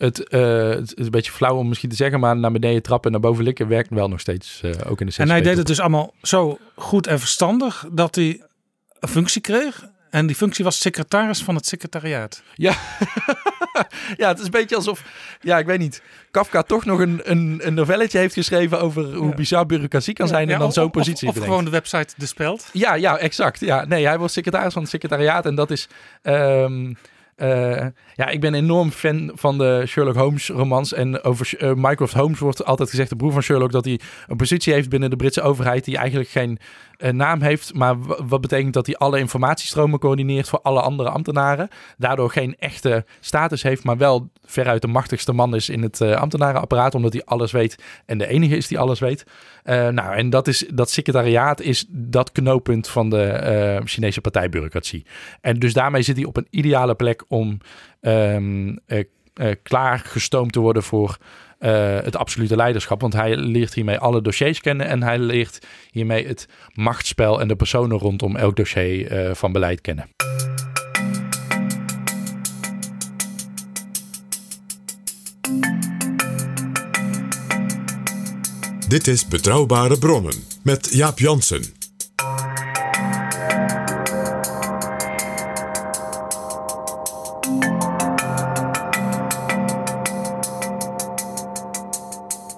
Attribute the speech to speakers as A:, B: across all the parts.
A: Het, eh, het is een beetje flauw om misschien te zeggen, maar naar beneden trappen en naar boven likken werkt wel nog steeds, eh, ook in de
B: En hij deed het dus allemaal zo goed en verstandig dat hij een functie kreeg. En die functie was secretaris van het secretariaat.
A: Ja. ja, het is een beetje alsof, ja, ik weet niet, Kafka toch nog een, een, een novelletje heeft geschreven over hoe
B: Ja.
A: bizar bureaucratie kan zijn en dan
B: of-
A: zo'n
B: of-
A: positie
B: Of,
A: bedenkt.
B: gewoon de website De Speld.
A: Ja, ja, exact. Ja, nee, hij was secretaris van het secretariaat en dat is. ehm, eh, ja, ik ben enorm fan van de Sherlock Holmes romans. En over eh, Mycroft Holmes wordt altijd gezegd, de broer van Sherlock, dat hij een positie heeft binnen de Britse overheid die eigenlijk geen eh, naam heeft. Maar wat betekent dat hij alle informatiestromen coördineert voor alle andere ambtenaren. Daardoor geen echte status heeft, maar wel veruit de machtigste man is in het ambtenarenapparaat, omdat hij alles weet en de enige is die alles weet. Eh, nou, en dat, is, dat secretariaat is dat knooppunt van de eh, Chinese partijbureaucratie. En dus daarmee zit hij op een ideale plek om eh, eh, klaargestoomd te worden voor het absolute leiderschap. Want hij leert hiermee alle dossiers kennen en hij leert hiermee het machtsspel en de personen rondom elk dossier van beleid kennen.
C: Dit is Betrouwbare Bronnen met Jaap Jansen.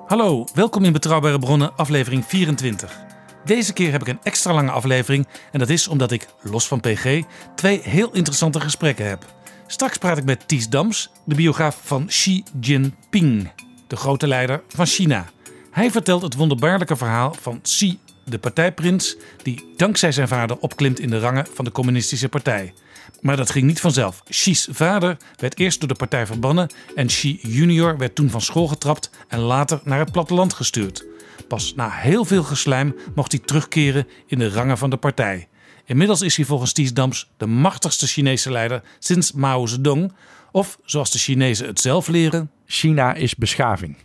B: Hallo, welkom in Betrouwbare Bronnen, aflevering 24. Deze keer heb ik een extra lange aflevering en dat is omdat ik, los van PG, twee heel interessante gesprekken heb. Straks praat ik met Ties Dams, de biograaf van Xi Jinping, de grote leider van China. Hij vertelt het wonderbaarlijke verhaal van Xi, de partijprins, die dankzij zijn vader opklimt in de rangen van de communistische partij. Maar dat ging niet vanzelf. Xi's vader werd eerst door de partij verbannen en Xi junior werd toen van school getrapt en later naar het platteland gestuurd. Pas na heel veel geslijm mocht hij terugkeren in de rangen van de partij. Inmiddels is hij volgens Ties Dams de machtigste Chinese leider sinds Mao Zedong. Of zoals de Chinezen het zelf leren,
A: China is beschaving.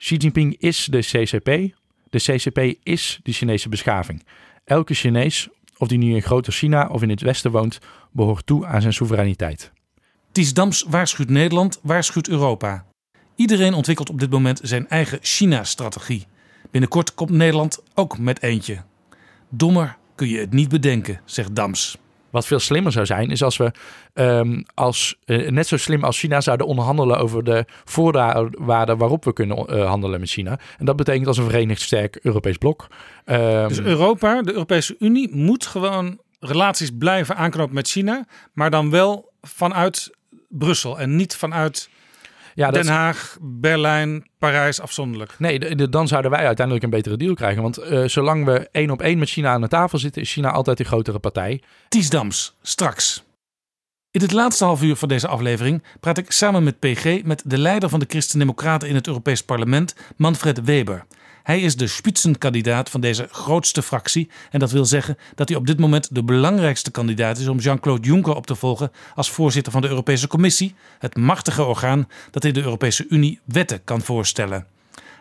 A: Xi Jinping is de CCP. De CCP is de Chinese beschaving. Elke Chinees, of die nu in groter China of in het Westen woont, behoort toe aan zijn soevereiniteit.
B: Ties Dams waarschuwt Nederland, waarschuwt Europa. Iedereen ontwikkelt op dit moment zijn eigen China-strategie. Binnenkort komt Nederland ook met eentje. Dommer kun je het niet bedenken, zegt Dams.
A: Wat veel slimmer zou zijn, is als we ehm, als, eh, net zo slim als China zouden onderhandelen over de voorwaarden waarop we kunnen eh, handelen met China. En dat betekent als een verenigd sterk Europees blok. Ehm,
B: Dus Europa, de Europese Unie, moet gewoon relaties blijven aanknopen met China, maar dan wel vanuit Brussel en niet vanuit
A: ja,
B: Den Haag, Berlijn, Parijs afzonderlijk.
A: Nee, de- de- dan zouden wij uiteindelijk een betere deal krijgen. Want eh, zolang we één op één met China aan de tafel zitten, is China altijd de grotere partij.
B: Ties Dams, straks. In het laatste half uur van deze aflevering praat ik samen met PG met de leider van de Christen-Democraten in het Europees Parlement, Manfred Weber. Hij is de spitsenkandidaat van deze grootste fractie. En dat wil zeggen dat hij op dit moment de belangrijkste kandidaat is om Jean-Claude Juncker op te volgen als voorzitter van de Europese Commissie, het machtige orgaan dat in de Europese Unie wetten kan voorstellen.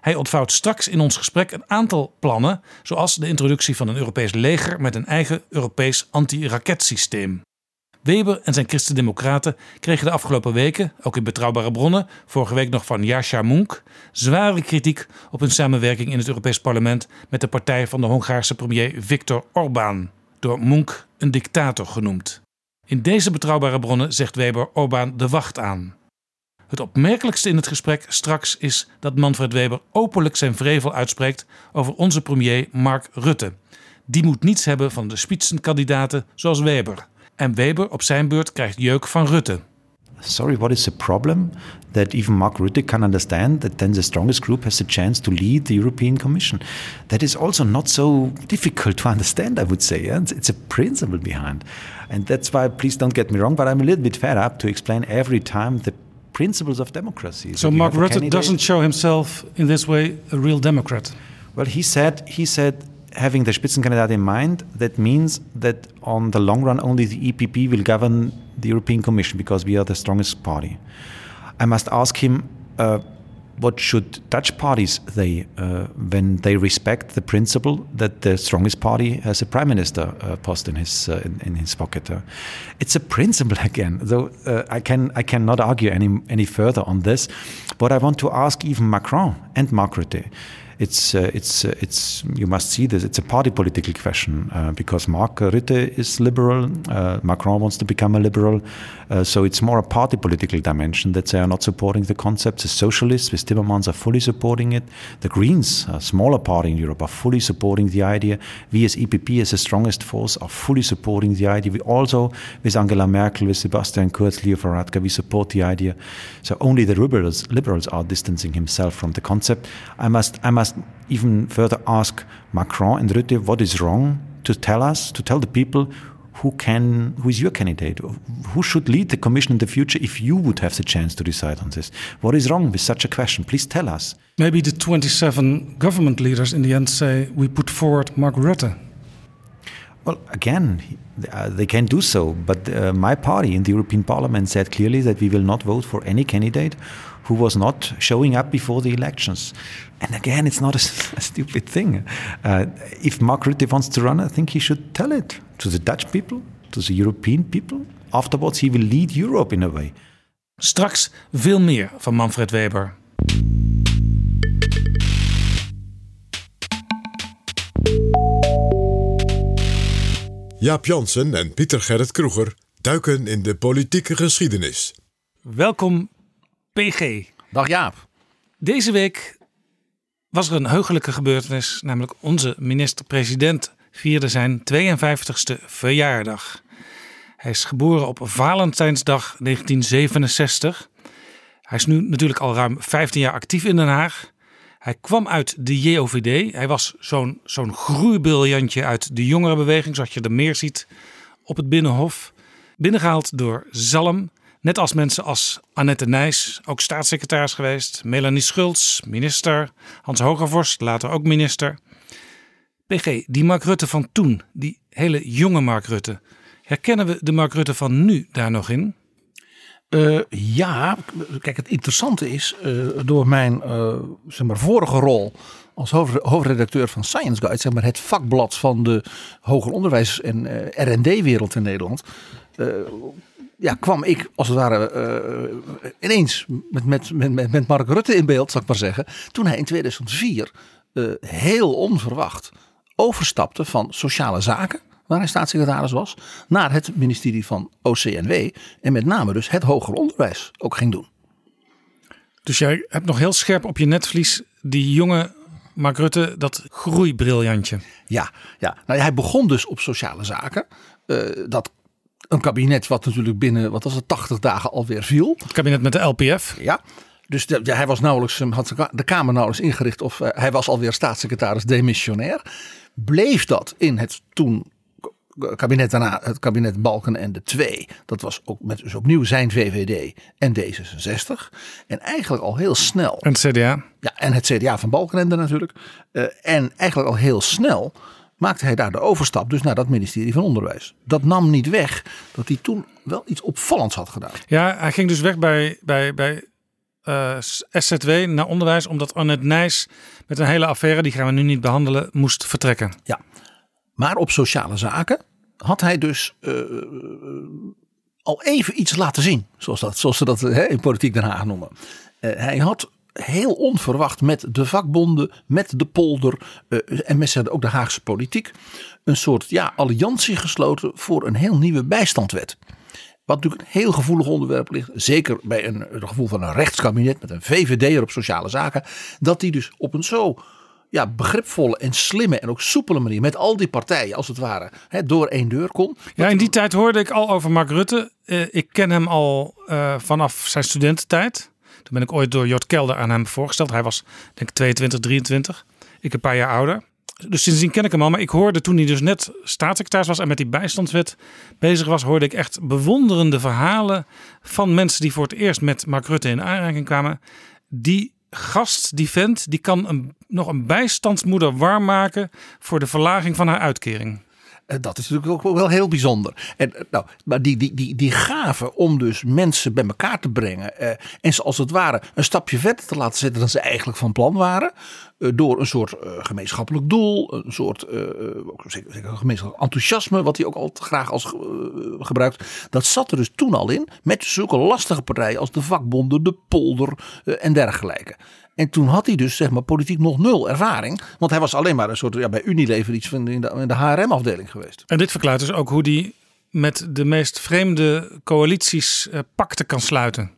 B: Hij ontvouwt straks in ons gesprek een aantal plannen, zoals de introductie van een Europees leger met een eigen Europees anti-raketsysteem. Weber en zijn Christen-Democraten kregen de afgelopen weken, ook in betrouwbare bronnen, vorige week nog van Jascha Munk, zware kritiek op hun samenwerking in het Europees Parlement met de partij van de Hongaarse premier Viktor Orbán, door Munk een dictator genoemd. In deze betrouwbare bronnen zegt Weber Orbán de wacht aan. Het opmerkelijkste in het gesprek straks is dat Manfred Weber openlijk zijn vrevel uitspreekt over onze premier Mark Rutte. Die moet niets hebben van de spitsenkandidaten zoals Weber. En Weber op zijn beurt krijgt jeuk van Rutte.
D: Sorry, what is the problem? That even Mark Rutte can understand that then the strongest group has the chance to lead the European Commission. That is also not so difficult to understand, I would say. And It's a principle behind. And that's why, please don't get me wrong, but I'm a little bit fed up to explain every time the principles of democracy.
B: So Mark Rutte doesn't show himself in this way a real Democrat?
D: Well, he said, he said having the Spitzenkandidat in mind, that means that on the long run, only the EPP will govern the European Commission because we are the strongest party. I must ask him. Uh, what should Dutch parties they uh, when they respect the principle that the strongest party has a prime minister uh, post in his uh, in, in, his pocket? Uh, it's a principle again. Though uh, I can I cannot argue any any further on this, but I want to ask even Macron and Mark it's uh, it's uh, it's you must see this. It's a party political question uh, because Mark Rutte is liberal, uh, Macron wants to become a liberal, uh, so it's more a party political dimension that they are not supporting the concept. The socialists with Timmermans are fully supporting it. The Greens, a smaller party in Europe, are fully supporting the idea. We as EPP, as the strongest force, are fully supporting the idea. We also, with Angela Merkel, with Sebastian Kurz, Leo Varadkar, we support the idea. So only the liberals liberals are distancing himself from the concept. I must I must even further ask Macron and Rutte what is wrong to tell us, to tell the people who can who is your candidate who should lead the commission in the future if you would have the chance to decide on this? What is wrong with such a question? Please tell us.
B: Maybe the 27 government leaders in the end say we put forward mark rutte.
D: Well again uh, they can do so but uh, my party in the european parliament said clearly that we will not vote for any candidate who was not showing up before the elections. And again, it's not a, a stupid thing. Uh, if Mark Rutte wants to run, I think he should tell it to the Dutch people, to the European people. Afterwards, he will lead Europe in a way.
B: Straks veel meer van Manfred Weber.
C: Jaap Jansen en Pieter Gerrit Kroeger duiken in de politieke geschiedenis.
B: Welkom PG.
E: Dag Jaap.
B: Deze week was er een heugelijke gebeurtenis, namelijk onze minister-president vierde zijn 52ste verjaardag. Hij is geboren op Valentijnsdag 1967. Hij is nu natuurlijk al ruim 15 jaar actief in Den Haag. Hij kwam uit de JOVD. Hij was zo'n zo'n groeibriljantje uit de jongerenbeweging, zoals je er meer ziet op het Binnenhof. Binnengehaald door Zalm. Net als mensen als Annette Nijs, ook staatssecretaris geweest, Melanie Schultz, minister, Hans Hogervorst, later ook minister. PG, die Mark Rutte van toen, die hele jonge Mark Rutte, herkennen we de Mark Rutte van nu daar nog in?
E: Uh, ja, kijk, het interessante is, uh, door mijn uh, zeg maar, vorige rol als hoofdredacteur van Science Guide, zeg maar het vakblad van de hoger onderwijs- en RD-wereld in Nederland, ja, kwam ik als het ware uh, ineens met, met, met, met Mark Rutte in beeld, zal ik maar zeggen. Toen hij in 2004 uh, eh, heel onverwacht overstapte van sociale zaken, waar hij staatssecretaris was, naar het ministerie van OCNW. En met name dus het hoger onderwijs ook ging doen.
B: Dus jij hebt nog heel scherp op je netvlies die jonge Mark Rutte, dat groeibriljantje.
E: Ja, ja. Nou, hij begon dus op sociale zaken. Uh, dat een kabinet wat natuurlijk binnen, wat was het, 80 dagen alweer viel.
B: Het kabinet met de LPF.
E: Ja. Dus de, ja, hij was nauwelijks, had de Kamer nauwelijks ingericht of uh, hij was alweer staatssecretaris demissionair. Bleef dat in het toen kabinet daarna, het kabinet Balken en de twee. Dat was ook met dus opnieuw zijn VVD en D66. En eigenlijk al heel snel.
B: En het CDA.
E: Ja, en het CDA van Balkenende natuurlijk. Uh, en eigenlijk al heel snel maakte hij daar de overstap dus naar dat ministerie van Onderwijs. Dat nam niet weg dat hij toen wel iets opvallends had gedaan.
B: Ja, hij ging dus weg bij, bij, bij uh, eh, SZW naar onderwijs, omdat Annette Nijs met een hele affaire, die gaan we nu niet behandelen, moest vertrekken.
E: Ja, maar op sociale zaken had hij dus uh, al even iets laten zien, zoals, dat, zoals ze dat in politiek Den Haag noemen. Uh, hij had heel onverwacht met de vakbonden, met de polder uh, en met ook de Haagse politiek een soort ja, alliantie gesloten voor een heel nieuwe bijstandwet. wat natuurlijk een heel gevoelig onderwerp ligt, zeker bij een, het gevoel van een rechtskabinet met een VVD'er op sociale zaken, dat die dus op een zo ja, begripvolle en slimme en ook soepele manier met al die partijen als het ware hè, door één deur kon.
B: Ja, in die tijd hoorde ik al over Mark Rutte. Eh, ik ken hem al eh, vanaf zijn studententijd. Toen ben ik ooit door Jort Kelder aan hem voorgesteld. Hij was denk ik 22, 23. Ik een paar jaar ouder. Dus sindsdien ken ik hem al. Maar ik hoorde toen hij dus net staatssecretaris was en met die bijstandswet bezig was, hoorde ik echt bewonderende verhalen van mensen die voor het eerst met Mark Rutte in aanraking kwamen. Die gast, die vent, die kan nog een bijstandsmoeder warm maken voor de verlaging van haar uitkering.
E: Eh, Dat is natuurlijk ook wel heel bijzonder. En, eh, nou, maar die, die, die, die gave om dus mensen bij elkaar te brengen. Eh, en ze als het ware een stapje verder te laten zetten dan ze eigenlijk van plan waren. eh, door een soort gemeenschappelijk doel. Een soort zeker, gemeenschappelijk enthousiasme. Wat hij ook al graag als gebruikt. Dat zat er dus toen al in. Met zulke lastige partijen als de vakbonden, de polder en dergelijke. En toen had hij dus zeg maar politiek nog nul ervaring. Want hij was alleen maar een soort ja, bij Unilever iets van in de, in de HRM-afdeling geweest.
B: En dit verklaart dus ook hoe die met de meest vreemde coalities eh, pakten kan sluiten.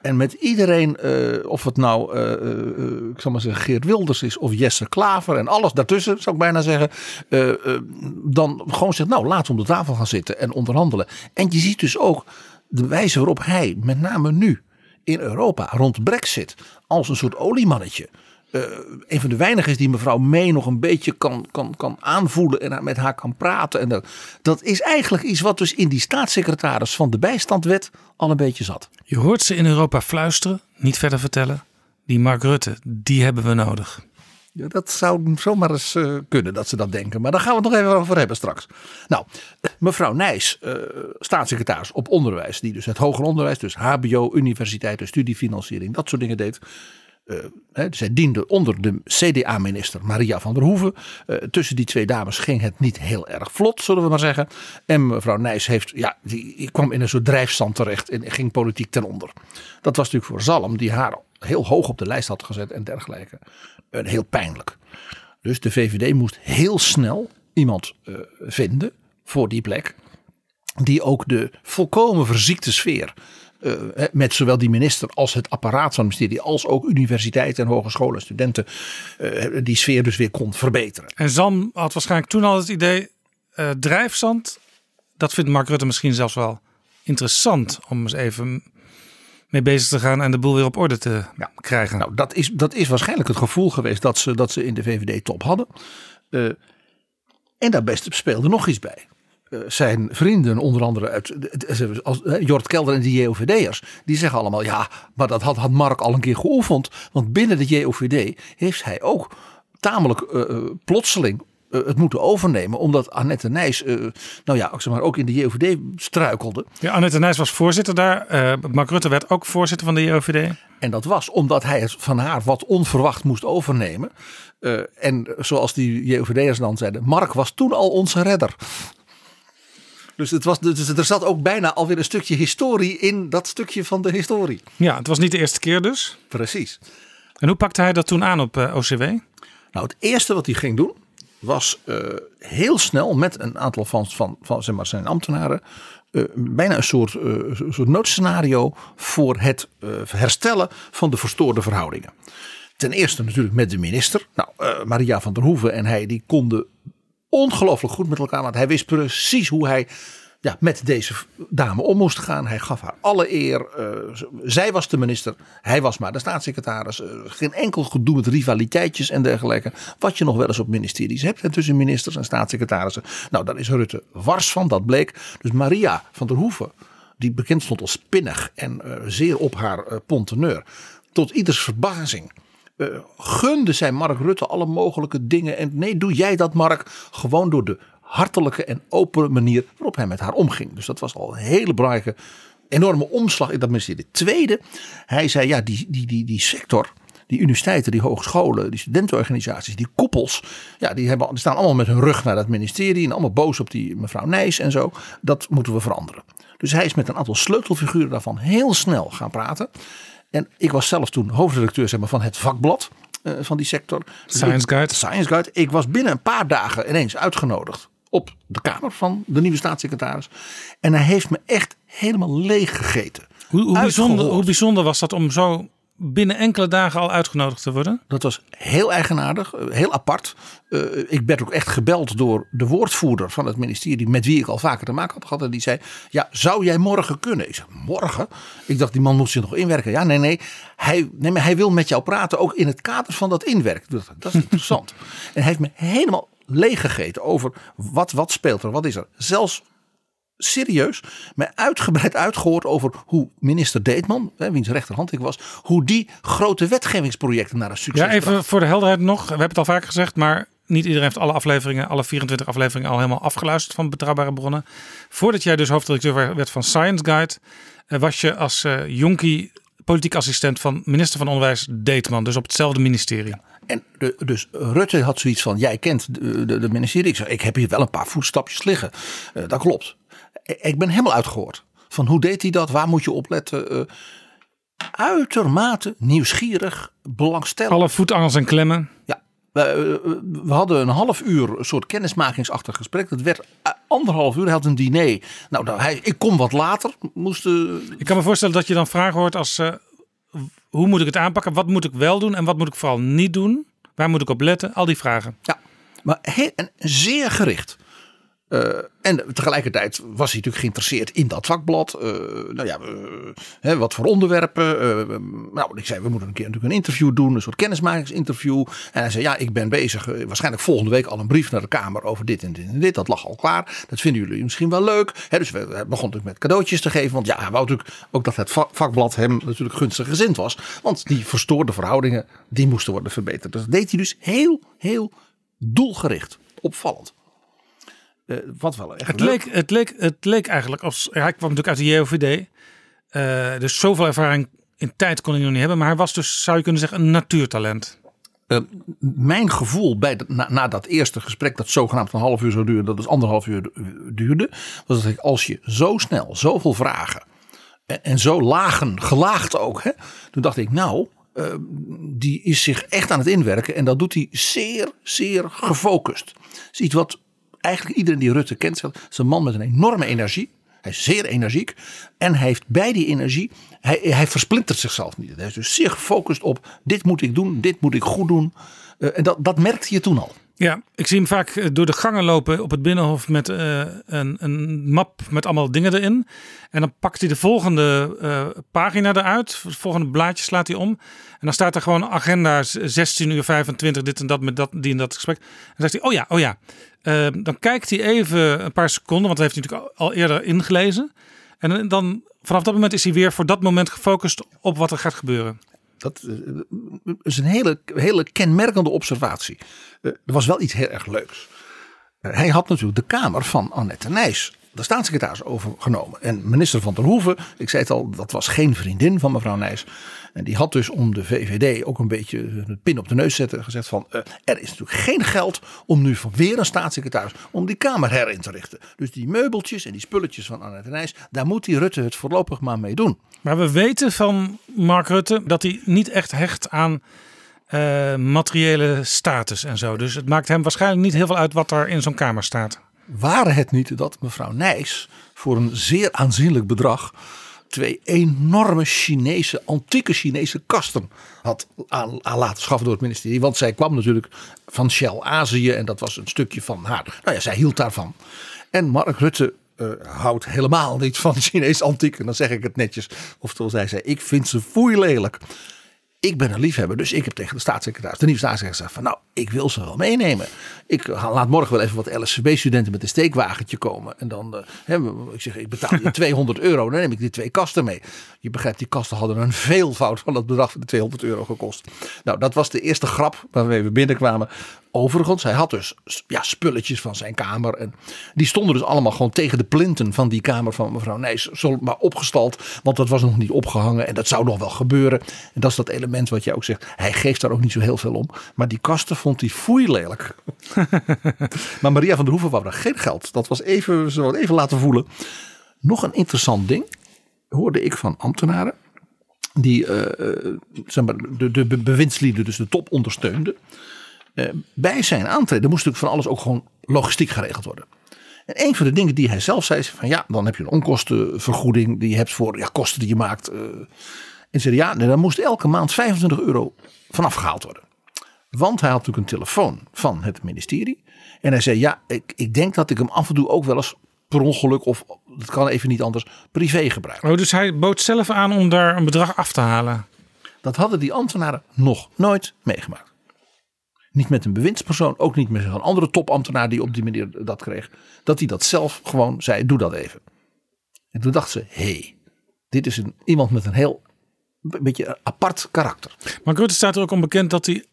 E: En met iedereen, eh, of het nou, eh, ik zal maar zeggen, Geert Wilders is of Jesse Klaver en alles daartussen, zou ik bijna zeggen. dan gewoon zegt, nou laten we om de tafel gaan zitten en onderhandelen. En je ziet dus ook de wijze waarop hij, met name nu in Europa, rond Brexit, als een soort oliemannetje. eh, een van de weinigen is die mevrouw May nog een beetje kan, kan, kan aanvoelen en met haar kan praten. En dat, dat is eigenlijk iets wat dus in die staatssecretaris van de bijstandwet al een beetje zat.
B: Je hoort ze in Europa fluisteren, niet verder vertellen. Die Mark Rutte, die hebben we nodig.
E: Ja, dat zou zomaar eens eh, kunnen dat ze dat denken. Maar daar gaan we het nog even over hebben straks. Nou, mevrouw Nijs, eh, staatssecretaris op onderwijs. Die dus het hoger onderwijs, dus hbo, universiteiten, studiefinanciering, dat soort dingen deed. Eh, hè, zij diende onder de CDA-minister Maria van der Hoeven. Tussen die twee dames ging het niet heel erg vlot, zullen we maar zeggen. En mevrouw Nijs heeft, ja, die, die kwam in een soort drijfstand terecht en ging politiek ten onder. Dat was natuurlijk voor Zalm, die haar heel hoog op de lijst had gezet en dergelijke, een heel pijnlijk. Dus de VVD moest heel snel iemand eh, vinden voor die plek. Die ook de volkomen verziekte sfeer. eh, met zowel die minister als het apparaat van het ministerie. als ook universiteiten en hogescholen en studenten. eh, die sfeer dus weer kon verbeteren.
B: En Zam had waarschijnlijk toen al het idee, eh, drijfzand, dat vindt Mark Rutte misschien zelfs wel interessant om eens even mee bezig te gaan en de boel weer op orde te krijgen.
E: Nou, dat is, dat is waarschijnlijk het gevoel geweest dat ze, dat ze in de VVD top hadden. Eh, en daar best speelde nog iets bij. Eh, zijn vrienden, onder andere uit als, Jort Kelder en de JOVD'ers, die zeggen allemaal ja, maar dat had, had Mark al een keer geoefend. Want binnen de JOVD heeft hij ook tamelijk eh, plotseling het moeten overnemen, omdat Annette Nijs, eh, nou ja, zeg maar, ook in de JOVD struikelde.
B: Ja, Annette Nijs was voorzitter daar. Eh, Mark Rutte werd ook voorzitter van de JOVD.
E: En dat was omdat hij het van haar wat onverwacht moest overnemen. Eh, en zoals die JOVD'ers dan zeiden, Mark was toen al onze redder. Dus, het was, dus er zat ook bijna alweer een stukje historie in dat stukje van de historie.
B: Ja, het was niet de eerste keer dus.
E: Precies.
B: En hoe pakte hij dat toen aan op eh, OCW?
E: Nou, het eerste wat hij ging doen was eh, heel snel met een aantal van, van, zeg maar, zijn ambtenaren. eh, bijna een soort, eh, een soort noodscenario voor het herstellen van de verstoorde verhoudingen. Ten eerste natuurlijk met de minister. Nou, Maria van der Hoeven en hij die konden ongelooflijk goed met elkaar. Want hij wist precies hoe hij ja, met deze dame om moest gaan. Hij gaf haar alle eer. Eh, zij was de minister. Hij was maar de staatssecretaris. Eh, geen enkel gedoe met rivaliteitjes en dergelijke. Wat je nog wel eens op ministeries hebt. tussen ministers en staatssecretarissen. Nou, daar is Rutte wars van. Dat bleek. Dus Maria van der Hoeven. Die bekend stond als pinnig. En eh, zeer op haar ponteneur. Tot ieders verbazing gunde zij Mark Rutte alle mogelijke dingen. En nee, doe jij dat, Mark, gewoon door de hartelijke en open manier waarop hij met haar omging. Dus dat was al een hele belangrijke, enorme omslag in dat ministerie. Tweede, hij zei, ja, die, die, die, die sector. Die universiteiten, die hogescholen, die studentenorganisaties, die koepels. Ja, die, hebben, die staan allemaal met hun rug naar dat ministerie. En allemaal boos op die mevrouw Nijs en zo. Dat moeten we veranderen. Dus hij is met een aantal sleutelfiguren daarvan heel snel gaan praten. En ik was zelf toen hoofdredacteur zeg maar, van het vakblad eh, van die sector.
B: Science Guide.
E: Science Guide. Ik was binnen een paar dagen ineens uitgenodigd op de kamer van de nieuwe staatssecretaris. En hij heeft me echt helemaal leeg gegeten.
B: Hoe, hoe, bijzonder, hoe bijzonder was dat om zo binnen enkele dagen al uitgenodigd te worden?
E: Dat was heel eigenaardig, eh, heel apart. Eh, ik werd ook echt gebeld door de woordvoerder van het ministerie, met wie ik al vaker te maken had gehad. En die zei: Ja, zou jij morgen kunnen? Ik zei: Morgen? Ik dacht, die man moet zich nog inwerken. Ja, nee, nee. Hij, nee maar hij wil met jou praten, ook in het kader van dat inwerken. Dat is interessant. en hij heeft me helemaal leeggegeten over wat, wat speelt er, wat is er. Zelfs serieus mij uitgebreid uitgehoord over hoe minister Deetman, hè, wiens rechterhand ik was, hoe die grote wetgevingsprojecten naar een succes
B: Ja,
E: bracht.
B: even voor de helderheid nog. We hebben het al vaker gezegd, maar niet iedereen heeft alle afleveringen, alle 24 afleveringen al helemaal afgeluisterd van betrouwbare bronnen. Voordat jij dus hoofddirecteur werd van Science Guide, eh, was je als eh jonkie politiek assistent van minister van Onderwijs Deetman, dus op hetzelfde ministerie.
E: En de, dus Rutte had zoiets van: jij kent de, de, de ministerie. Ik zei: ik heb hier wel een paar voetstapjes liggen. Eh, dat klopt. Ik- ben helemaal uitgehoord. Van hoe deed hij dat? Waar moet je opletten? Eh, uitermate nieuwsgierig, belangstellend.
B: Alle voetangels en klemmen.
E: Ja. We, eh, we hadden een half uur een soort kennismakingsachtig gesprek. Dat werd anderhalf uur. Hij had een diner. Nou, hij, ik kom wat later. Moest,
B: Ik kan me voorstellen dat je dan vragen hoort als hoe moet ik het aanpakken? Wat moet ik wel doen en wat moet ik vooral niet doen? Waar moet ik op letten? Al die vragen.
E: Ja, maar heel, zeer gericht. Eh, en tegelijkertijd was hij natuurlijk geïnteresseerd in dat vakblad. Eh, nou ja, eh, hè, wat voor onderwerpen. Nou, ik zei, we moeten een keer natuurlijk een interview doen. Een soort kennismakingsinterview. En hij zei, ja, ik ben bezig. waarschijnlijk volgende week al een brief naar de Kamer over dit en dit en dit. Dat lag al klaar. Dat vinden jullie misschien wel leuk. Hè, dus we, hij begon natuurlijk met cadeautjes te geven. Want ja, hij wou natuurlijk ook dat het va- vakblad hem natuurlijk gunstig gezind was. Want die verstoorde verhoudingen, die moesten worden verbeterd. Dus dat deed hij dus heel, heel doelgericht. Opvallend. Eh, wat wel echt
B: Het
E: leuk.
B: leek, het, leek, het leek eigenlijk als. Hij kwam natuurlijk uit de JOVD. eh, dus zoveel ervaring in tijd kon hij nog niet hebben. Maar hij was dus, zou je kunnen zeggen, een natuurtalent.
E: Eh, mijn gevoel bij de- na, na dat eerste gesprek, dat zogenaamd een half uur zou duren, dat dus anderhalf uur du- duurde, was dat ik als je zo snel zoveel vragen en, en zo lagen, gelaagd ook, hè, toen dacht ik, nou, eh, die is zich echt aan het inwerken en dat doet hij zeer, zeer gefocust. Dat is iets wat eigenlijk iedereen die Rutte kent, is een man met een enorme energie. Hij is zeer energiek. En hij heeft bij die energie, hij, hij versplintert zichzelf niet. Hij is dus zeer gefocust op dit moet ik doen, dit moet ik goed doen. Eh, en dat, dat merkte je toen al.
B: Ja, ik zie hem vaak eh, door de gangen lopen op het binnenhof met eh, een, een map met allemaal dingen erin. En dan pakt hij de volgende pagina eruit. Het volgende blaadje slaat hij om. En dan staat er gewoon agenda 16 uur 25, dit en dat met dat, die en dat gesprek. En dan zegt hij, oh ja, oh ja. Eh, dan kijkt hij even een paar seconden, want dat heeft hij natuurlijk al eerder ingelezen. En dan vanaf dat moment is hij weer voor dat moment gefocust op wat er gaat gebeuren.
E: Dat eh, is een hele, hele kenmerkende observatie. Eh, er was wel iets heel erg leuks. Eh, hij had natuurlijk de kamer van Annette Nijs, de staatssecretaris, overgenomen. En minister van der Hoeven, ik zei het al, dat was geen vriendin van mevrouw Nijs. En die had dus om de VVD ook een beetje een pin op de neus zetten. Gezegd van, eh, er is natuurlijk geen geld om nu van weer een staatssecretaris, om die kamer herin te richten. Dus die meubeltjes en die spulletjes van Annette Nijs, daar moet die Rutte het voorlopig maar mee doen.
B: Maar we weten van Mark Rutte dat hij niet echt hecht aan eh, materiële status en zo. Dus het maakt hem waarschijnlijk niet heel veel uit wat er in zo'n kamer staat.
E: Waren het niet dat mevrouw Nijs voor een zeer aanzienlijk bedrag twee enorme Chinese, antieke Chinese kasten had aan, laten schaffen door het ministerie. Want zij kwam natuurlijk van Shell Azië en dat was een stukje van haar. Nou ja, zij hield daarvan. En Mark Rutte eh, houdt helemaal niet van Chinees antiek. En dan zeg ik het netjes. Oftewel, zij zei, ik vind ze foei lelijk. Ik ben een liefhebber, dus ik heb tegen de staatssecretaris, de nieuwe staatssecretaris gezegd van nou, ik wil ze wel meenemen. Ik laat morgen wel even wat LSCB-studenten met een steekwagentje komen. En dan, eh, hè, ik zeg, ik betaal je 200 euro, dan neem ik die twee kasten mee. Je begrijpt, die kasten hadden een veelvoud van het bedrag van de 200 euro gekost. Nou, dat was de eerste grap waarmee we binnenkwamen. Overigens, hij had dus ja, spulletjes van zijn kamer. En die stonden dus allemaal gewoon tegen de plinten van die kamer van mevrouw Nijs. Zo maar opgestald, want dat was nog niet opgehangen. En dat zou nog wel gebeuren. En dat is dat element wat jij ook zegt. Hij geeft daar ook niet zo heel veel om. Maar die kasten vond hij foei lelijk. maar Maria van der Hoeven wou daar geen geld. Dat was even, het even laten voelen. Nog een interessant ding hoorde ik van ambtenaren. Die eh, eh, zeg maar, de, de be- bewindslieden, dus de top ondersteunden. Eh, bij zijn aantreden moest natuurlijk van alles ook gewoon logistiek geregeld worden. En een van de dingen die hij zelf zei, is van ja, dan heb je een onkostenvergoeding die je hebt voor ja, kosten die je maakt. eh. en zei ja, dan moest elke maand 25 euro vanaf gehaald worden. Want hij had natuurlijk een telefoon van het ministerie. En hij zei ja, ik, ik denk dat ik hem af en toe ook wel eens per ongeluk of dat kan even niet anders privé gebruik.
B: Oh, dus hij bood zelf aan om daar een bedrag af te halen.
E: Dat hadden die ambtenaren nog nooit meegemaakt. Niet met een bewindspersoon, ook niet met een andere topambtenaar die op die manier dat kreeg. Dat hij dat zelf gewoon zei, doe dat even. En toen dachten ze, hé, hey, dit is een, iemand met een heel een beetje een apart karakter.
B: Maar Rutte staat er ook onbekend dat hij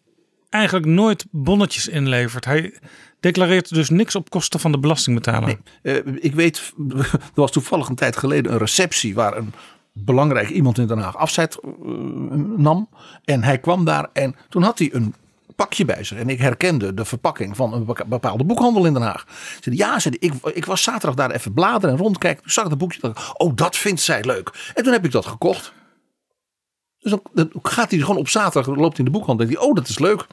B: eigenlijk nooit bonnetjes inlevert. Hij declareert dus niks op kosten van de belastingbetaler.
E: Nee, uh, ik weet, er was toevallig een tijd geleden een receptie waar een belangrijk iemand in Den Haag afzet uh, nam. En hij kwam daar en toen had hij een pakje bij zich. En ik herkende de verpakking van een bepaalde boekhandel in Den Haag. Zei, ja, zei, ik, ik was zaterdag daar even bladeren en rondkijken. Toen zag ik dat boekje. Oh, dat vindt zij leuk. En toen heb ik dat gekocht. Dus dan, gaat hij gewoon op zaterdag, loopt in de boekhandel. En denkt hij, oh, dat is leuk.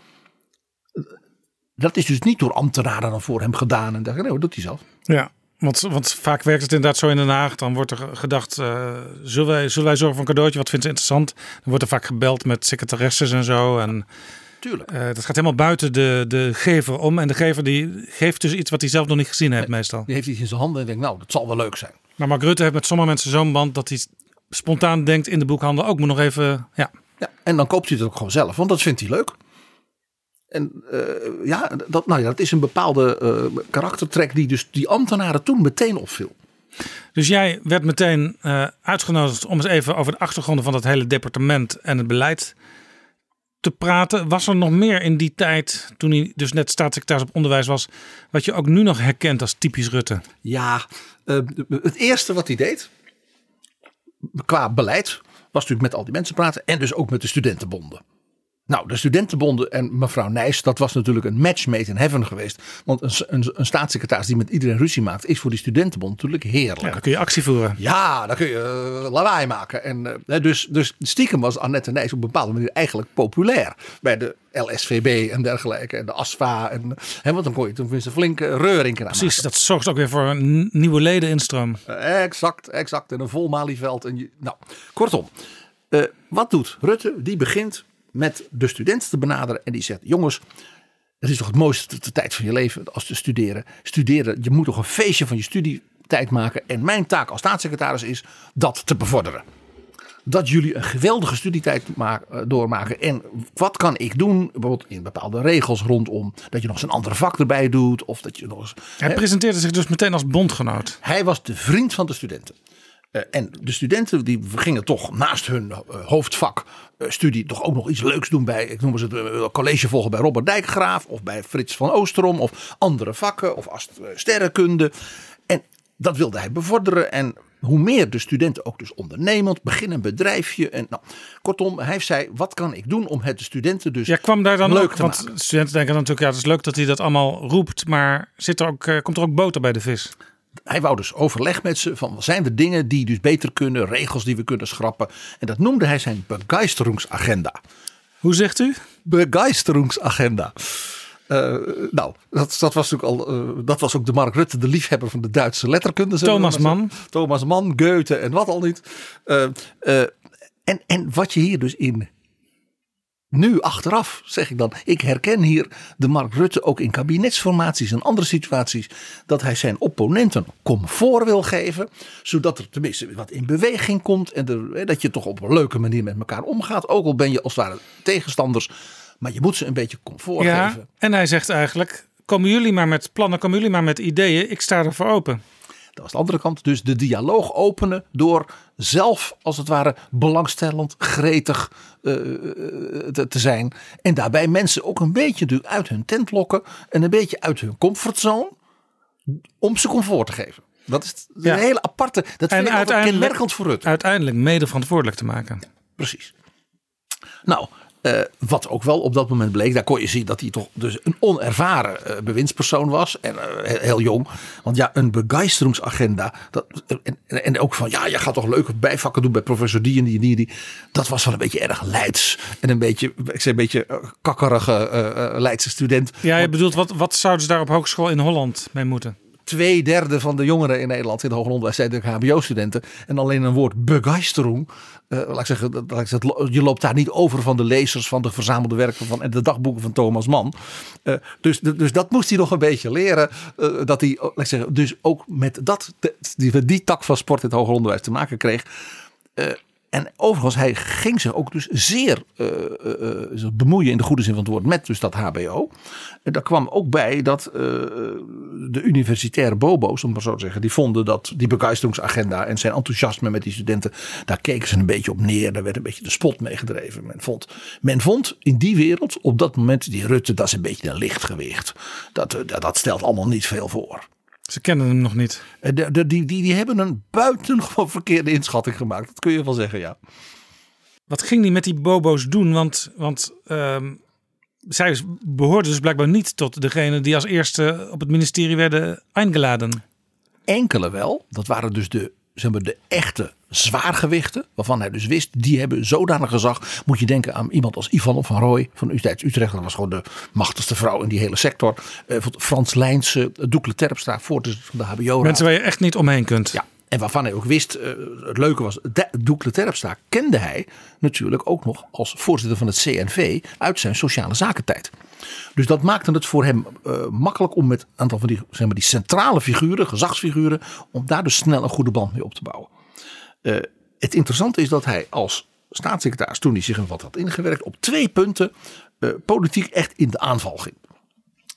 E: Dat is dus niet door ambtenaren dan voor hem gedaan. En dacht, nee, dat doet hij zelf.
B: Ja, want, want vaak werkt het inderdaad zo in Den Haag. Dan wordt er gedacht, uh, zullen, wij, zullen wij zorgen voor een cadeautje? Wat vindt ze interessant? Dan wordt er vaak gebeld met secretaresses en zo. En
E: Tuurlijk.
B: Uh, dat gaat helemaal buiten de, de gever om. En de gever die geeft dus iets wat hij zelf nog niet gezien heeft meestal.
E: Die heeft iets in zijn handen en denkt, nou, dat zal wel leuk zijn.
B: Maar Mark Rutte heeft met sommige mensen zo'n band dat hij spontaan denkt in de boekhandel ook moet nog even, ja.
E: ja. En dan koopt hij het ook gewoon zelf, want dat vindt hij leuk. En uh, ja, dat, nou ja, dat is een bepaalde uh, karaktertrek die dus die ambtenaren toen meteen opviel.
B: Dus jij werd meteen uh, uitgenodigd om eens even over de achtergronden van dat hele departement en het beleid te praten. Was er nog meer in die tijd, toen hij dus net staatssecretaris op onderwijs was, wat je ook nu nog herkent als typisch Rutte?
E: Ja, het eerste wat hij deed, qua beleid, was natuurlijk met al die mensen praten en dus ook met de studentenbonden. Nou, de studentenbonden en mevrouw Nijs, dat was natuurlijk een match made in heaven geweest. Want een, een, een staatssecretaris die met iedereen ruzie maakt, is voor die studentenbond natuurlijk heerlijk.
B: Ja, dan kun je actie voeren.
E: Ja, dan kun je uh, lawaai maken. En, uh, dus, dus stiekem was Annette Nijs op een bepaalde manier eigenlijk populair bij de LSVB en dergelijke. En de ASFA. En, hè, want dan kon je een flinke reuring aan
B: Precies, maken. dat zorgt ook weer voor een nieuwe leden-instroom.
E: Uh, exact, exact. En een vol Malieveld. En je, nou, kortom. wat doet Rutte? Die begint met de studenten te benaderen. En die zegt: Jongens, het is toch het mooiste de tijd van je leven als te studeren. Studeren, je moet toch een feestje van je studietijd maken. En mijn taak als staatssecretaris is dat te bevorderen. Dat jullie een geweldige studietijd doormaken. En wat kan ik doen? Bijvoorbeeld in bepaalde regels rondom. Dat je nog eens een andere vak erbij doet. Of dat je nog eens.
B: Hij hè? presenteerde zich dus meteen als bondgenoot.
E: Hij was de vriend van de studenten. Uh, en de studenten die gingen toch naast hun uh, hoofdvak uh, studie toch ook nog iets leuks doen bij, ik noem eens het college volgen bij Robert Dijkgraaf of bij Frits van Oosterom of andere vakken of als sterrenkunde. En dat wilde hij bevorderen en hoe meer de studenten ook dus ondernemend, begin een bedrijfje. En nou, kortom, hij zei, wat kan ik doen om het de studenten dus
B: ja, kwam daar dan
E: leuk
B: ook,
E: te
B: want
E: maken.
B: studenten denken dan natuurlijk, ja, het is leuk dat hij dat allemaal roept, maar zit er ook, komt er ook boter bij de vis?
E: Hij wou dus overleg met ze van zijn er dingen die dus beter kunnen, regels die we kunnen schrappen. En dat noemde hij zijn begeisterungsagenda.
B: Hoe zegt u?
E: Begeisterungsagenda. Uh, nou, dat, dat, was natuurlijk al, uh, dat was ook de Mark Rutte, de liefhebber van de Duitse letterkunde.
B: Thomas Mann.
E: Thomas Mann, Goethe en wat al niet. Uh, en, en wat je hier dus in nu achteraf zeg ik dan, ik herken hier de Mark Rutte ook in kabinetsformaties en andere situaties, dat hij zijn opponenten comfort wil geven, zodat er tenminste wat in beweging komt en er, dat je toch op een leuke manier met elkaar omgaat, ook al ben je als het ware tegenstanders, maar je moet ze een beetje comfort
B: ja,
E: geven.
B: En hij zegt eigenlijk, komen jullie maar met plannen, komen jullie maar met ideeën, ik sta ervoor open.
E: Dat was de andere kant. Dus de dialoog openen door zelf als het ware belangstellend, gretig uh, te, te, zijn. En daarbij mensen ook een beetje uit hun tent lokken. En een beetje uit hun comfortzone. Om ze comfort te geven. Dat is
B: Ja.
E: een hele aparte. Dat vind
B: En
E: ik
B: uiteindelijk-
E: kenmerkend voor Rutte.
B: Uiteindelijk mede verantwoordelijk te maken.
E: Precies. Nou, eh, wat ook wel op dat moment bleek, daar kon je zien dat hij toch dus een onervaren eh, bewindspersoon was. En eh, heel, jong. Want ja, een begeisterungsagenda. Dat, en, en ook van, ja, je gaat toch leuke bijvakken doen bij professor die en die en die. Dat was wel een beetje erg Leids. En een beetje, ik zei een beetje kakkerige Leidse student.
B: Ja, je bedoelt, wat, wat zouden ze daar op hogeschool in Holland mee moeten?
E: twee derde van de jongeren in Nederland in het hoger onderwijs zijn natuurlijk HBO-studenten. En alleen een woord begeistering. Uh, laat ik zeggen, ik je loopt daar niet over van de lezers van de verzamelde werken van en de dagboeken van Thomas Mann. Uh, dus, dus dat moest hij nog een beetje leren. Uh, dat hij, laat ik zeggen, dus ook met dat, die, die tak van sport in het hoger onderwijs te maken kreeg. En overigens, hij ging zich ook dus zeer uh, uh, bemoeien in de goede zin van het woord met dus dat HBO. En daar kwam ook bij dat de universitaire bobo's, om maar zo te zeggen, die vonden dat die begeisteringsagenda en zijn enthousiasme met die studenten, daar keken ze een beetje op neer. Daar werd een beetje de spot mee gedreven. Men vond, men vond in die wereld op dat moment die Rutte, dat is een beetje een lichtgewicht. Dat, dat stelt allemaal niet veel voor.
B: Ze kennen hem nog niet.
E: De, de, die, die, die hebben een buitengewoon verkeerde inschatting gemaakt. Dat kun je wel zeggen, ja.
B: Wat ging die met die bobo's doen? Want, want uh, zij behoorden dus blijkbaar niet tot degene die als eerste op het ministerie werden eingeladen.
E: Enkele wel. Dat waren dus de zeg maar, de echte zwaargewichten, waarvan hij dus wist, die hebben zodanig gezag. Moet je denken aan iemand als Ivan van Rooij van Universiteit Utrecht. Dat was gewoon de machtigste vrouw in die hele sector. Uh, Frans Lijnse, Doekle Terpstra, voorzitter van de HBO.
B: Mensen waar je echt niet omheen kunt.
E: Ja, en waarvan hij ook wist, uh, het leuke was, Doekle Terpstra kende hij natuurlijk ook nog als voorzitter van het CNV uit zijn sociale zakentijd. Dus dat maakte het voor hem uh, makkelijk om met een aantal van die, zeg maar, die centrale figuren, gezagsfiguren, om daar dus snel een goede band mee op te bouwen. Uh, het interessante is dat hij als staatssecretaris, toen hij zich in wat had ingewerkt, op twee punten politiek echt in de aanval ging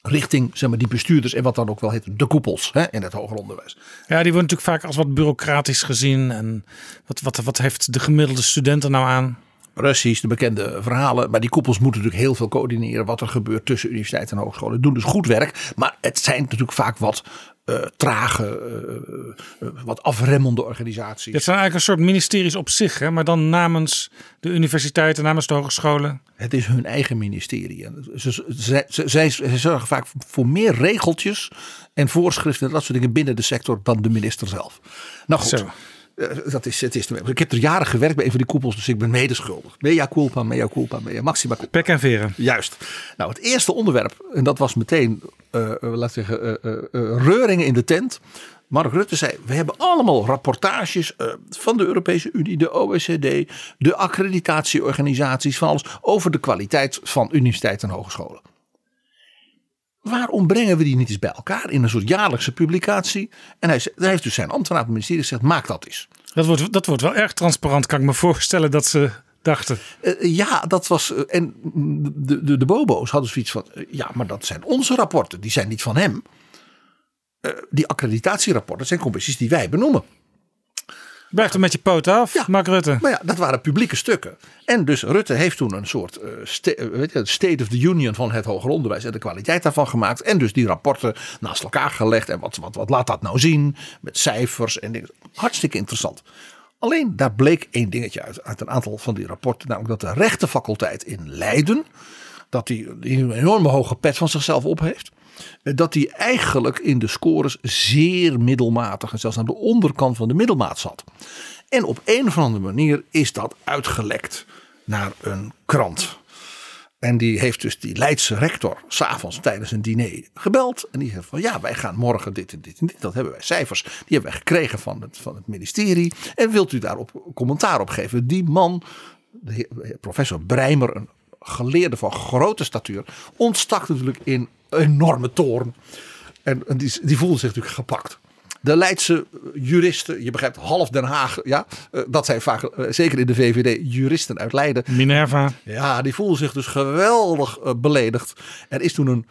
E: richting zeg maar, die bestuurders en wat dan ook wel heet de koepels hè, in het hoger onderwijs.
B: Ja, die worden natuurlijk vaak als wat bureaucratisch gezien. En wat, wat, wat heeft de gemiddelde student er nou aan?
E: Precies, de bekende verhalen. Maar die koepels moeten natuurlijk heel veel coördineren wat er gebeurt tussen universiteiten en hogescholen. Doen dus goed werk. Maar het zijn natuurlijk vaak wat trage, uh, uh, wat afremmende organisaties.
B: Het zijn eigenlijk een soort ministeries op zich, hè? maar dan namens de universiteiten, namens de hogescholen.
E: Het is hun eigen ministerie. Ze, ze, ze zorgen vaak voor meer regeltjes en voorschriften en dat soort dingen binnen de sector dan de minister zelf. Nou goed. Zo. Dat is, het is, ik heb er jaren gewerkt bij een van die koepels, dus ik ben medeschuldig. Mea culpa, mea culpa, mea maxima culpa.
B: Pek en veren.
E: Juist. Nou, het eerste onderwerp, en dat was meteen, uh, laat zeggen, uh, reuringen in de tent. Mark Rutte zei: We hebben allemaal rapportages van de Europese Unie, de OECD, de accreditatieorganisaties, van alles over de kwaliteit van universiteiten en hogescholen. Waarom brengen we die niet eens bij elkaar in een soort jaarlijkse publicatie? En hij, hij heeft dus zijn ambtenaar op het ministerie gezegd: maak dat eens.
B: Dat wordt, dat wordt wel erg transparant, kan ik me voorstellen dat ze dachten.
E: Uh, ja, dat was. Uh, en de, de, de Bobo's hadden zoiets van: uh, ja, maar dat zijn onze rapporten, die zijn niet van hem. die accreditatierapporten zijn commissies die wij benoemen.
B: Blijf er met je poot af, ja, Mark Rutte.
E: Maar ja, dat waren publieke stukken. En dus Rutte heeft toen een soort sta weet je, State of the Union van het hoger onderwijs en de kwaliteit daarvan gemaakt. En dus die rapporten naast elkaar gelegd. En wat, wat, wat laat dat nou zien? Met cijfers en dingen. Hartstikke interessant. Alleen daar bleek één dingetje uit, uit een aantal van die rapporten. Namelijk dat de rechtenfaculteit in Leiden, dat die, die een enorme hoge pet van zichzelf op heeft dat hij eigenlijk in de scores zeer middelmatig en zelfs aan de onderkant van de middelmaat zat. En op een of andere manier is dat uitgelekt naar een krant. En die heeft dus die Leidse rector s'avonds tijdens een diner gebeld. En die zegt van ja, wij gaan morgen dit en dit en dit. Dat hebben wij cijfers. Die hebben wij gekregen van het, van het ministerie. En wilt u daarop commentaar op geven? Die man, de professor Breimer, een geleerde van grote statuur, ontstak natuurlijk in enorme toorn. En, die, die voelde zich natuurlijk gepakt. De Leidse juristen, je begrijpt, half Den Haag, ja, eh, dat zijn vaak, eh, zeker in de VVD, juristen uit Leiden.
B: Minerva.
E: Ja, die voelden zich dus geweldig beledigd. Er is toen een,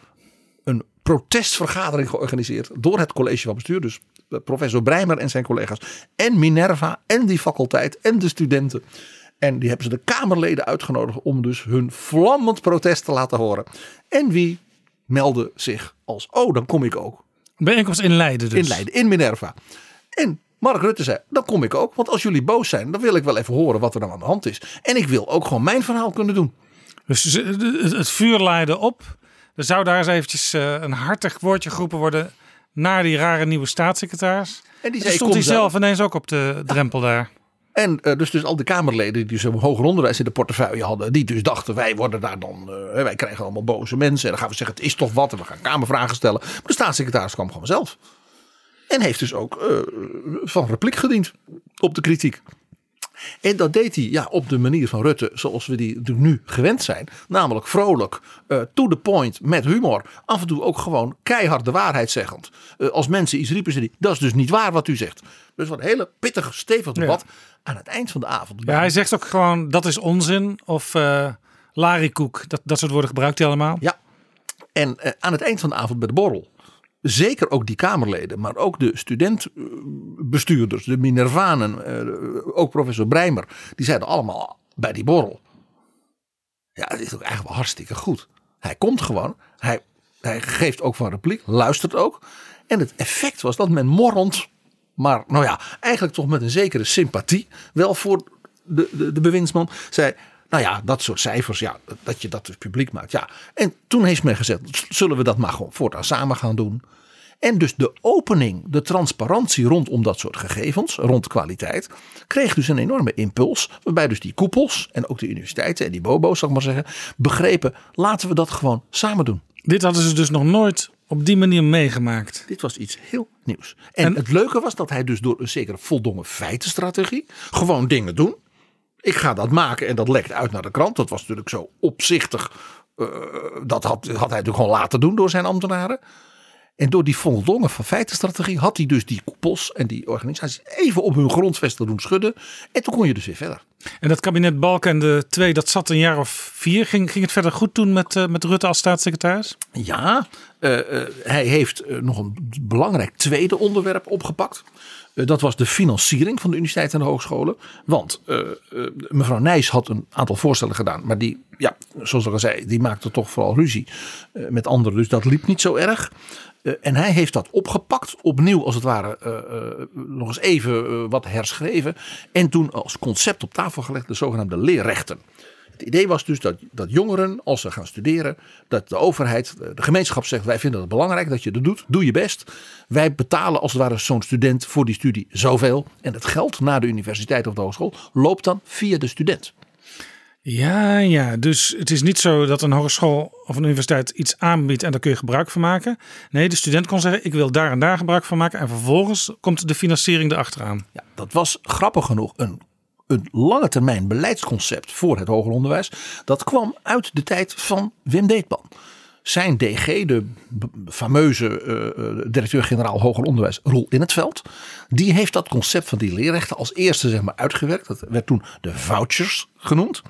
E: een protestvergadering georganiseerd door het college van bestuur. Dus professor Breimer en zijn collega's. En Minerva en die faculteit en de studenten. En die hebben ze de Kamerleden uitgenodigd om dus hun vlammend protest te laten horen. En wie meldde zich als, oh dan kom ik ook.
B: Bijeenkomst in Leiden dus.
E: In Leiden, in Minerva. En Mark Rutte zei, dan kom ik ook. Want als jullie boos zijn, dan wil ik wel even horen wat er dan aan de hand is. En ik wil ook gewoon mijn verhaal kunnen doen.
B: Dus het vuur leidde op. Er zou daar eens eventjes eh, een hartig woordje geroepen worden naar die rare nieuwe staatssecretaris. En die zei, stond hij zelf ineens ook op de drempel daar.
E: En uh, dus, dus al die Kamerleden die zo'n hoger onderwijs in de portefeuille hadden, die dus dachten wij worden daar dan, uh, wij krijgen allemaal boze mensen. En dan gaan we zeggen het is toch wat en we gaan Kamervragen stellen. Maar de staatssecretaris kwam gewoon zelf. En heeft dus ook eh, van repliek gediend op de kritiek. En dat deed hij ja, op de manier van Rutte, zoals we die nu gewend zijn. Namelijk vrolijk, uh, to the point, met humor. Af en toe ook gewoon keihard de waarheid zeggend. Uh, als mensen iets riepen, zei hij, dat is dus niet waar wat u zegt. Dus wat een hele pittig, stevig debat. Aan het eind van de avond.
B: Ja, hij zegt ook gewoon, dat is onzin. Of uh, larikoek, dat, dat soort woorden gebruikt hij allemaal.
E: Ja, en aan het eind van de avond bij de borrel zeker ook die Kamerleden, maar ook de studentbestuurders, de Minervanen, eh, ook professor Breimer, die zeiden allemaal bij die borrel. Ja, het is ook eigenlijk wel hartstikke goed. Hij komt gewoon, hij, hij geeft ook van repliek, luistert ook. En het effect was dat men morrend, maar nou ja, eigenlijk toch met een zekere sympathie, wel voor de, de, de bewindsman, zei: nou ja, dat soort cijfers, ja, dat je dat dus publiek maakt. Ja. En toen heeft men gezegd, zullen we dat maar gewoon voortaan samen gaan doen. En dus de opening, de transparantie rondom dat soort gegevens, rond kwaliteit, kreeg dus een enorme impuls. Waarbij dus die koepels en ook de universiteiten en die bobo's, zal ik maar zeggen, begrepen, laten we dat gewoon samen doen.
B: Dit hadden ze dus nog nooit op die manier meegemaakt.
E: Dit was iets heel nieuws. En, en het leuke was dat hij dus door een zekere voldongen feitenstrategie gewoon dingen doen. Ik ga dat maken en dat lekt uit naar de krant. Dat was natuurlijk zo opzichtig. Uh, dat had, had hij natuurlijk gewoon laten doen door zijn ambtenaren. En door die voldongen van feitenstrategie had hij dus die koepels en die organisaties even op hun grondvesten doen schudden. En toen kon je dus weer verder.
B: En dat kabinet Balken de twee, dat zat een jaar of vier. Ging, ging het verder goed toen met, uh, met Rutte als staatssecretaris?
E: Ja, uh, hij heeft nog een belangrijk tweede onderwerp opgepakt. Dat was de financiering van de universiteiten en de hogescholen. Want mevrouw Nijs had een aantal voorstellen gedaan. Maar die, ja, zoals ik al zei, die maakte toch vooral ruzie met anderen. Dus dat liep niet zo erg. En hij heeft dat opgepakt, opnieuw als het ware nog eens even wat herschreven. En toen als concept op tafel gelegd de zogenaamde leerrechten. Het idee was dus dat, dat jongeren, als ze gaan studeren, dat de overheid, de gemeenschap zegt: Wij vinden het belangrijk dat je dat doet, doe je best. Wij betalen als het ware zo'n student voor die studie zoveel. En het geld na de universiteit of de hogeschool loopt dan via de student.
B: Ja, ja, dus het is niet zo dat een hogeschool of een universiteit iets aanbiedt en daar kun je gebruik van maken. Nee, de student kon zeggen: ik wil daar en daar gebruik van maken. En vervolgens komt de financiering erachteraan.
E: Ja, dat was grappig genoeg een, een lange termijn beleidsconcept voor het hoger onderwijs. Dat kwam uit de tijd van Wim Deetman. Zijn DG, de fameuze uh, directeur-generaal hoger onderwijs, Roel in het veld. Die heeft dat concept van die leerrechten als eerste zeg maar, uitgewerkt. Dat werd toen de vouchers genoemd.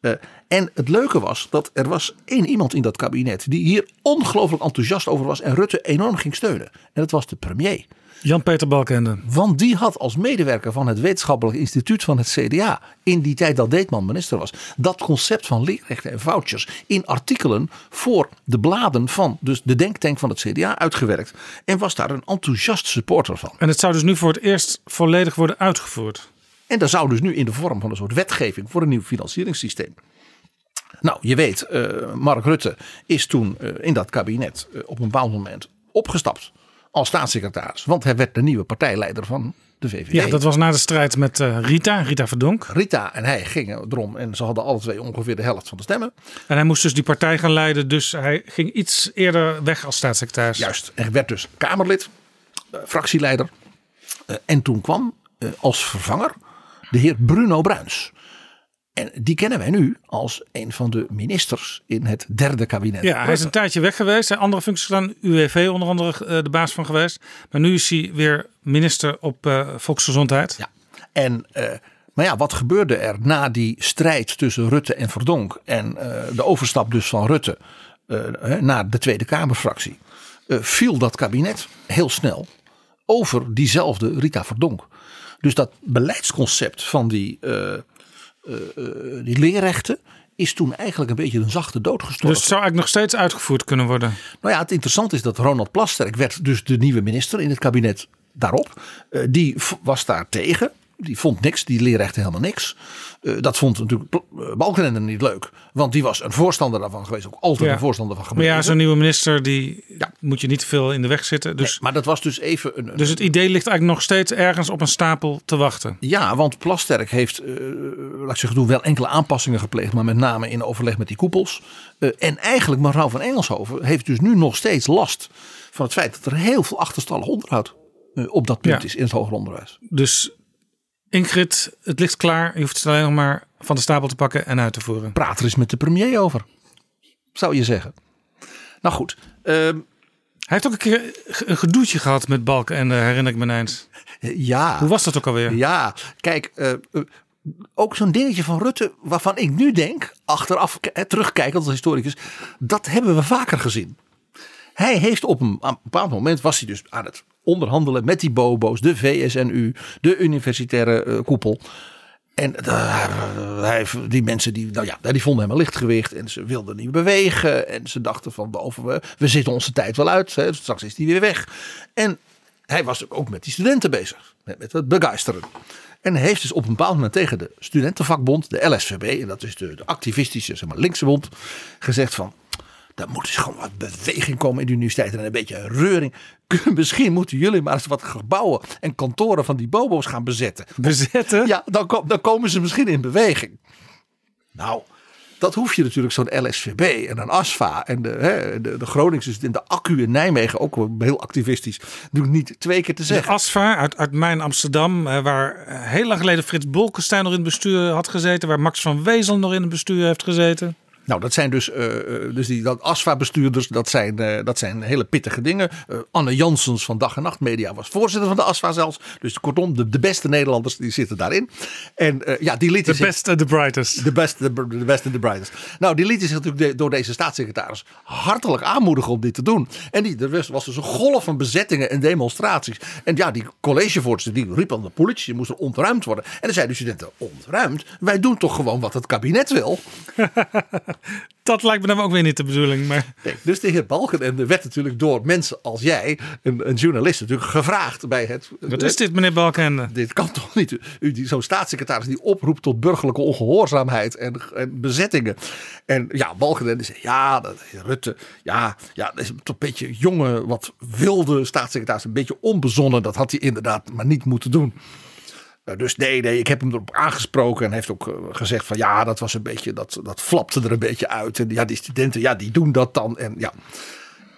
E: Uh, en het leuke was dat er was één iemand in dat kabinet die hier ongelooflijk enthousiast over was en Rutte enorm ging steunen. En dat was de premier.
B: Jan-Peter Balkenende.
E: Want die had als medewerker van het wetenschappelijk instituut van het CDA in die tijd dat Deetman minister was, dat concept van leerrechten en vouchers in artikelen voor de bladen van dus de denktank van het CDA uitgewerkt. En was daar een enthousiast supporter van.
B: En het zou dus nu voor het eerst volledig worden uitgevoerd.
E: En dat zou dus nu in de vorm van een soort wetgeving voor een nieuw financieringssysteem. Nou, je weet, uh, Mark Rutte is toen uh, in dat kabinet uh, op een bepaald moment opgestapt als staatssecretaris. Want hij werd de nieuwe partijleider van de VVD.
B: Ja, dat was na de strijd met Rita, Rita Verdonk.
E: Rita en hij gingen erom en ze hadden alle twee ongeveer de helft van de stemmen.
B: En hij moest dus die partij gaan leiden, dus hij ging iets eerder weg als staatssecretaris.
E: Juist, en werd dus Kamerlid, fractieleider. en toen kwam als vervanger de heer Bruno Bruins. En die kennen wij nu als een van de ministers in het derde kabinet.
B: Ja, hij is een tijdje weg geweest. Hij andere functies gedaan. UWV onder andere de baas van geweest. Maar nu is hij weer minister op uh, volksgezondheid.
E: Ja, en... Uh, maar ja, wat gebeurde er na die strijd tussen Rutte en Verdonk en uh, de overstap dus van Rutte naar de Tweede Kamerfractie? viel dat kabinet heel snel over diezelfde Rita Verdonk. Dus dat beleidsconcept van die, die leerrechten is toen eigenlijk een beetje een zachte dood gestorven.
B: Dus het zou eigenlijk nog steeds uitgevoerd kunnen worden?
E: Nou ja, het interessante is dat Ronald Plasterk werd dus de nieuwe minister in het kabinet daarop. Uh, die was daar tegen. Die vond niks, die leerrechten helemaal niks. Uh, dat vond natuurlijk Balkenende niet leuk. Want die was een voorstander daarvan geweest. Ook altijd
B: ja.
E: een voorstander van
B: Maar ja, zo'n nieuwe minister, die ja. moet je niet te veel in de weg zitten. Dus,
E: nee, maar dat was dus even een, een,
B: Dus het idee ligt eigenlijk nog steeds ergens op een stapel te wachten.
E: Ja, want Plasterk heeft, uh, laat ik zeggen, doen wel enkele aanpassingen gepleegd. Maar met name in overleg met die koepels. Uh, en eigenlijk mevrouw van Engelshoven heeft dus nu nog steeds last van het feit dat er heel veel achterstallig onderhoud eh, op dat punt
B: Ja.
E: is in het hoger onderwijs.
B: Dus Ingrid, het ligt klaar. Je hoeft het alleen nog maar van de stapel te pakken en uit te voeren.
E: Praat er eens met de premier over, zou je zeggen. Nou goed, ehm,
B: Hij heeft ook een keer een gedoetje gehad met Balken en herinner ik me eens.
E: ja.
B: Hoe was dat ook alweer?
E: Ja, kijk, eh, eh, ook zo'n dingetje van Rutte, waarvan ik nu denk, achteraf eh, terugkijkend als historicus, dat hebben we vaker gezien. Hij heeft op een, bepaald moment was hij dus aan het onderhandelen met die bobo's, de VSNU, de universitaire eh, koepel. En eh, hij, die mensen die, nou ja, die vonden hem een lichtgewicht en ze wilden niet bewegen. En ze dachten van boven, we, we zitten onze tijd wel uit. Hè, straks is hij weer weg. En hij was ook met die studenten bezig, met, met het begeisteren. En heeft dus op een bepaald moment tegen de studentenvakbond, de LSVB, en dat is de, de activistische, zeg maar, linkse bond, gezegd van, er moet eens gewoon wat beweging komen in de universiteit en een beetje reuring. Misschien moeten jullie maar eens wat gebouwen en kantoren van die bobo's gaan bezetten.
B: Bezetten?
E: Ja, dan, dan komen ze misschien in beweging. Nou, dat hoef je natuurlijk zo'n LSVB en een ASFA en de, hè, de, de Groningse in de accu in Nijmegen, ook heel activistisch, natuurlijk niet twee keer te
B: De
E: zeggen.
B: ASFA uit, uit mijn Amsterdam, eh, waar eh, heel lang geleden Frits Bolkestein nog in het bestuur had gezeten, waar Max van Wezel nog in het bestuur heeft gezeten.
E: Nou, dat zijn dus, eh, eh, dus die dat ASFA-bestuurders, dat zijn, eh, dat zijn hele pittige dingen. Anne Janssens van Dag en Nacht Media was voorzitter van de ASFA zelfs. Dus kortom, de, de beste Nederlanders die zitten daarin. En ja, die lieten
B: The
E: zich-
B: best the brightest.
E: De best, de, de best and the brightest. Nou, die lieten zich natuurlijk de- door deze staatssecretaris hartelijk aanmoedigen om dit te doen. En die, er was- dus een golf van bezettingen en demonstraties. En ja, die collegevoorzitter die riep aan de politie, moest er ontruimd worden. En dan zeiden de studenten, ontruimd? Wij doen toch gewoon wat het kabinet wil?
B: Dat lijkt me dan ook weer niet de bedoeling. Maar
E: Nee, dus de heer Balkenende werd natuurlijk door mensen als jij, een, een journalist, natuurlijk gevraagd bij het...
B: wat is dit, meneer Balkenende?
E: Dit kan toch niet? U, die, zo'n staatssecretaris die oproept tot burgerlijke ongehoorzaamheid en, en bezettingen. En ja, Balkenende zei, ja, dat, Rutte, ja, ja, dat is toch een beetje jonge, wat wilde staatssecretaris. Een beetje onbezonnen, dat had hij inderdaad maar niet moeten doen. Eh, Dus nee, nee, ik heb hem erop aangesproken en heeft ook eh, gezegd van ja, dat was een beetje, dat, dat flapte er een beetje uit. En ja, die studenten, ja, die doen dat dan. En ja,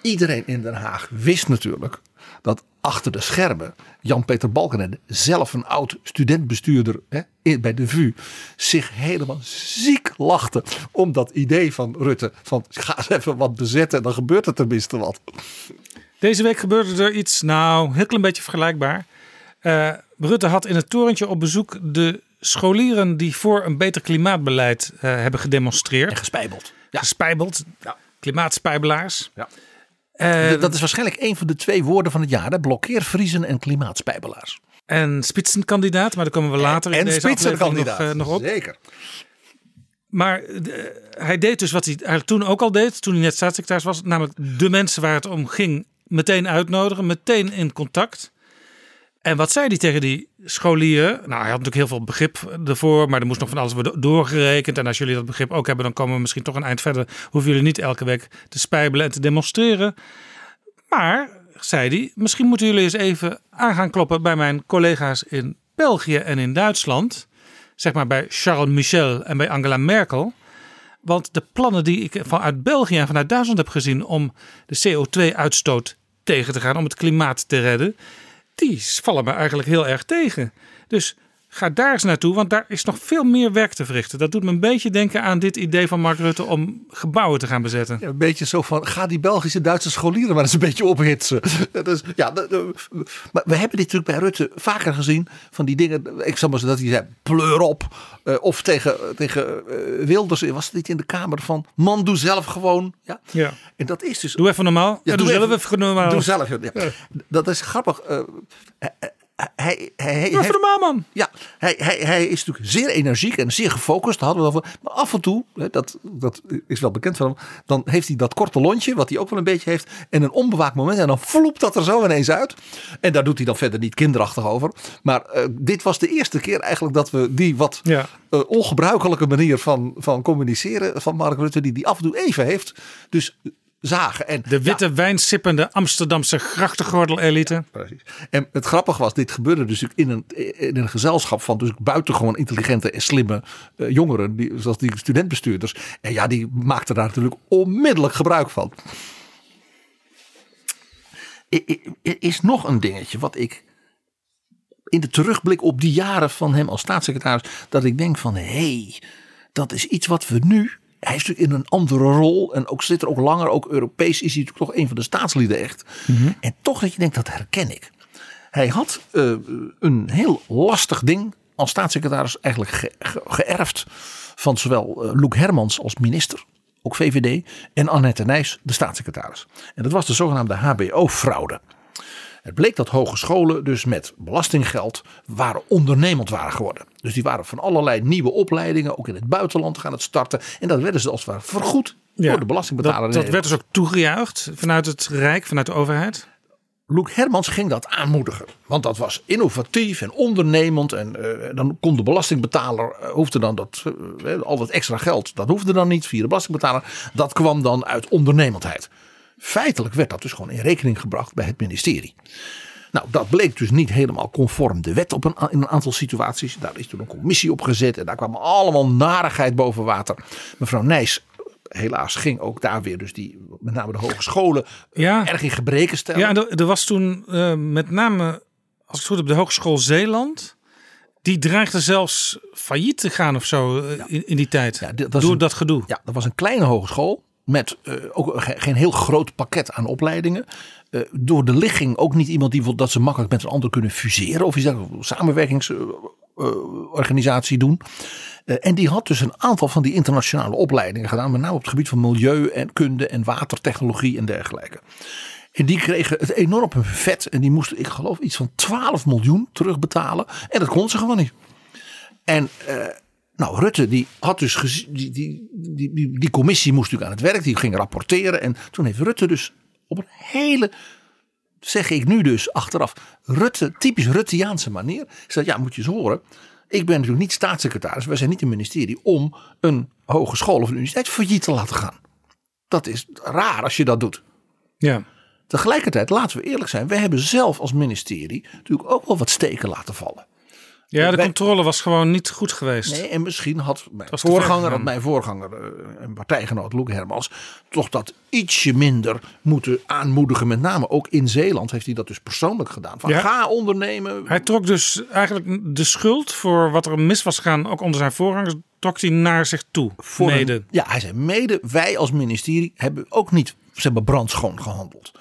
E: iedereen in Den Haag wist natuurlijk dat achter de schermen Jan-Peter Balkenende, zelf een oud studentbestuurder hè, bij de VU, zich helemaal ziek lachte om dat idee van Rutte van ga eens even wat bezetten en dan gebeurt er tenminste wat.
B: Deze week gebeurde er iets, nou, heel klein beetje vergelijkbaar. Eh, Rutte had in het torentje op bezoek de scholieren die voor een beter klimaatbeleid eh, hebben gedemonstreerd.
E: En gespijbeld.
B: Gespijbeld.
E: Ja.
B: Klimaatspijbelaars.
E: Ja.
B: Eh,
E: dat is waarschijnlijk een van de twee woorden van het jaar, hè? blokkeervriezen en klimaatspijbelaars.
B: En spitsenkandidaat, maar daar komen we later in
E: en
B: deze nog,
E: spitsenkandidaat,
B: eh, nog op.
E: Zeker.
B: Maar hij deed dus wat hij eigenlijk toen ook al deed, toen hij net staatssecretaris was. Namelijk de mensen waar het om ging meteen uitnodigen, meteen in contact. En wat zei hij tegen die scholieren? Nou, hij had natuurlijk heel veel begrip ervoor, maar er moest nog van alles worden doorgerekend. En als jullie dat begrip ook hebben, dan komen we misschien toch een eind verder. Hoeven jullie niet elke week te spijbelen en te demonstreren. Maar, zei hij, misschien moeten jullie eens even aan gaan kloppen bij mijn collega's in België en in Duitsland. Zeg maar bij Charles Michel en bij Angela Merkel. Want de plannen die ik vanuit België en vanuit Duitsland heb gezien om de CO2-uitstoot tegen te gaan, om het klimaat te redden, die vallen me eigenlijk heel erg tegen. Dus ga daar eens naartoe, want daar is nog veel meer werk te verrichten. Dat doet me een beetje denken aan dit idee van Mark Rutte om gebouwen te gaan bezetten.
E: Ja, een beetje zo van, ga die Belgische Duitse scholieren maar eens een beetje ophitsen. Dat is, ja, dat- maar we hebben dit natuurlijk bij Rutte vaker gezien. Van die dingen, ik zal maar zeggen dat hij zei, pleur op. Eh, of tegen, tegen eh, Wilders, was het niet in de Kamer van, man doe zelf gewoon. Ja.
B: Ja.
E: En dat is dus...
B: Doe even normaal. Ja, doe, zelf even normaal.
E: Doe zelf, ja. Dat is grappig. eh, hij, hij, hij,
B: man.
E: ja, hij, hij, hij is natuurlijk zeer energiek en zeer gefocust. Daar hadden we het over. Maar af en toe, hè, dat, dat is wel bekend van hem. Dan heeft hij dat korte lontje, wat hij ook wel een beetje heeft. En een onbewaakt moment. En dan vloept dat er zo ineens uit. En daar doet hij dan verder niet kinderachtig over. Maar eh, dit was de eerste keer eigenlijk dat we die wat
B: Ja.
E: eh, ongebruikelijke manier van, van communiceren van Mark Rutte. Die die af en toe even heeft. Dus zagen. En,
B: De witte wijnsippende Amsterdamse grachtengordel-elite.
E: Precies. En het grappige was, dit gebeurde dus in een, in een gezelschap van dus buitengewoon intelligente en slimme eh, jongeren, die, zoals die studentbestuurders. En ja, die maakten daar natuurlijk onmiddellijk gebruik van. er is nog een dingetje wat ik in de terugblik op die jaren van hem als staatssecretaris, dat ik denk van hé, hey, dat is iets wat we nu. Hij is natuurlijk in een andere rol en ook zit er ook langer, ook Europees is hij natuurlijk toch een van de staatslieden echt. En toch dat je denkt, dat herken ik. Hij had eh, een heel lastig ding als staatssecretaris eigenlijk ge- ge- geërfd van zowel uh, Loek Hermans als minister, ook VVD, en Annette Nijs, de staatssecretaris. En dat was de zogenaamde HBO-fraude. Het bleek dat hogescholen dus met belastinggeld waren ondernemend waren geworden. Dus die waren van allerlei nieuwe opleidingen, ook in het buitenland gaan het starten. En dat werden ze als het ware vergoed door de belastingbetaler.
B: Dat, werd dus ook toegejuicht vanuit het Rijk, vanuit de overheid.
E: Loek Hermans ging dat aanmoedigen. Want dat was innovatief en ondernemend. En uh, dan kon de belastingbetaler, uh, hoefde dan dat, uh, al dat extra geld, dat hoefde dan niet via de belastingbetaler. Dat kwam dan uit ondernemendheid. Feitelijk werd dat dus gewoon in rekening gebracht bij het ministerie. Nou, dat bleek dus niet helemaal conform de wet op een, in een aantal situaties. Daar is toen een commissie op gezet en daar kwam allemaal narigheid boven water. Mevrouw Nijs helaas ging ook daar weer dus die, met name de hogescholen,
B: ja.
E: erg in gebreken stellen.
B: Ja, er, er was toen uh, met name, als ik het goed heb, de Hogeschool Zeeland. Die dreigde zelfs failliet te gaan of zo uh, ja. in, in, die tijd. Ja, dat door
E: een,
B: dat gedoe.
E: Ja, dat was een kleine hogeschool. Met uh, ook geen heel groot pakket aan opleidingen. Door de ligging ook niet iemand die dat ze makkelijk met een ander kunnen fuseren. Of iets samenwerkingsorganisatie doen. Uh, en die had dus een aantal van die internationale opleidingen gedaan. Met name op het gebied van milieu en kunde en watertechnologie en dergelijke. En die kregen het enorm vet. En die moesten, ik geloof, iets van 12 miljoen terugbetalen. En dat kon ze gewoon niet. En uh, nou, Rutte die had dus die, die, die, die commissie moest natuurlijk aan het werk. Die ging rapporteren. En toen heeft Rutte dus op een hele zeg ik nu dus achteraf, Rutte, typisch Rutteaanse manier. Zei, ja, moet je eens horen. Ik ben natuurlijk niet staatssecretaris, wij zijn niet een ministerie om een hogeschool of een universiteit failliet te laten gaan. Dat is raar als je dat doet.
B: Ja.
E: Tegelijkertijd, laten we eerlijk zijn, wij hebben zelf als ministerie natuurlijk ook wel wat steken laten vallen.
B: Ja, de wij, controle was gewoon niet goed geweest.
E: Nee, en misschien had mijn voorganger, had mijn voorganger en partijgenoot Loek Hermans toch dat ietsje minder moeten aanmoedigen. Met name ook in Zeeland heeft hij dat dus persoonlijk gedaan. Van
B: Ja.
E: ga ondernemen.
B: Hij trok dus eigenlijk de schuld voor wat er mis was gegaan, ook onder zijn voorgangers, trok hij naar zich toe.
E: Voor een-
B: mede.
E: ja, hij zei mede, wij als ministerie hebben ook niet zeg maar, brandschoon gehandeld.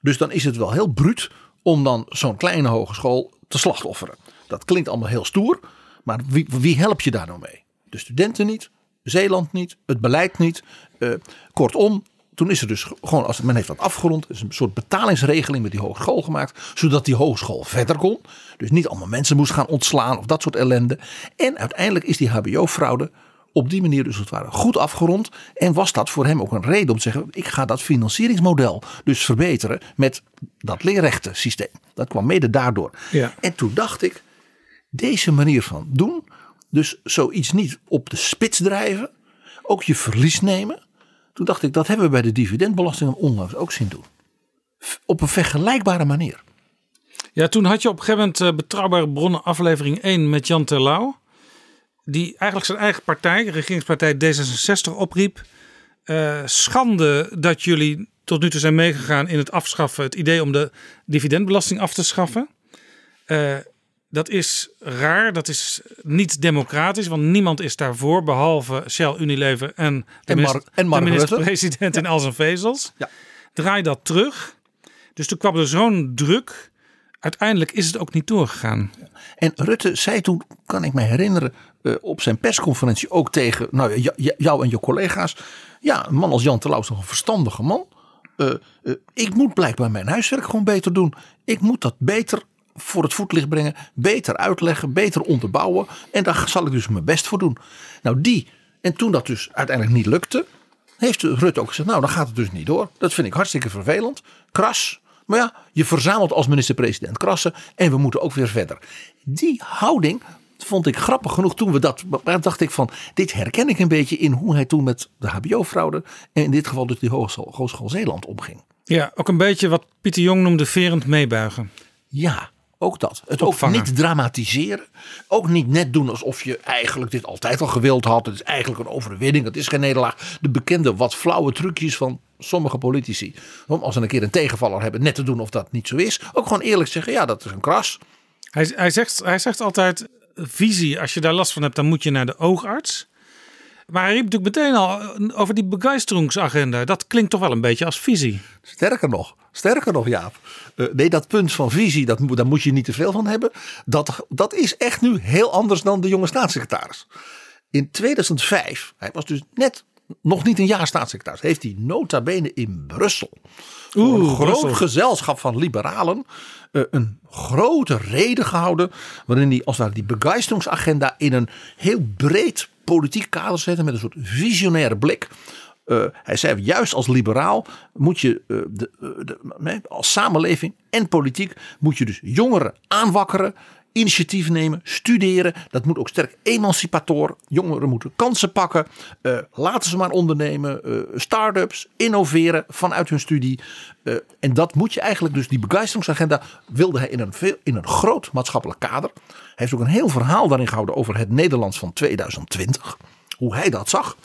E: Dus dan is het wel heel bruut om dan zo'n kleine hogeschool te slachtofferen. Dat klinkt allemaal heel stoer, maar wie, wie help je daar nou mee? De studenten niet, Zeeland niet, het beleid niet. Eh, kortom, toen is er dus gewoon, als men heeft dat afgerond, is een soort betalingsregeling met die hogeschool gemaakt, zodat die hogeschool verder kon. Dus niet allemaal mensen moest gaan ontslaan of dat soort ellende. En uiteindelijk is die HBO-fraude op die manier dus het ware goed afgerond. En was dat voor hem ook een reden om te zeggen: ik ga dat financieringsmodel dus verbeteren met dat leerrechtensysteem. Dat kwam mede daardoor.
B: Ja.
E: En toen dacht ik, deze manier van doen, dus zoiets niet op de spits drijven, ook je verlies nemen. Toen dacht ik, dat hebben we bij de dividendbelasting onlangs ook zien doen. Op een vergelijkbare manier.
B: Ja, toen had je op een gegeven moment eh, Betrouwbare Bronnen aflevering 1 met Jan Terlouw. Die eigenlijk zijn eigen partij, regeringspartij D66, opriep. eh, schande dat jullie tot nu toe zijn meegegaan in het afschaffen, het idee om de dividendbelasting af te schaffen. Eh, dat is raar, dat is niet democratisch, want niemand is daarvoor, behalve Shell, Unilever en de
E: En Mar-
B: minister-president in al zijn vezels.
E: Ja.
B: Draai dat terug. Dus toen kwam er zo'n druk. Uiteindelijk is het ook niet doorgegaan.
E: En Rutte zei toen, kan ik me herinneren, eh, op zijn persconferentie ook tegen nou, ja, ja, jou en je collega's. Ja, een man als Jan Terlouw is toch een verstandige man. Eh, eh, ik moet blijkbaar mijn huiswerk gewoon beter doen. Ik moet dat beter voor het voetlicht brengen. Beter uitleggen, beter onderbouwen. En daar zal ik dus mijn best voor doen. Nou die, en toen dat dus uiteindelijk niet lukte. Heeft Rutte ook gezegd, nou dan gaat het dus niet door. Dat vind ik hartstikke vervelend. Kras. Maar ja, je verzamelt als minister-president krassen. En we moeten ook weer verder. Die houding vond ik grappig genoeg toen we dat. Maar dacht ik van, dit herken ik een beetje in hoe hij toen met de HBO-fraude. En in dit geval dus die Hogeschool, Hogeschool Zeeland omging.
B: Ja, ook een beetje wat Pieter Jong noemde verend meebuigen.
E: Ja, ook dat. Het
B: Opvangen.
E: ook niet dramatiseren. Ook niet net doen alsof je eigenlijk dit altijd al gewild had. Het is eigenlijk een overwinning. Het is geen nederlaag. De bekende wat flauwe trucjes van sommige politici, om als ze een keer een tegenvaller hebben, net te doen of dat niet zo is. Ook gewoon eerlijk zeggen, ja, dat is een kras.
B: Hij, hij, zegt, hij zegt altijd, visie, als je daar last van hebt, dan moet je naar de oogarts. Maar hij riep natuurlijk meteen al eh, over die begeisterungsagenda. Dat klinkt toch wel een beetje als visie.
E: Sterker nog, sterker nog Jaap. Uh, nee, dat punt van visie, dat, daar moet je niet te veel van hebben. Dat, dat is echt nu heel anders dan de jonge staatssecretaris. In 2005, hij was dus net nog niet een jaar staatssecretaris, heeft hij nota bene in Brussel. Oeh, een groot Brussel. gezelschap van liberalen. Uh, een grote reden gehouden. Waarin hij als het die begeisterungsagenda in een heel breed politiek kader zette. Met een soort visionaire blik. Uh, hij zei juist als liberaal moet je uh, de, de, als samenleving en politiek moet je dus jongeren aanwakkeren initiatief nemen, studeren. Dat moet ook sterk emancipator. Jongeren moeten kansen pakken. Laten ze maar ondernemen. Start-ups, innoveren vanuit hun studie. En dat moet je eigenlijk dus, die begeistringsagenda wilde hij in een, in een groot maatschappelijk kader. Hij heeft ook een heel verhaal daarin gehouden over het Nederlands van 2020. Hoe hij dat zag.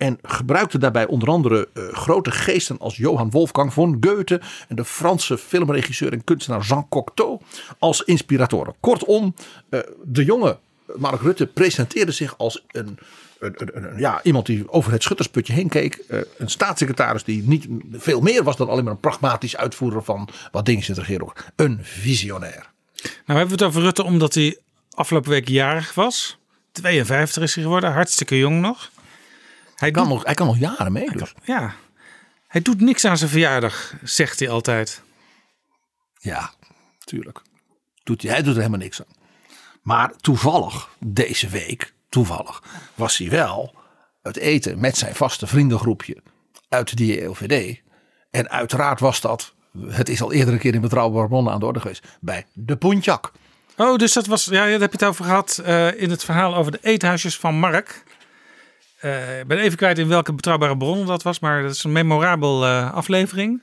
E: En gebruikte daarbij onder andere uh, grote geesten als Johan Wolfgang von Goethe en de Franse filmregisseur en kunstenaar Jean Cocteau als inspiratoren. Kortom, uh, de jonge Mark Rutte presenteerde zich als een, een, een, ja, iemand die over het schuttersputje heen keek. Uh, een staatssecretaris die niet veel meer was dan alleen maar een pragmatisch uitvoerder van wat dingen in het regeren. Een visionair.
B: Nou hebben we het over Rutte omdat hij afgelopen week jarig was. 52 is hij geworden, hartstikke jong nog.
E: Hij kan, nog, hij kan nog jaren mee. Dus.
B: ja. Hij doet niks aan zijn verjaardag, zegt hij altijd.
E: Ja, tuurlijk. Doet hij, doet er helemaal niks aan. Maar toevallig, deze week, toevallig, was hij wel het eten met zijn vaste vriendengroepje uit de LVD. En uiteraard was dat, het is al eerder een keer in Betrouwbare Bronnen aan de orde geweest, bij de Pontjak.
B: Oh, dus dat was, ja, daar heb je het over gehad uh, in het verhaal over de eethuisjes van Mark. Uh, ik ben even kwijt in welke betrouwbare bronnen dat was, maar dat is een memorabel uh, aflevering.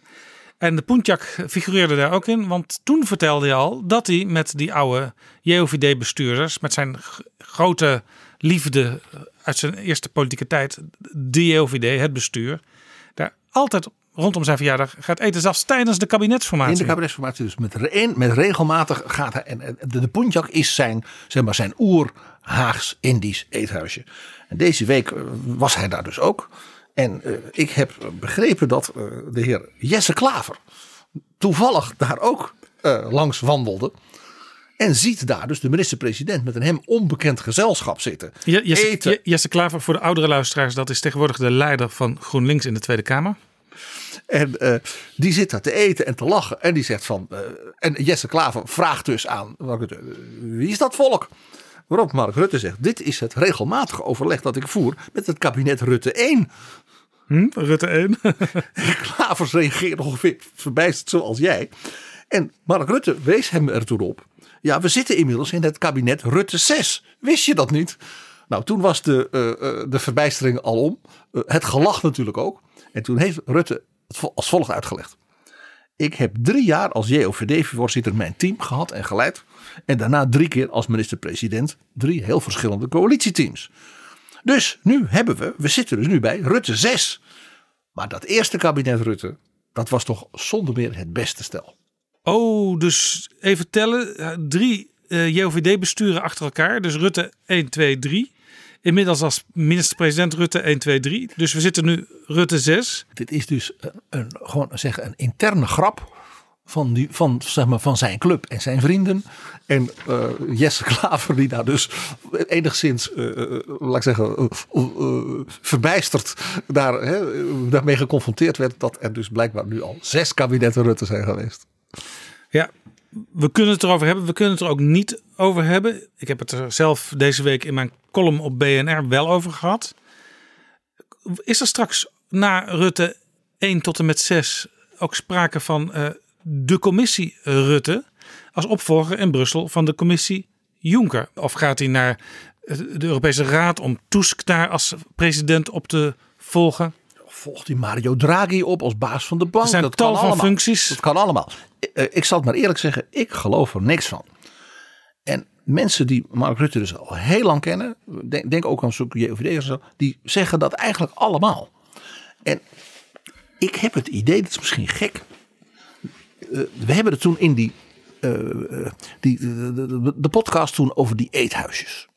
B: En de Puntjak figureerde daar ook in, want toen vertelde hij al dat hij met die oude JOVD-bestuurders, met zijn grote liefde uit zijn eerste politieke tijd, de JOVD, het bestuur, daar altijd rondom zijn verjaardag gaat eten, zelfs tijdens de kabinetsformatie.
E: In de kabinetsformatie, dus met, met regelmatig gaat hij. En de, de is zijn, zeg maar, zijn oer-Haags-Indisch eethuisje. En deze week eh, was hij daar dus ook. En uh, ik heb begrepen dat uh, de heer Jesse Klaver toevallig daar ook uh, langs wandelde. En ziet daar dus de minister-president met een hem onbekend gezelschap zitten.
B: Jesse, eten. Jesse Klaver, voor de oudere luisteraars, dat is tegenwoordig de leider van GroenLinks in de Tweede Kamer.
E: En uh, die zit daar te eten en te lachen. En die zegt van. Uh, en Jesse Klaver vraagt dus aan. Wie is dat volk? Waarop Mark Rutte zegt: Dit is het regelmatige overleg dat ik voer met het kabinet Rutte 1.
B: Hm, Rutte 1.
E: Klavers reageert ongeveer verbijsterd zoals jij. En Mark Rutte wees hem ertoe op. Ja, we zitten inmiddels in het kabinet Rutte 6. Wist je dat niet? Nou, toen was de, uh, de verbijstering al om. Uh, het gelach natuurlijk ook. En toen heeft Rutte het als volgt uitgelegd. Ik heb drie jaar als JOVD-voorzitter mijn team gehad en geleid. En daarna drie keer als minister-president drie heel verschillende coalitieteams. Dus nu hebben we, we zitten dus nu bij Rutte 6. Maar dat eerste kabinet Rutte, dat was toch zonder meer het beste stel.
B: Oh, dus even tellen. Drie uh, JOVD-besturen achter elkaar. Dus Rutte 1, 2, 3. Inmiddels als minister-president Rutte 1, 2, 3. Dus we zitten nu Rutte 6.
E: Dit is dus een, een, gewoon zeggen, een interne grap van, die, van, zeg maar, van zijn club en zijn vrienden. En uh, Jesse Klaver die daar dus enigszins, uh, laat ik zeggen, verbijsterd daar, hè, daarmee geconfronteerd werd. Dat er dus blijkbaar nu al zes kabinetten Rutte zijn geweest.
B: Ja, we kunnen het erover hebben. We kunnen het er ook niet over hebben. Ik heb het er zelf deze week in mijn column op BNR wel over gehad. Is er straks na Rutte 1 tot en met 6 ook sprake van uh, de commissie Rutte als opvolger in Brussel van de commissie Juncker? Of gaat hij naar de Europese Raad om Tusk daar als president op te volgen?
E: Volgt hij Mario Draghi op als baas van de bank?
B: Er zijn
E: dat
B: tal
E: kan
B: van
E: allemaal.
B: functies.
E: Dat kan allemaal. Ik zal het maar eerlijk zeggen, ik geloof er niks van. En mensen die Mark Rutte dus al heel lang kennen, denk, denk ook aan zo'n JOVD'ers, die zeggen dat eigenlijk allemaal. En ik heb het idee, dat is misschien gek. Uh, we hebben het toen in die, uh, die de, de, de, podcast toen over die eethuisjes.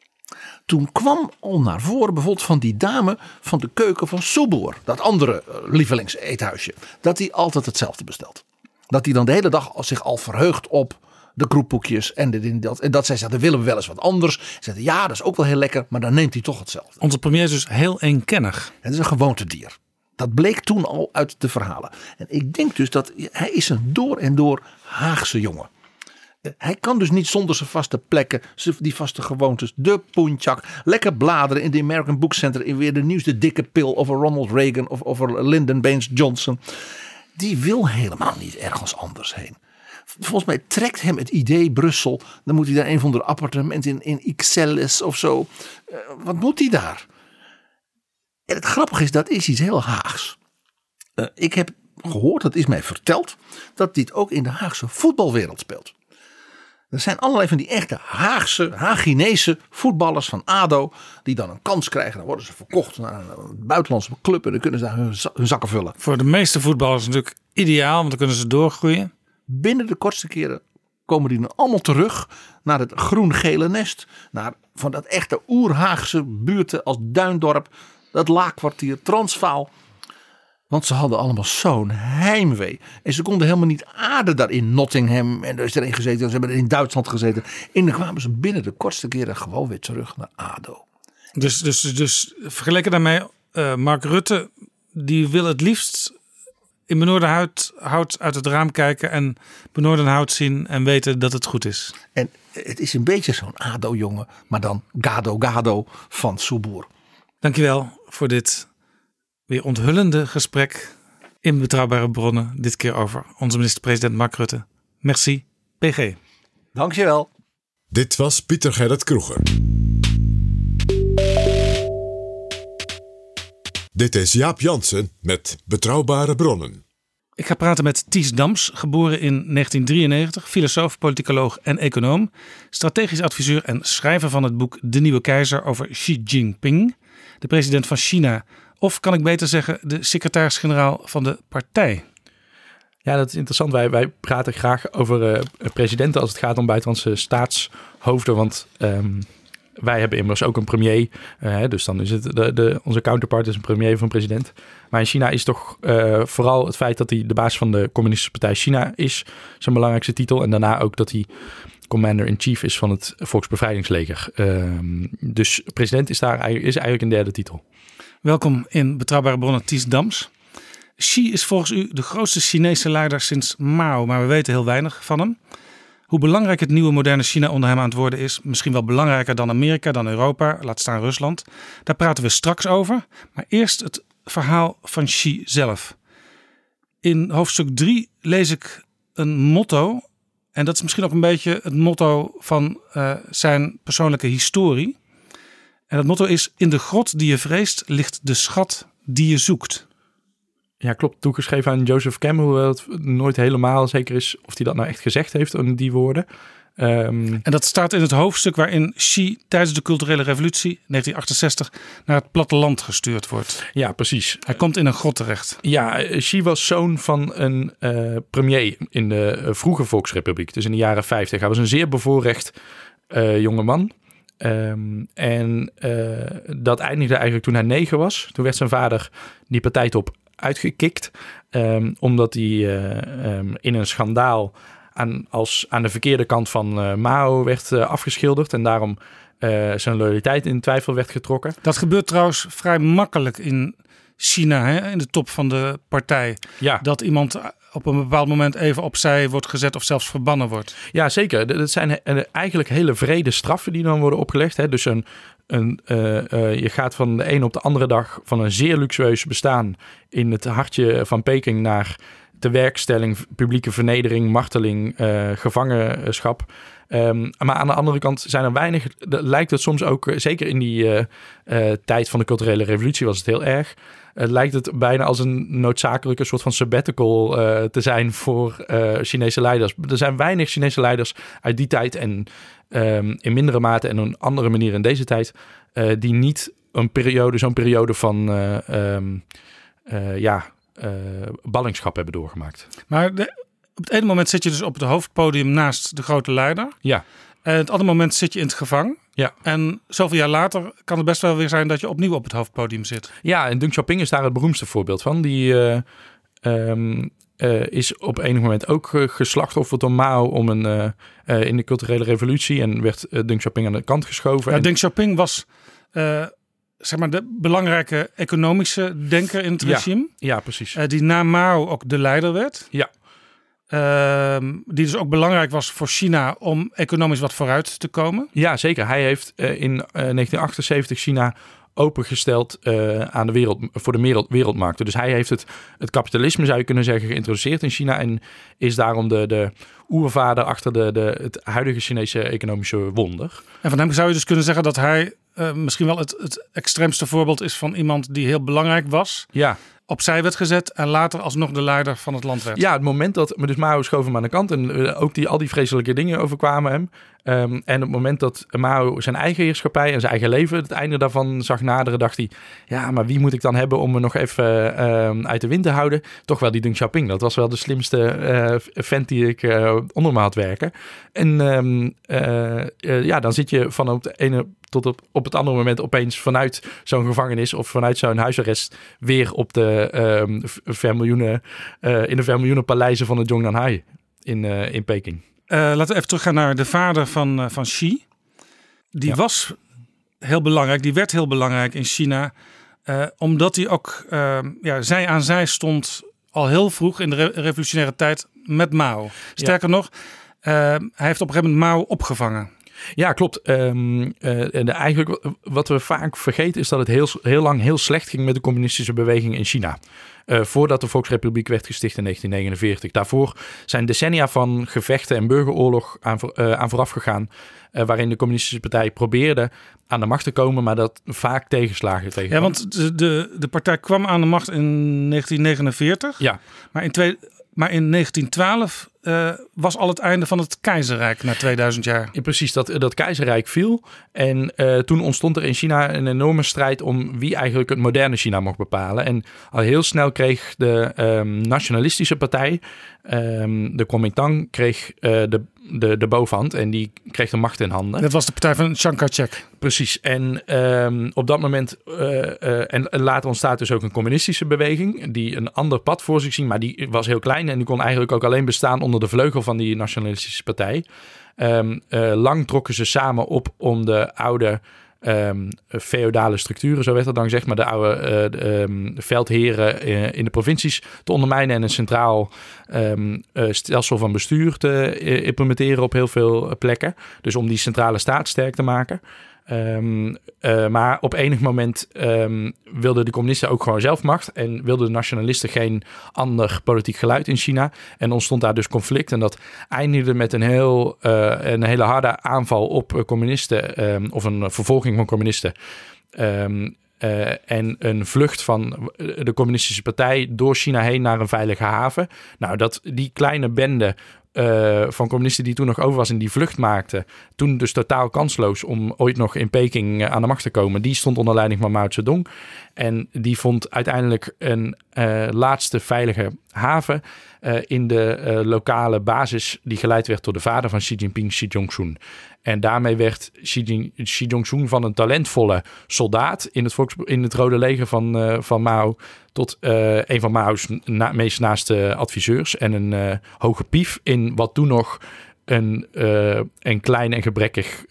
E: Toen kwam al naar voren bijvoorbeeld van die dame van de keuken van Soeboer. Dat andere lievelingseethuisje. Dat die altijd hetzelfde bestelt. Dat die dan de hele dag zich al verheugt op de kroephoekjes en, dit, dat. En dat zij zegt, dan willen we wel eens wat anders. Ze ja, dat is ook wel heel lekker, maar dan neemt hij toch hetzelfde.
B: Onze premier is dus heel eenkennig.
E: Het is een gewoontedier. Dat bleek toen al uit de verhalen. En ik denk dus dat hij is een door en door Haagse jongen. Hij kan dus niet zonder zijn vaste plekken, die vaste gewoontes, de poentjak, lekker bladeren in de American Book Center in weer de nieuwste dikke pil over Ronald Reagan of over Lyndon Baines Johnson. Die wil helemaal niet ergens anders heen. Volgens mij trekt hem het idee Brussel. Dan moet hij daar een van de appartementen in, in Ixelles of zo. Uh, wat moet hij daar? En het grappige is, dat is iets heel Haags. Uh, ik heb gehoord, dat is mij verteld, dat dit ook in de Haagse voetbalwereld speelt. Er zijn allerlei van die echte Haagse, Haginese voetballers van ADO. Die dan een kans krijgen. Dan worden ze verkocht naar een buitenlandse club. En dan kunnen ze daar hun, zakken vullen.
B: Voor de meeste voetballers natuurlijk ideaal. Want dan kunnen ze doorgroeien.
E: Binnen de kortste keren komen die dan allemaal terug naar het groen-gele nest. Naar van dat echte oerhaagse buurten als Duindorp. Dat laakkwartier, Transvaal. Want ze hadden allemaal zo'n heimwee. En ze konden helemaal niet aarden daar in Nottingham. En er is erin gezeten. Ze hebben in Duitsland gezeten. En dan kwamen ze binnen de kortste keren gewoon weer terug naar ADO.
B: Dus, dus, dus vergeleken daarmee, uh, Mark Rutte, die wil het liefst in Benoordenhout hout uit het raam kijken en Benoordenhout zien en weten dat het goed is.
E: En het is een beetje zo'n ADO-jongen, maar dan gado-gado van Soeboer.
B: Dankjewel voor dit weer onthullende gesprek in Betrouwbare Bronnen. Dit keer over onze minister-president Mark Rutte. Merci, PG.
E: Dankjewel.
C: Dit was Pieter Gerrit Kroeger. Dit is Jaap Jansen met Betrouwbare Bronnen.
B: Ik ga praten met Ties Dams, geboren in 1993, filosoof, politicoloog en econoom, strategisch adviseur en schrijver van het boek De Nieuwe Keizer over Xi Jinping, de president van China, of kan ik beter zeggen de secretaris-generaal van de partij.
A: Ja, dat is interessant. Wij, wij praten graag over uh, presidenten als het gaat om buitenlandse staatshoofden, want um, wij hebben immers ook een premier. Uh, dus dan is het de, onze counterpart is een premier van president. Maar in China is toch uh, vooral het feit dat hij de baas van de Communistische Partij China is, zijn belangrijkste titel. En daarna ook dat hij commander-in-chief is van het Volksbevrijdingsleger. Uh, dus president is daar is eigenlijk een derde titel.
B: Welkom in Betrouwbare Bronnen Ties Dams. Xi is volgens u de grootste Chinese leider sinds Mao, maar we weten heel weinig van hem. Hoe belangrijk het nieuwe moderne China onder hem aan het worden is, misschien wel belangrijker dan Amerika, dan Europa, laat staan Rusland. Daar praten we straks over. Maar eerst het verhaal van Xi zelf. In hoofdstuk 3 lees ik een motto. En dat is misschien ook een beetje het motto van uh, zijn persoonlijke historie. En dat motto is: In de grot die je vreest ligt de schat die je zoekt.
A: Ja, klopt. Toegeschreven aan Joseph Campbell, hoewel het nooit helemaal zeker is of hij dat nou echt gezegd heeft in die woorden.
B: Um, en dat staat in het hoofdstuk waarin Xi tijdens de culturele revolutie 1968 naar het platteland gestuurd wordt.
A: Ja, precies.
B: Hij komt in een grot terecht.
A: Ja, Xi was zoon van een uh, premier in de uh, vroege Volksrepubliek, dus in de jaren 50. Hij was een zeer bevoorrecht uh, jonge man. Um, en dat eindigde eigenlijk toen hij negen was. Toen werd zijn vader die partijtop uitgekikt. Um, omdat hij uh, um, in een schandaal aan, als aan de verkeerde kant van uh, Mao werd afgeschilderd. En daarom zijn loyaliteit in twijfel werd getrokken.
B: Dat gebeurt trouwens vrij makkelijk in China, hè? in de top van de partij.
A: Ja.
B: Dat iemand op een bepaald moment even opzij wordt gezet of zelfs verbannen wordt.
A: Ja, zeker. Dat zijn eigenlijk hele vrede straffen die dan worden opgelegd. Hè? Dus een, een, uh, uh, je gaat van de ene op de andere dag van een zeer luxueus bestaan in het hartje van Peking naar de werkstelling, publieke vernedering, marteling, gevangenschap. Um, maar aan de andere kant zijn er weinig, lijkt het soms ook, zeker in die tijd van de culturele revolutie was het heel erg. Het lijkt het bijna als een noodzakelijke soort van sabbatical uh, te zijn voor uh, Chinese leiders. Er zijn weinig Chinese leiders uit die tijd en um, in mindere mate en op een andere manier in deze tijd, uh, die niet een periode, zo'n periode van um, ja, ballingschap hebben doorgemaakt.
B: Maar de, op het ene moment zit je dus op het hoofdpodium naast de grote leider.
A: Ja.
B: En het andere moment zit je in het gevang.
A: Ja.
B: En zoveel jaar later kan het best wel weer zijn dat je opnieuw op het hoofdpodium zit.
A: Ja, en Deng Xiaoping is daar het beroemdste voorbeeld van. Die eh, ehm, eh, is op enig moment ook uh, geslachtofferd door Mao om een, in de culturele revolutie. En werd Deng Xiaoping aan de kant geschoven.
B: Ja,
A: en...
B: Deng Xiaoping was zeg maar de belangrijke economische denker in het regime.
A: Ja, precies.
B: die na Mao ook de leider werd.
A: Ja.
B: Ehm, die dus ook belangrijk was voor China om economisch wat vooruit te komen.
A: Ja, zeker. Hij heeft uh, in uh, 1978 China opengesteld uh, aan de wereld, voor de wereld, wereldmarkten. Dus hij heeft het, het kapitalisme, zou je kunnen zeggen, geïntroduceerd in China. En is daarom de, de oervader achter de, de, het huidige Chinese economische wonder.
B: En van hem zou je dus kunnen zeggen dat hij misschien wel het, het extreemste voorbeeld is van iemand die heel belangrijk was.
A: Ja
B: opzij werd gezet en later alsnog de leider van het land werd.
A: Ja, het moment dat dus Mao schoof hem aan de kant en uh, ook die, al die vreselijke dingen overkwamen hem. Um, en op het moment dat Mao zijn eigen heerschappij en zijn eigen leven het einde daarvan zag naderen, dacht hij: ja, maar wie moet ik dan hebben om me nog even uh, uit de wind te houden? Toch wel die Deng Xiaoping. Dat was wel de slimste uh, vent die ik onder me had werken. En um, ja, dan zit je van op de ene tot op, op het andere moment opeens vanuit zo'n gevangenis of vanuit zo'n huisarrest weer op de vermiljoenen, in de vermiljoenen paleizen van de Zhongnanhai in, in Peking.
B: Uh, laten we even teruggaan naar de vader van, uh, van Xi. Die ja. was heel belangrijk, die werd heel belangrijk in China. Uh, omdat hij ook ja, zij aan zij stond al heel vroeg in de re revolutionaire tijd met Mao. Sterker ja. nog, hij heeft op een gegeven moment Mao opgevangen.
A: Ja, klopt. Um, uh, en eigenlijk wat we vaak vergeten is dat het heel, heel lang heel slecht ging met de communistische beweging in China. Uh, voordat de Volksrepubliek werd gesticht in 1949. Daarvoor zijn decennia van gevechten en burgeroorlog aan, uh, aan vooraf gegaan. waarin de communistische partij probeerde aan de macht te komen, maar dat vaak tegenslagen tegen.
B: Ja, want de, de, de partij kwam aan de macht in 1949.
A: Ja.
B: Maar in twee, maar in 1912 uh, was al het einde van het keizerrijk na 2000 jaar.
A: Ja, precies, dat, dat keizerrijk viel. En uh, toen ontstond er in China een enorme strijd om wie eigenlijk het moderne China mocht bepalen. En al heel snel kreeg de um, nationalistische partij, um, de Kuomintang, kreeg uh, de, de, de bovenhand en die kreeg de macht in handen.
B: Dat was de partij van Chiang Kai-shek.
A: Precies. En um, op dat moment, en later ontstaat dus ook een communistische beweging die een ander pad voor zich zien, maar die was heel klein en die kon eigenlijk ook alleen bestaan onder de vleugel van die nationalistische partij. Um, uh, lang trokken ze samen op om de oude um, feodale structuren, zo werd dat dan gezegd, maar de oude de, um, veldheren uh, in de provincies te ondermijnen en een centraal stelsel van bestuur te implementeren op heel veel plekken. Dus om die centrale staat sterk te maken. Um, uh, maar op enig moment um, wilden de communisten ook gewoon zelfmacht en wilden de nationalisten geen ander politiek geluid in China. En ontstond daar dus conflict. En dat eindigde met een, heel, uh, een hele harde aanval op communisten, um, of een vervolging van communisten. En een vlucht van de communistische partij door China heen naar een veilige haven. Nou, dat die kleine bende uh, van communisten die toen nog over was en die vlucht maakte. Toen dus totaal kansloos om ooit nog in Peking uh, aan de macht te komen. Die stond onder leiding van Mao Zedong. En die vond uiteindelijk een uh, laatste veilige haven in de lokale basis die geleid werd door de vader van Xi Jinping, Xi Jong-un. En daarmee werd Xi, Xi Jong-un van een talentvolle soldaat in het, volks, in het Rode Leger van, van Mao tot een van Mao's na, meest naaste adviseurs en een hoge pief in wat toen nog een, een klein en gebrekkig,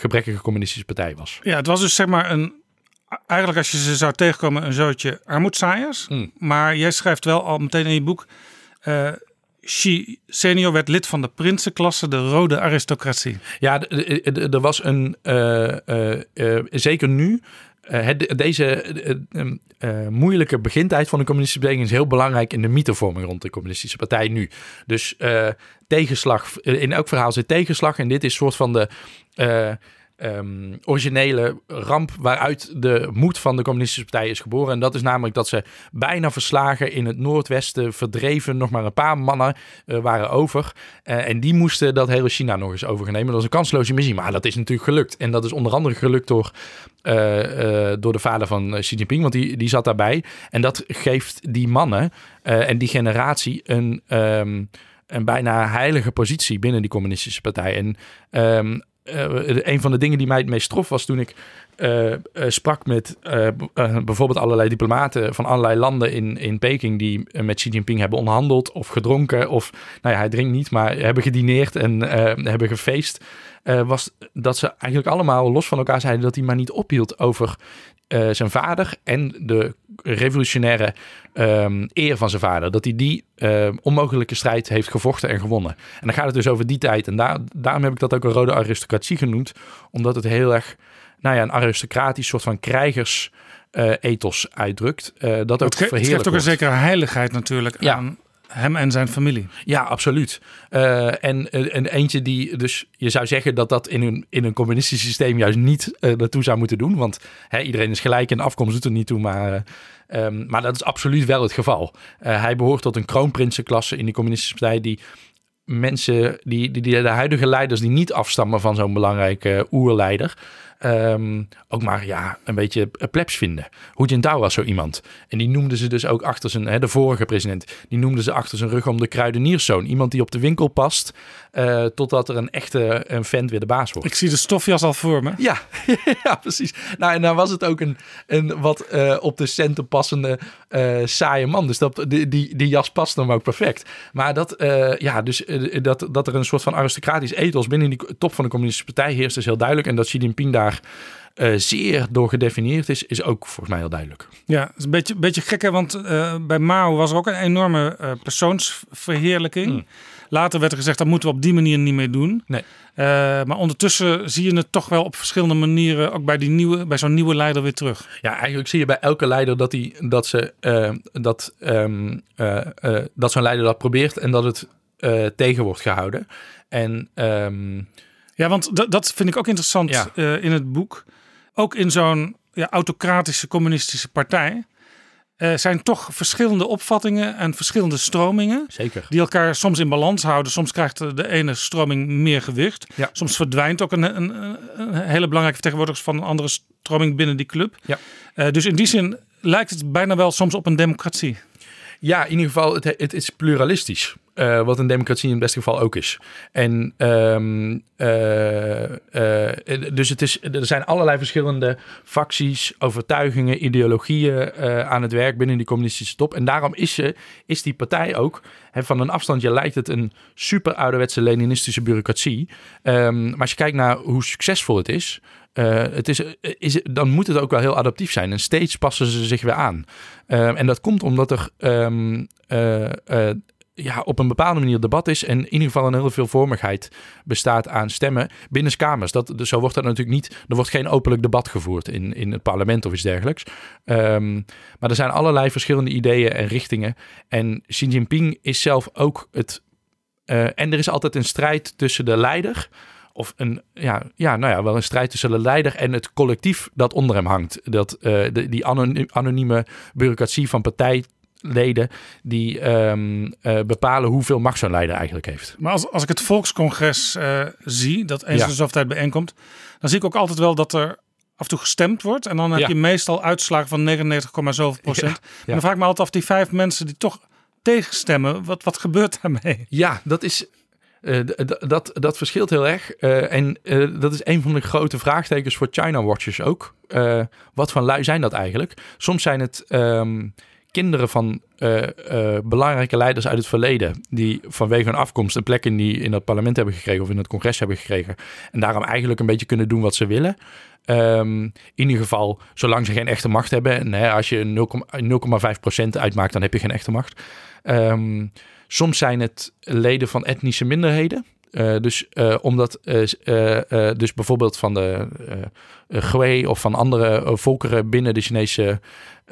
A: gebrekkige communistische partij was.
B: Ja, het was dus zeg maar een, eigenlijk als je ze zou tegenkomen, een zootje armoedzaaiers. Mm. Maar jij schrijft wel al meteen in je boek, Xi senior werd lid van de prinsenklasse, de rode aristocratie.
A: Ja, er was een, zeker nu, uh, het, deze uh, uh, moeilijke begintijd van de communistische beweging is heel belangrijk in de mythevorming rond de communistische partij nu. Dus tegenslag, in elk verhaal zit tegenslag en dit is soort van de ehm, originele ramp waaruit de moed van de communistische partij is geboren. En dat is namelijk dat ze bijna verslagen in het noordwesten verdreven. Nog maar een paar mannen eh, waren over. Eh, en die moesten dat hele China nog eens overnemen. Dat was een kansloze missie, maar dat is natuurlijk gelukt. En dat is onder andere gelukt door, eh, door de vader van Xi Jinping, want die, die zat daarbij. En dat geeft die mannen en die generatie een... Um, een bijna heilige positie binnen die communistische partij. En um, een van de dingen die mij het meest trof was toen ik uh, uh, sprak met bijvoorbeeld allerlei diplomaten van allerlei landen in, in Peking die met Xi Jinping hebben onderhandeld of gedronken of, nou ja, hij drinkt niet, maar hebben gedineerd en hebben gefeest. was dat ze eigenlijk allemaal los van elkaar zeiden dat hij maar niet ophield over uh, zijn vader en de revolutionaire um, eer van zijn vader. Dat hij die uh, onmogelijke strijd heeft gevochten en gewonnen. En dan gaat het dus over die tijd. En daar, daarom heb ik dat ook een rode aristocratie genoemd. Omdat het heel erg, nou ja, een aristocratisch soort van krijgers... Uh, ethos uitdrukt. Uh, dat ook
B: het, ge het geeft ook een zekere heiligheid natuurlijk ja. aan hem en zijn familie.
A: Ja, absoluut. Uh, en, en eentje die, dus je zou zeggen dat dat in een, in een communistisch systeem juist niet uh, naartoe zou moeten doen. Want hè, iedereen is gelijk en de afkomst doet er niet toe. Maar, um, maar dat is absoluut wel het geval. hij behoort tot een kroonprinsenklasse in die communistische partij die mensen, die, die, die de huidige leiders die niet afstammen van zo'n belangrijke oerleider um, ook maar ja, een beetje plebs vinden. Hu Jintao was zo iemand. En die noemden ze dus ook achter zijn, hè, de vorige president, die noemden ze achter zijn rug om de kruidenierszoon. Iemand die op de winkel past, uh, totdat er een echte een vent weer de baas wordt.
B: Ik zie de stofjas al voor me.
A: Ja, ja precies. Nou, en dan was het ook een, een wat uh, op de centen passende uh, saaie man. Dus dat, die, die, die jas past hem ook perfect. Maar dat, ja, dus dat, dat er een soort van aristocratisch ethos binnen die top van de communistische partij heerst, is heel duidelijk. En dat Xi Jinping daar uh, zeer door gedefinieerd is, is ook volgens mij heel duidelijk.
B: Ja, het is een beetje, beetje gek, hè? want uh, bij Mao was er ook een enorme uh, persoonsverheerlijking. Mm. Later werd er gezegd, dat moeten we op die manier niet meer doen.
A: Nee.
B: maar ondertussen zie je het toch wel op verschillende manieren, ook bij, die nieuwe, bij zo'n nieuwe leider weer terug.
A: Ja, eigenlijk zie je bij elke leider dat, die, dat, ze, dat, um, dat zo'n leider dat probeert en dat het tegen wordt gehouden. En... Um,
B: ja, want dat vind ik ook interessant ja. uh, in het boek. Ook in zo'n ja, autocratische communistische partij. Uh, zijn toch verschillende opvattingen en verschillende stromingen.
A: Zeker.
B: Die elkaar soms in balans houden. Soms krijgt de ene stroming meer gewicht.
A: Ja.
B: Soms verdwijnt ook een, een, een, hele belangrijke vertegenwoordiger van een andere stroming binnen die club.
A: Ja.
B: Uh, dus in die zin lijkt het bijna wel soms op een democratie.
A: Ja, in ieder geval, het, het is pluralistisch. Uh, wat een democratie in het beste geval ook is. En um, uh, uh, dus het is, er zijn allerlei verschillende facties, overtuigingen, ideologieën aan het werk binnen die communistische top. En daarom is, ze, is die partij ook, hè, van een afstandje lijkt het een super ouderwetse Leninistische bureaucratie. Um, maar als je kijkt naar hoe succesvol het is, uh, het is, is, dan moet het ook wel heel adaptief zijn. En steeds passen ze zich weer aan. Uh, en dat komt omdat er um, uh, ja, op een bepaalde manier debat is. En in ieder geval een heel veel vormigheid bestaat aan stemmen binnen kamers. Dat, dus zo wordt dat natuurlijk niet. Er wordt geen openlijk debat gevoerd in, in het parlement of iets dergelijks. Um, maar er zijn allerlei verschillende ideeën en richtingen. En Xi Jinping is zelf ook het. en er is altijd een strijd tussen de leider of een, ja, ja, nou ja, wel een strijd tussen de leider en het collectief dat onder hem hangt. Dat, uh, de, die anonieme bureaucratie van partijleden die um, uh, bepalen hoeveel macht zo'n leider eigenlijk heeft.
B: Maar als, als ik het volkscongres uh, zie, dat eens ja. in de zoveel tijd bijeenkomt, dan zie ik ook altijd wel dat er af en toe gestemd wordt. En dan heb ja. je meestal uitslagen van 99, zoveel procent. Ja. En dan vraag ik me altijd af, die vijf mensen die toch tegenstemmen, wat, wat gebeurt daarmee?
A: Ja, dat is uh, dat, dat verschilt heel erg. Uh, en uh, dat is een van de grote vraagtekens voor China Watchers ook. wat voor lui zijn dat eigenlijk? Soms zijn het um, kinderen van belangrijke leiders uit het verleden. die vanwege hun afkomst een plek in, die, in dat parlement hebben gekregen. of in het congres hebben gekregen. En daarom eigenlijk een beetje kunnen doen wat ze willen. Um, in ieder geval, zolang ze geen echte macht hebben. En als je 0,5% uitmaakt, dan heb je geen echte macht. Um, Soms zijn het leden van etnische minderheden. Uh, dus uh, omdat, uh, dus bijvoorbeeld van de Hui of van andere uh, volkeren binnen de Chinese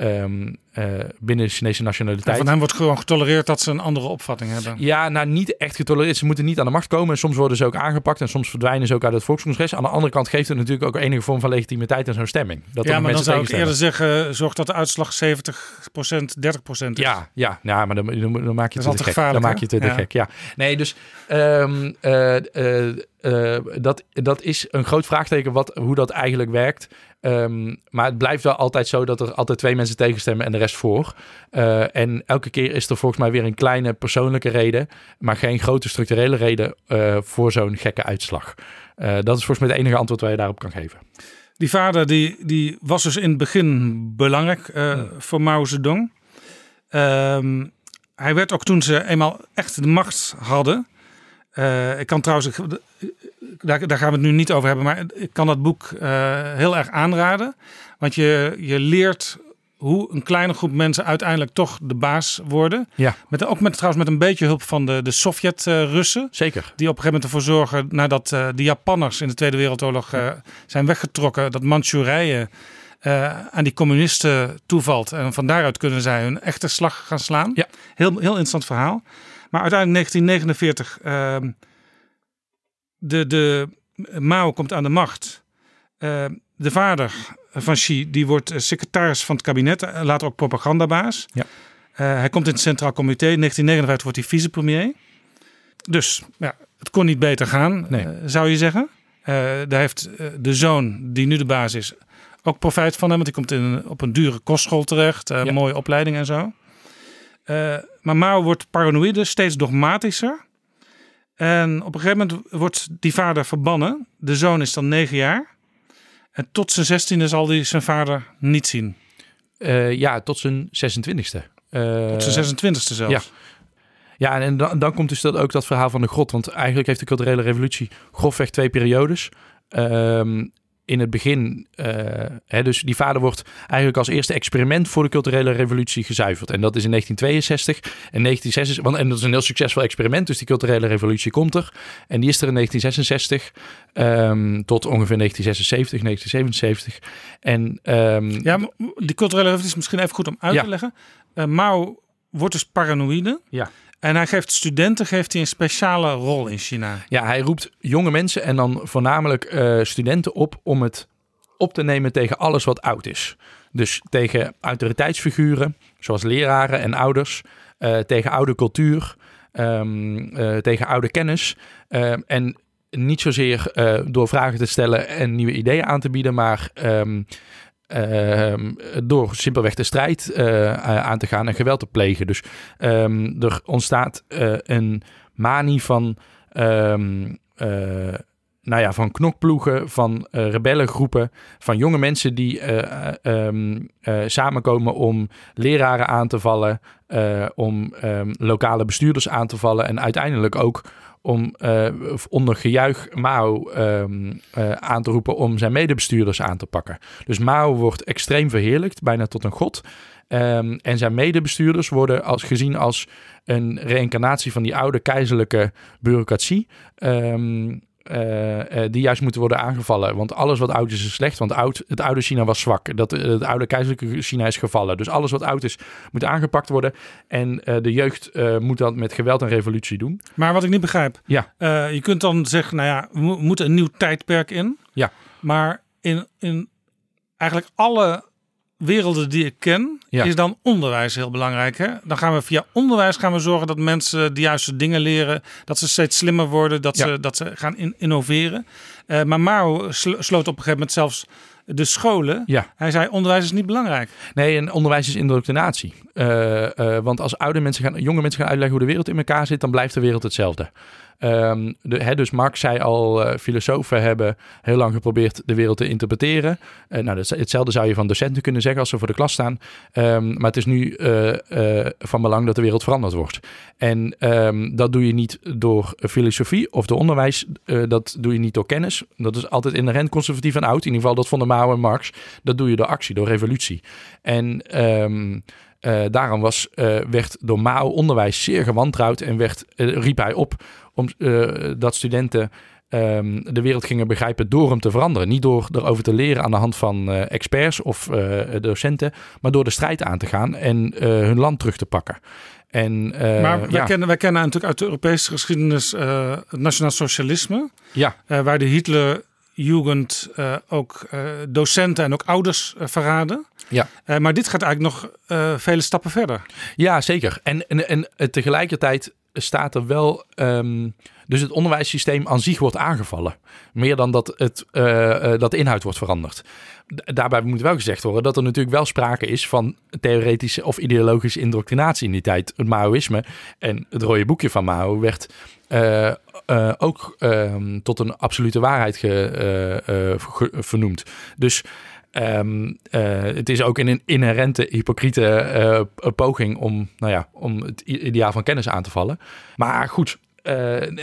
A: um, uh, binnen de Chinese nationaliteit.
B: En van hen wordt gewoon getolereerd dat ze een andere opvatting hebben.
A: Ja, nou niet echt getolereerd. Ze moeten niet aan de macht komen. En soms worden ze ook aangepakt en soms verdwijnen ze ook uit het volkscongres. Aan de andere kant geeft het natuurlijk ook enige vorm van legitimiteit aan zo'n stemming.
B: Dat ja, maar dan zou ik eerder zeggen, zorg dat de uitslag 70%, 30% is.
A: Ja, ja, ja maar dan, dan, dan maak je het te gek. Dan maak je het te ja. gek, ja. Nee, dus um, uh, uh, uh, dat, dat is een groot vraagteken wat, hoe dat eigenlijk werkt. Um, maar het blijft wel altijd zo dat er altijd twee mensen tegenstemmen en de rest voor. Uh, en elke keer is er volgens mij weer een kleine persoonlijke reden, maar geen grote structurele reden uh, voor zo'n gekke uitslag. Dat is volgens mij het enige antwoord waar je daarop kan geven.
B: Die vader die, die was dus in het begin belangrijk voor Mao Zedong. Um, hij werd ook toen ze eenmaal echt de macht hadden. Ik kan trouwens daar, daar, gaan we het nu niet over hebben, maar ik kan dat boek uh, heel erg aanraden. Want je, je leert hoe een kleine groep mensen uiteindelijk toch de baas worden.
A: Ja.
B: Met, ook met, trouwens met een beetje hulp van de, de Sovjet-Russen.
A: Zeker.
B: Die op een gegeven moment ervoor zorgen, nadat uh, de Japanners in de Tweede Wereldoorlog zijn weggetrokken, dat Manchurije aan die communisten toevalt. En van daaruit kunnen zij hun echte slag gaan slaan.
A: Ja.
B: Heel, heel interessant verhaal. Maar uiteindelijk 1949 ehm, de, de Mao komt aan de macht. Uh, de vader van Xi die wordt eh, secretaris van het kabinet, eh, later ook propagandabaas.
A: Ja.
B: Uh, hij komt in het Centraal Comité. In 1959 wordt hij vicepremier. Dus ja, het kon niet beter gaan,
A: nee.
B: uh, zou je zeggen. daar heeft de zoon, die nu de baas is, ook profijt van hem. Want hij komt in, op een dure kostschool terecht. Ja. Mooie opleiding en zo. Maar Mao wordt paranoïde, steeds dogmatischer. En op een gegeven moment wordt die vader verbannen. De zoon is dan negen jaar. En tot zijn zestiende zal hij zijn vader niet zien.
A: Uh, ja, tot zijn 26e.
B: Uh, tot zijn 26e zelfs.
A: Ja. Ja, en dan, dan komt dus dat ook dat verhaal van de grot. Want eigenlijk heeft de culturele revolutie grofweg twee periodes. Um, in het begin, uh, hè, dus die vader wordt eigenlijk als eerste experiment voor de culturele revolutie gezuiverd. En dat is in 1962 en 1966, want, en dat is een heel succesvol experiment, dus die culturele revolutie komt er. En die is er in 1966 um, tot ongeveer 1976, 1977. En, um,
B: ja, maar die culturele revolutie is misschien even goed om uit ja. te leggen. Uh, Mao wordt dus paranoïde.
A: Ja.
B: En hij geeft studenten geeft hij een speciale rol in China.
A: Ja, hij roept jonge mensen en dan voornamelijk uh, studenten op om het op te nemen tegen alles wat oud is. Dus tegen autoriteitsfiguren, zoals leraren en ouders, uh, tegen oude cultuur, um, uh, tegen oude kennis. en niet zozeer door vragen te stellen en nieuwe ideeën aan te bieden, maar um, uh, door simpelweg de strijd uh, aan te gaan en geweld te plegen. Dus um, er ontstaat uh, een manie van, um, nou ja, van knokploegen, van rebellengroepen, van jonge mensen die samenkomen om leraren aan te vallen, om lokale bestuurders aan te vallen en uiteindelijk ook om uh, onder gejuich Mao um, uh, aan te roepen om zijn medebestuurders aan te pakken. Dus Mao wordt extreem verheerlijkt, bijna tot een god. Um, en zijn medebestuurders worden als, gezien als een reïncarnatie van die oude keizerlijke bureaucratie. Uh, die juist moeten worden aangevallen. Want alles wat oud is, is slecht. Want oud, het oude China was zwak. Dat, uh, het oude keizerlijke China is gevallen. Dus alles wat oud is, moet aangepakt worden. En de jeugd moet dat met geweld en revolutie doen.
B: Maar wat ik niet begrijp.
A: Ja.
B: je kunt dan zeggen, nou ja, we moeten een nieuw tijdperk in.
A: Ja.
B: Maar in, in eigenlijk alle werelden die ik ken, ja. is dan onderwijs heel belangrijk. Hè? Dan gaan we via onderwijs gaan we zorgen dat mensen de juiste dingen leren, dat ze steeds slimmer worden, dat, ja. ze, dat ze gaan in, innoveren. Uh, maar Mao sloot op een gegeven moment zelfs de scholen.
A: Ja.
B: Hij zei onderwijs is niet belangrijk.
A: Nee, en onderwijs is indoctrinatie. Uh, uh, want als oude mensen gaan, jonge mensen gaan uitleggen hoe de wereld in elkaar zit, dan blijft de wereld hetzelfde. Um, de, dus Marx zei al, uh, filosofen hebben heel lang geprobeerd de wereld te interpreteren. Uh, nou, dat, hetzelfde zou je van docenten kunnen zeggen als ze voor de klas staan. Um, maar het is nu uh, van belang dat de wereld veranderd wordt. En um, dat doe je niet door filosofie of door onderwijs. dat doe je niet door kennis. Dat is altijd inherent conservatief en oud. In ieder geval dat vonden Mao en Marx. Dat doe je door actie, door revolutie. En... Uh, daarom was, uh, werd door Mao onderwijs zeer gewantrouwd en werd, uh, riep hij op om, dat studenten ehm, de wereld gingen begrijpen door hem te veranderen. Niet door erover te leren aan de hand van eh, experts of eh, docenten, maar door de strijd aan te gaan en eh, hun land terug te pakken. En, eh,
B: maar wij,
A: ja.
B: kennen, wij kennen natuurlijk uit de Europese geschiedenis eh, het nationaal socialisme.
A: Ja.
B: Eh, waar de Hitlerjugend eh ook eh, docenten en ook ouders eh, verraden.
A: Ja.
B: Maar dit gaat eigenlijk nog vele stappen verder.
A: Ja, zeker. En, en, en tegelijkertijd staat er wel. ehm, dus het onderwijssysteem aan zich wordt aangevallen. Meer dan dat, het, dat de inhoud wordt veranderd. Daarbij moet wel gezegd worden dat er natuurlijk wel sprake is van theoretische of ideologische indoctrinatie in die tijd. Het Maoïsme en het rode boekje van Mao werd eh, ook ehm, tot een absolute waarheid ge, eh, eh, vernoemd. Dus Ehm, eh, het is ook een inherente hypocriete poging om, nou ja, om het ideaal van kennis aan te vallen. Maar goed,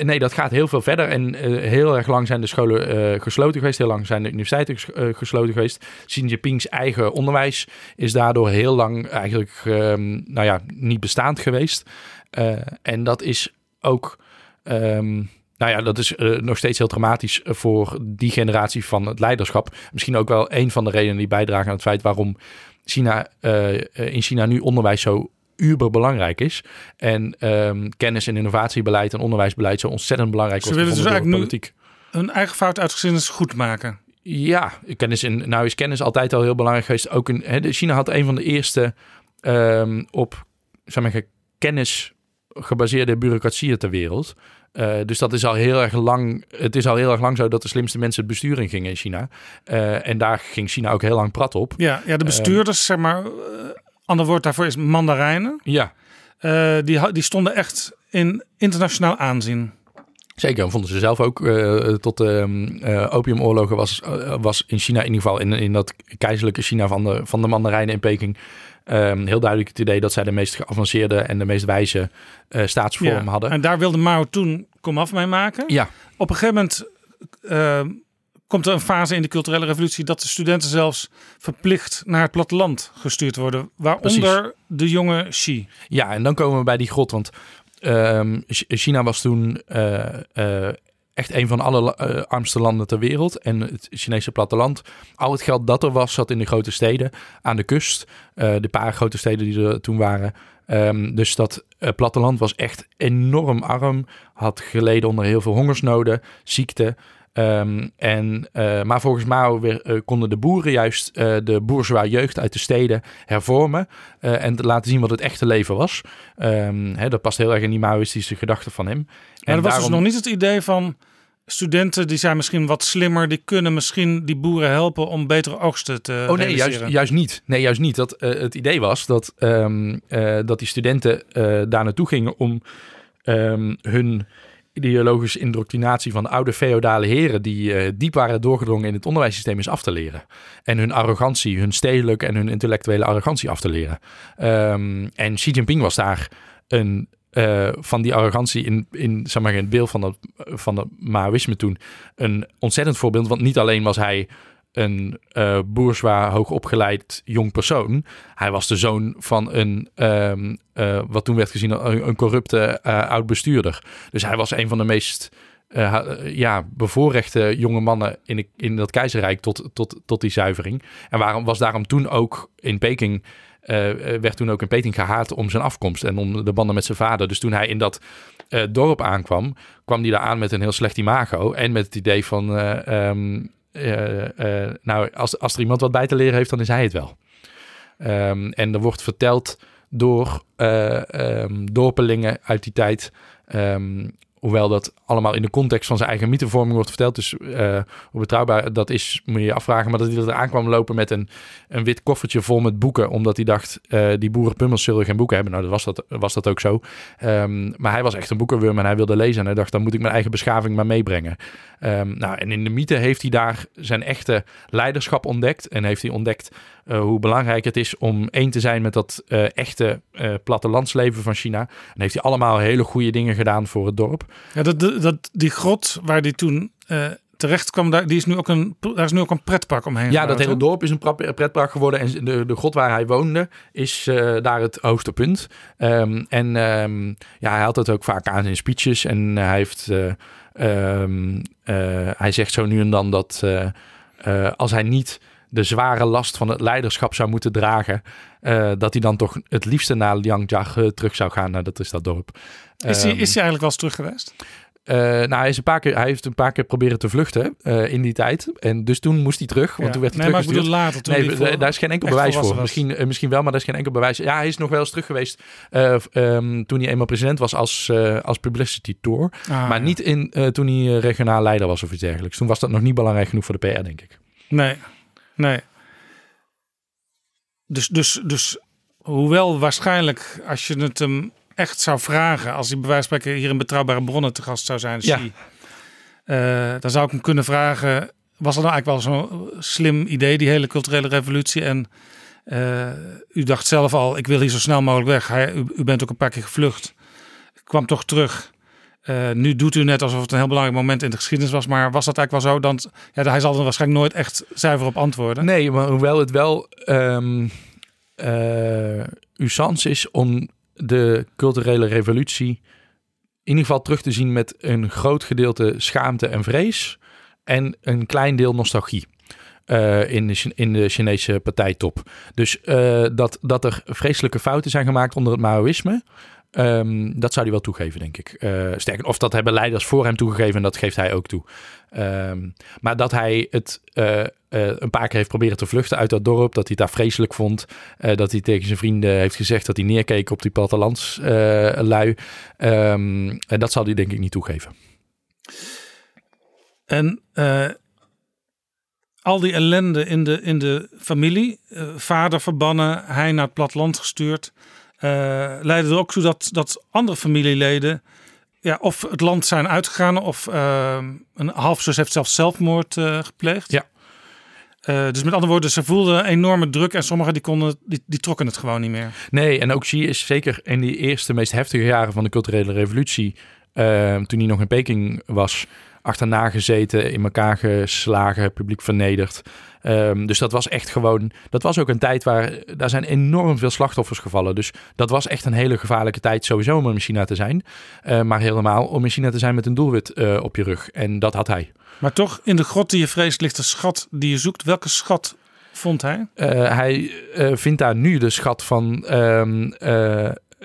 A: nee, dat gaat heel veel verder. En heel erg lang zijn de scholen gesloten geweest. Heel lang zijn de universiteiten ges- gesloten geweest. Xi Jinping's eigen onderwijs is daardoor heel lang eigenlijk ehm, nou ja, niet bestaand geweest. En dat is ook... nou ja, dat is eh, nog steeds heel dramatisch eh, voor die generatie van het leiderschap. Misschien ook wel een van de redenen die bijdragen aan het feit waarom China, eh, in China nu onderwijs zo uber belangrijk is. En ehm, kennis- en innovatiebeleid en onderwijsbeleid zo ontzettend belangrijk
B: Ze willen dus eigenlijk
A: politiek.
B: nu hun eigen fout uit geschiedenis goed maken.
A: Ja, kennis in, nou is kennis altijd al heel belangrijk geweest. Ook in, China had een van de eerste ehm, op zeg maar, kennis gebaseerde bureaucratieën ter wereld. Eh, dus dat is al heel erg lang. Het is al heel erg lang zo dat de slimste mensen het bestuur in gingen in China. Eh, en daar ging China ook heel lang prat op.
B: Ja, ja de
A: Ehm,
B: bestuurders, zeg maar, eh, ander woord daarvoor is mandarijnen.
A: ja,
B: die, die stonden echt in internationaal aanzien.
A: Zeker, en vonden ze zelf ook tot de ehm, eh, opiumoorlogen was, was in China in ieder geval in, in dat keizerlijke China van de, van de mandarijnen in Peking ehm, heel duidelijk het idee dat zij de meest geavanceerde en de meest wijze eh, staatsvorm
B: Ja,
A: hadden.
B: En daar wilde Mao toen komaf mee maken.
A: Ja.
B: Op een gegeven moment eh, komt er een fase in de culturele revolutie dat de studenten zelfs verplicht naar het platteland gestuurd worden. Waaronder de jonge Xi.
A: Ja, en dan komen we bij die grot, want ehm, Ch- China was toen eh, eh, echt een van alle eh, armste landen ter wereld. En het Chinese platteland, al het geld dat er was, zat in de grote steden aan de kust. Eh, de paar grote steden die er toen waren. Ehm, dus dat eh, platteland was echt enorm arm, had geleden onder heel veel hongersnoden, ziekte. Ehm, en, eh, maar volgens Mao weer, eh, konden de boeren juist eh, de bourgeois jeugd uit de steden hervormen en te laten zien wat het echte leven was. Ehm, hè, dat past heel erg in die Maoïstische gedachten van hem.
B: Maar er was dus nog niet het idee van studenten die zijn misschien wat slimmer, die kunnen misschien die boeren helpen om betere oogsten te
A: Oh nee, juist, juist niet. Nee, juist niet. Dat, het idee was dat, ehm, eh, dat die studenten daar naartoe gingen om hun ideologische indoctrinatie van de oude feodale heren die eh, diep waren doorgedrongen in het onderwijssysteem is af te leren. En hun arrogantie, hun stedelijke en hun intellectuele arrogantie af te leren. Ehm, en Xi Jinping was daar een eh, van die arrogantie in, in, zeg maar, in het beeld van, dat, van Maoïsme toen een ontzettend voorbeeld. Want niet alleen was hij een eh bourgeois, hoogopgeleid jong persoon. Hij was de zoon van een, ehm, eh, wat toen werd gezien een, een corrupte eh, oud bestuurder. Dus hij was een van de meest ja, bevoorrechte jonge mannen in, in dat keizerrijk tot, tot, tot die zuivering. En waarom was daarom toen ook in Peking werd toen ook in Peking gehaat om zijn afkomst en om de banden met zijn vader. Dus toen hij in dat dorp aankwam, kwam hij daar aan met een heel slecht imago en met het idee van, eh, ehm, eh, eh, nou, als, als er iemand wat bij te leren heeft, dan is hij het wel. Ehm, en er wordt verteld door eh, ehm, dorpelingen uit die tijd. ehm, hoewel dat allemaal in de context van zijn eigen mythevorming wordt verteld. Dus eh, hoe betrouwbaar dat is, moet je je afvragen. Maar dat hij er aan kwam lopen met een, een wit koffertje vol met boeken. Omdat hij dacht, eh, die boerenpummels zullen geen boeken hebben. Nou, dat was dat, was dat ook zo. Ehm, maar hij was echt een boekenworm en hij wilde lezen. En hij dacht, dan moet ik mijn eigen beschaving maar meebrengen. Ehm, nou, en in de mythe heeft hij daar zijn echte leiderschap ontdekt. En heeft hij ontdekt eh, hoe belangrijk het is om één te zijn met dat eh, echte eh, plattelandsleven van China. En heeft hij allemaal hele goede dingen gedaan voor het dorp.
B: Ja, dat, dat, die grot waar die toen eh, terecht kwam, daar, die is nu ook een, daar is nu ook een pretpark omheen
A: Ja,
B: gebouwd,
A: dat hele dorp is een pretpark geworden. En de, de grot waar hij woonde is eh, daar het hoogste punt. Ehm, en ehm, ja, hij had het ook vaak aan in speeches. En hij heeft... eh, Ehm, eh, hij zegt zo nu en dan dat als hij niet de zware last van het leiderschap zou moeten dragen, dat hij dan toch het liefste naar Liangjag eh, terug zou gaan. Nou, dat is dat dorp.
B: Is hij,
A: Ehm,
B: is hij eigenlijk wel eens terug geweest?
A: eh, nou, hij, is een paar keer, hij heeft een paar keer proberen te vluchten eh, in die tijd. En dus toen moest hij terug, want
B: Ja.
A: toen werd hij
B: Nee, maar ik later, toen
A: nee,
B: voor-
A: daar is geen enkel
B: echt
A: bewijs voor. Misschien, eh, misschien wel, maar daar is geen enkel bewijs. Ja, hij is nog wel eens terug geweest eh, ehm, toen hij eenmaal president was als, als publicity tour.
B: Ah,
A: maar
B: ja.
A: niet in, toen hij regionaal leider was of iets dergelijks. Toen was dat nog niet belangrijk genoeg voor de PR, denk ik.
B: Nee, nee. Dus, dus, dus hoewel waarschijnlijk als je het hem echt zou vragen, als hij bij wijze van spreken hier in betrouwbare bronnen te gast zou zijn,
A: Ja.
B: Eh, dan zou ik hem kunnen vragen, was dat nou eigenlijk wel zo'n slim idee, die hele culturele revolutie? En eh, u dacht zelf al, ik wil hier zo snel mogelijk weg. Hij, u, u bent ook een paar keer gevlucht, kwam toch terug. Eh, nu doet u net alsof het een heel belangrijk moment in de geschiedenis was, maar was dat eigenlijk wel zo? Dan, ja, hij zal er waarschijnlijk nooit echt zuiver op antwoorden.
A: Nee, maar hoewel het wel ehm eh, usance is om de culturele revolutie in ieder geval terug te zien met een groot gedeelte schaamte en vrees en een klein deel nostalgie. eh, in, de, in de Chinese partijtop. Dus eh, dat, dat er vreselijke fouten zijn gemaakt onder het Maoïsme. Ehm, dat zou hij wel toegeven, denk ik. Eh, sterker, of dat hebben leiders voor hem toegegeven en dat geeft hij ook toe. Ehm, maar dat hij het eh, eh, een paar keer heeft proberen te vluchten uit dat dorp, dat hij het daar vreselijk vond, dat hij tegen zijn vrienden heeft gezegd dat hij neerkeek op die plattelandslui, lui, Ehm, en dat zal hij denk ik niet toegeven.
B: En al die ellende in de, in de familie, vader verbannen, hij naar het platteland gestuurd, leidde er ook toe dat, dat andere familieleden ja, of het land zijn uitgegaan of eh, een halfzus heeft zelfs zelfmoord eh, gepleegd.
A: Ja.
B: Eh, dus met andere woorden, ze voelden enorme druk en sommigen die, konden, die, die trokken het gewoon niet meer.
A: Nee, en ook Xi is zeker in die eerste, meest heftige jaren van de culturele revolutie, eh, toen hij nog in Peking was, achterna gezeten, in elkaar geslagen, publiek vernederd. Ehm, dus dat was echt gewoon, dat was ook een tijd waar, daar zijn enorm veel slachtoffers gevallen. Dus dat was echt een hele gevaarlijke tijd sowieso om in China te zijn. Eh, maar helemaal om in China te zijn met een doelwit eh, op je rug. En dat had hij.
B: Maar toch, in de grot die je vreest ligt de schat die je zoekt. Welke schat vond hij?
A: Eh, hij vindt daar nu de schat van ehm,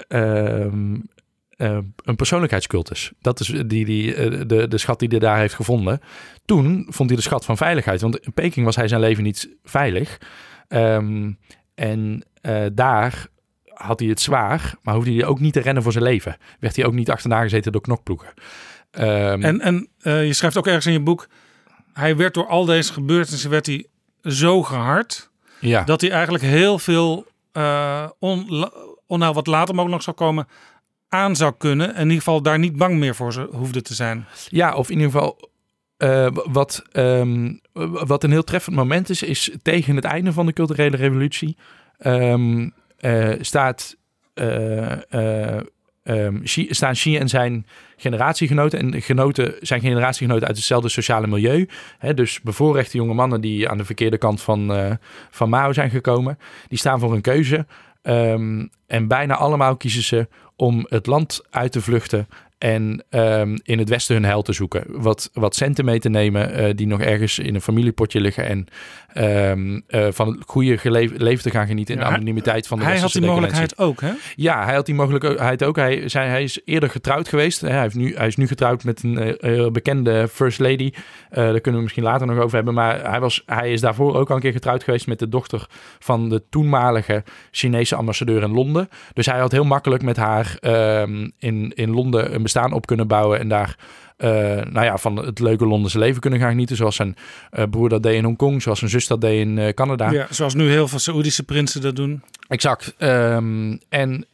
A: eh, eh, een persoonlijkheidscultus. Dat is die, die, eh, de, de schat die hij daar heeft gevonden. Toen vond hij de schat van veiligheid. Want in Peking was hij zijn leven niet veilig. Ehm, en eh, daar had hij het zwaar, maar hoefde hij ook niet te rennen voor zijn leven. Werd hij ook niet achterna gezeten door knokploegen. Ehm,
B: En, en je schrijft ook ergens in je boek, hij werd door al deze gebeurtenissen werd hij zo gehard
A: ja.
B: dat hij eigenlijk heel veel, on, on, nou, wat later mogelijk nog zou komen, aan zou kunnen. En in ieder geval daar niet bang meer voor hoefde te zijn.
A: Ja, of in ieder geval eh, wat, ehm, wat een heel treffend moment is, is tegen het einde van de culturele revolutie ehm, eh, staat, eh, eh, ehm, staan Xi en zijn generatiegenoten en genoten, zijn generatiegenoten uit hetzelfde sociale milieu. Hè, dus bevoorrechte jonge mannen die aan de verkeerde kant van, van Mao zijn gekomen, die staan voor een keuze. En bijna allemaal kiezen ze om het land uit te vluchten en ehm, in het westen hun heil te zoeken. Wat, wat centen mee te nemen eh, die nog ergens in een familiepotje liggen. En ehm, eh, van het goede leven te gaan genieten in
B: Ja,
A: de anonimiteit van de
B: hij had die mogelijkheid ook, hè?
A: Ja, hij had die mogelijkheid ook. Hij, zei, hij is eerder getrouwd geweest. Hij, heeft nu, hij is nu getrouwd met een eh, bekende first lady. Daar kunnen we misschien later nog over hebben. Maar hij, was, hij is daarvoor ook al een keer getrouwd geweest met de dochter van de toenmalige Chinese ambassadeur in Londen. Dus hij had heel makkelijk met haar ehm, in, in Londen een bestaan op kunnen bouwen. En daar eh, nou ja, van het leuke Londense leven kunnen gaan genieten. Zoals zijn eh, broer dat deed in Hongkong. Zoals zijn zus dat deed in eh, Canada.
B: Ja, zoals nu heel veel Saoedische prinsen dat doen.
A: Exact. Ehm, en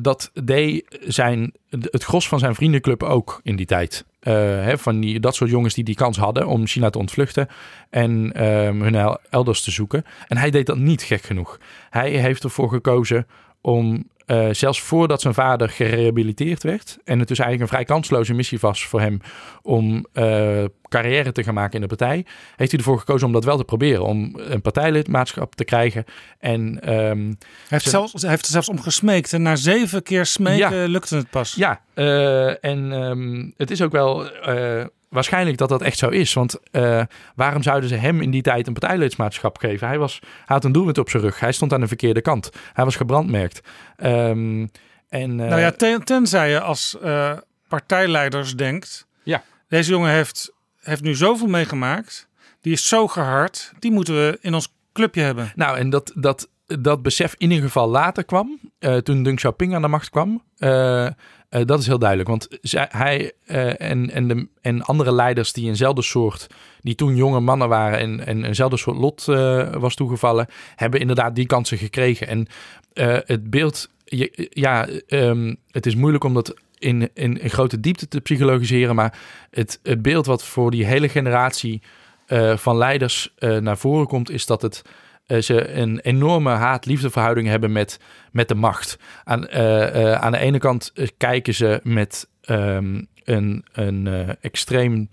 A: dat deed zijn, het gros van zijn vriendenclub ook in die tijd. Hè, van die, dat soort jongens die die kans hadden om China te ontvluchten en ehm, hun el- elders te zoeken. En hij deed dat niet gek genoeg. Hij heeft ervoor gekozen om, eh, zelfs voordat zijn vader gerehabiliteerd werd, en het dus eigenlijk een vrij kansloze missie was voor hem om eh, carrière te gaan maken in de partij, heeft hij ervoor gekozen om dat wel te proberen. Om een partijlidmaatschap te krijgen. En, ehm,
B: Hij heeft,
A: zijn-
B: zelfs, hij heeft er zelfs om gesmeekt. En na zeven keer smeken
A: Ja.
B: lukte het pas.
A: Ja, eh, en ehm, het is ook wel. Eh, waarschijnlijk dat dat echt zo is. Want uh, waarom zouden ze hem in die tijd een partijledsmaatschap geven? Hij, was, hij had een doelwit op zijn rug. Hij stond aan de verkeerde kant. Hij was gebrandmerkt. Um, en, uh,
B: nou ja, ten, tenzij je als uh, partijleiders denkt...
A: Ja.
B: Deze jongen heeft, heeft nu zoveel meegemaakt. Die is zo gehard. Die moeten we in ons clubje hebben.
A: Nou, en dat, dat, dat besef in ieder geval later kwam. Toen Deng Xiaoping aan de macht kwam. Uh, dat is heel duidelijk. Want hij en, en, de, en andere leiders die eenzelfde soort. die toen jonge mannen waren. en, en eenzelfde soort lot was toegevallen. hebben inderdaad die kansen gekregen. En het beeld. Ja, um, het is moeilijk om dat in, in, grote diepte te psychologiseren. Maar het, het beeld wat voor die hele generatie van leiders naar voren komt, is dat het, uh, ze een enorme haat-liefdeverhouding hebben met, met de macht. Aan, aan de ene kant kijken ze met um, een, een extreem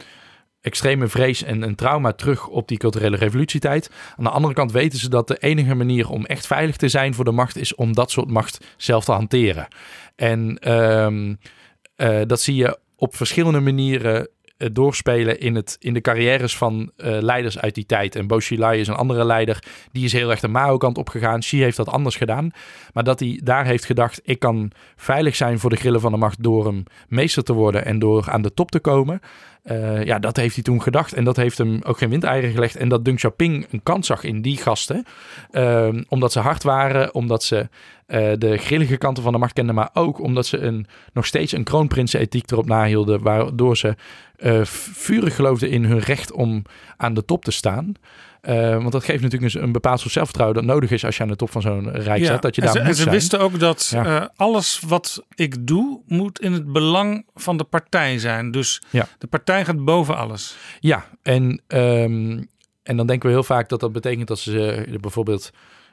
A: extreme vrees en een trauma terug op die culturele revolutietijd. Aan de andere kant weten ze dat de enige manier om echt veilig te zijn voor de macht is om dat soort macht zelf te hanteren. En uh, dat zie je op verschillende manieren doorspelen in, het, in de carrières van uh, leiders uit die tijd. En Bo is een andere leider, die is heel erg de Mao-kant opgegaan. Xi heeft dat anders gedaan. Maar dat hij daar heeft gedacht, ik kan veilig zijn voor de grillen van de macht door hem meester te worden en door aan de top te komen. Uh, ja, dat heeft hij toen gedacht. En dat heeft hem ook geen windeieren gelegd. En dat Deng Xiaoping een kans zag in die gasten. Uh, omdat ze hard waren, omdat ze de grillige kanten van de macht kenden. Maar ook omdat ze een, nog steeds een kroonprinsen-ethiek erop nahielden. Waardoor ze vurig geloofden in hun recht om aan de top te staan. Uh, want dat geeft natuurlijk een, een bepaald soort zelfvertrouwen dat nodig is als je aan de top van zo'n rijk
B: ja,
A: staat. Dat je daar
B: en ze,
A: moet
B: en ze
A: zijn.
B: wisten ook dat
A: Ja.
B: uh, alles wat ik doe moet in het belang van de partij zijn. Dus
A: Ja.
B: de partij gaat boven alles.
A: Ja, en, ehm, en dan denken we heel vaak dat dat betekent dat ze eh, bijvoorbeeld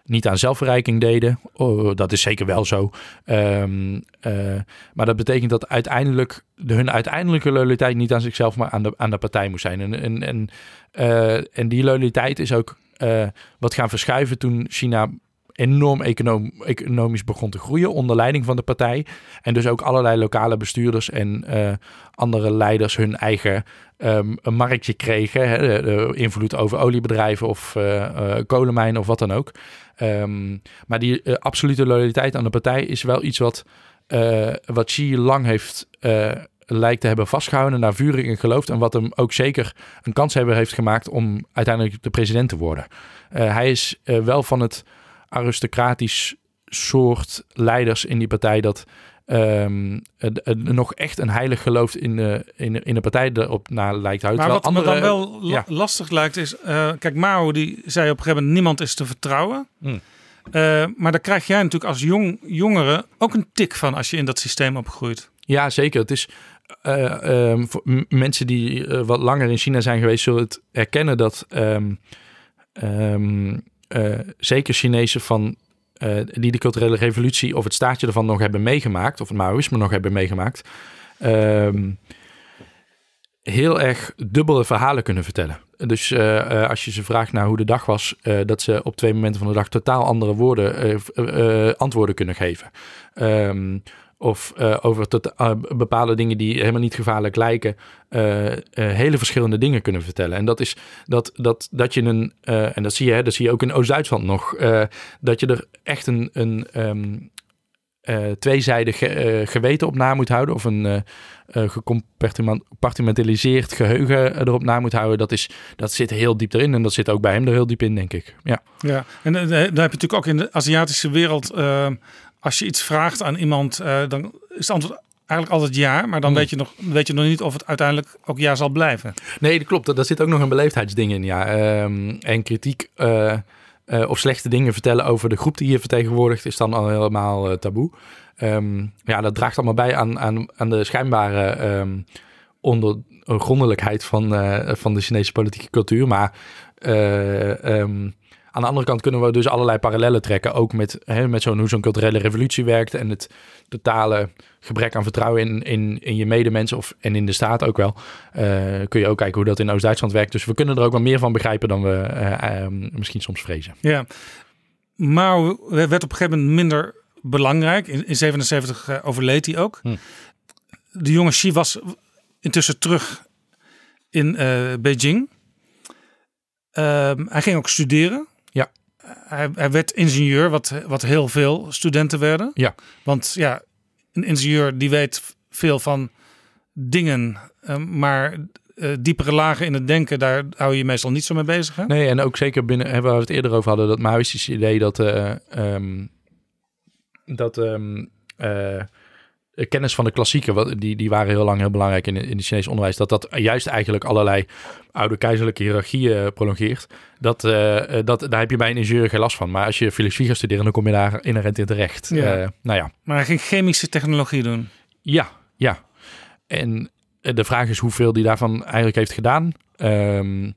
A: niet aan zelfverrijking deden. Oh, dat is zeker wel zo. Ehm, eh, maar dat betekent dat uiteindelijk de, hun uiteindelijke loyaliteit niet aan zichzelf, maar aan de, aan de partij moest zijn. En, en, en, eh, die loyaliteit is ook eh, wat gaan verschuiven toen China enorm econom, economisch begon te groeien onder leiding van de partij. En dus ook allerlei lokale bestuurders en eh, andere leiders hun eigen ehm, een marktje kregen. Hè, de, invloed over oliebedrijven of eh, kolenmijnen of wat dan ook. Ehm, maar die absolute loyaliteit aan de partij is wel iets wat, wat Xi lang heeft lijkt te hebben vastgehouden, naar vurig in geloofd en wat hem ook zeker een kans hebben heeft gemaakt om uiteindelijk de president te worden. Hij is wel van het aristocratisch soort leiders in die partij dat ehm, het- het nog echt een heilig geloof in de, in, in de partij erop na lijkt houden.
B: Maar wat
A: Terwijl
B: me dan
A: andere-
B: wel
A: ja.
B: lastig lijkt is... eh, kijk, Mao die zei op een gegeven moment niemand is te vertrouwen.
A: Hmm.
B: Eh, maar daar krijg jij natuurlijk als jong, jongere ook een tik van als je in dat systeem opgroeit.
A: Ja, zeker. Het is eh, ehm, voor mensen die wat langer in China zijn geweest, zullen het erkennen dat ehm, eh, zeker Chinezen van eh, die de culturele revolutie of het staartje ervan nog hebben meegemaakt, of het Maoïsme nog hebben meegemaakt, ehm, heel erg dubbele verhalen kunnen vertellen. Dus eh, als je ze vraagt naar hoe de dag was, dat ze op twee momenten van de dag totaal andere woorden, antwoorden kunnen geven. Ehm, of eh, over tot, eh, bepaalde dingen die helemaal niet gevaarlijk lijken, eh, hele verschillende dingen kunnen vertellen. En dat is dat, dat, dat je een, en dat zie je, hè, dat zie je ook in Oost-Duitsland nog, dat je er echt een, een ehm, eh, tweezijdig ge- geweten op na moet houden. Of een eh, gecompartimentaliseerd geheugen erop na moet houden. Dat, is, dat zit heel diep erin. En dat zit ook bij hem er heel diep in, denk ik. Ja.
B: Ja, en dan heb je natuurlijk ook in de Aziatische wereld, eh, als je iets vraagt aan iemand, eh, dan is het antwoord eigenlijk altijd ja, maar dan
A: Hmm.
B: weet, je nog, weet je nog niet of het uiteindelijk ook ja zal blijven.
A: Nee, dat klopt. Daar zit ook nog een beleefdheidsding in. Ja. Ehm, en kritiek eh, eh, of slechte dingen vertellen over de groep die je vertegenwoordigt is dan al helemaal taboe. Ehm, ja, dat draagt allemaal bij aan, aan, aan de schijnbare ehm ondergrondelijkheid van, van de Chinese politieke cultuur. Maar aan de andere kant kunnen we dus allerlei parallellen trekken. Ook met, hè, met zo'n, hoe zo'n culturele revolutie werkt. En het totale gebrek aan vertrouwen in, in, in je medemensen. Of, en in de staat ook wel. Eh, kun je ook kijken hoe dat in Oost-Duitsland werkt. Dus we kunnen er ook wel meer van begrijpen dan we eh, eh, misschien soms vrezen.
B: Ja, Mao werd op een gegeven moment minder belangrijk. In, in 77 overleed hij ook.
A: Hm.
B: De jonge Xi was intussen terug in Beijing. Ehm, hij ging ook studeren. Hij, hij werd ingenieur, wat, wat heel veel studenten werden.
A: Ja.
B: Want ja, een ingenieur die weet veel van dingen, eh, maar eh, diepere lagen in het denken, daar hou je je meestal niet zo mee bezig. Hè?
A: Nee, en ook zeker binnen, hebben we het eerder over hadden, dat Maoïstische idee dat, eh, ehm, dat ehm, eh, kennis van de klassieken, wat, die, die waren heel lang heel belangrijk in, in het Chinese onderwijs, dat dat juist eigenlijk allerlei oude keizerlijke hiërarchieën prolongeert. Dat, eh, eh, dat, daar heb je bij een ingenieur geen last van. Maar als je filosofie gaat studeren, dan kom je daar inherent in terecht.
B: Ja.
A: Eh, nou ja.
B: Maar hij ging chemische technologie doen.
A: Ja, ja. En eh, de vraag is hoeveel die daarvan eigenlijk heeft gedaan. Ehm,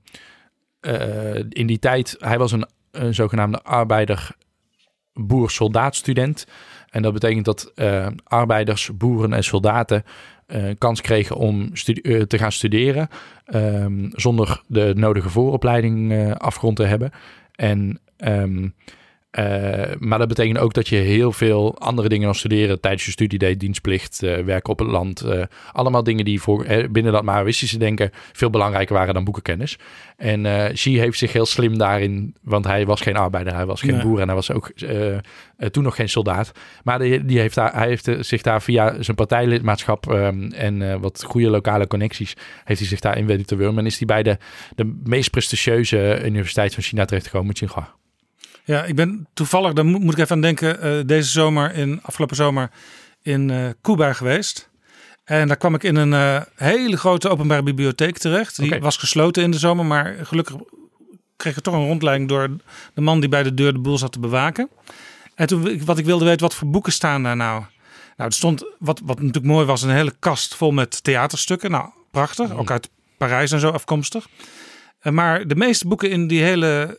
A: eh, in die tijd, hij was een, een zogenaamde arbeider, boer, soldaat, student. En dat betekent dat eh, arbeiders, boeren en soldaten eh, kans kregen om eh, te gaan studeren. ehm, zonder de nodige vooropleiding afgerond te hebben. En ehm, eh, maar dat betekent ook dat je heel veel andere dingen dan studeren tijdens je studie deed, dienstplicht, eh, werken op het land. eh, allemaal dingen die voor, binnen dat Maoïstische denken veel belangrijker waren dan boekenkennis. En eh Xi heeft zich heel slim daarin, want hij was geen arbeider, hij was geen
B: Nee.
A: boer en hij was ook toen nog geen soldaat. Maar die, die heeft daar, hij heeft zich daar via zijn partijlidmaatschap ehm, en wat goede lokale connecties, heeft hij zich daarin weten te wurmen. En is hij bij de, de meest prestigieuze universiteit van China terechtgekomen, Tsinghua.
B: Ja, ik ben toevallig, daar moet, moet ik even aan denken, eh, deze zomer, in, afgelopen zomer, in eh Cuba geweest. En daar kwam ik in een eh, hele grote openbare bibliotheek terecht. Die was gesloten in de zomer, maar gelukkig kreeg ik toch een rondleiding door de man die bij de deur de boel zat te bewaken. En toen, wat ik wilde weten, wat voor boeken staan daar nou? Nou, er stond, wat, wat natuurlijk mooi was, een hele kast vol met theaterstukken. Nou, prachtig, ook uit Parijs en zo afkomstig. Maar de meeste boeken in die hele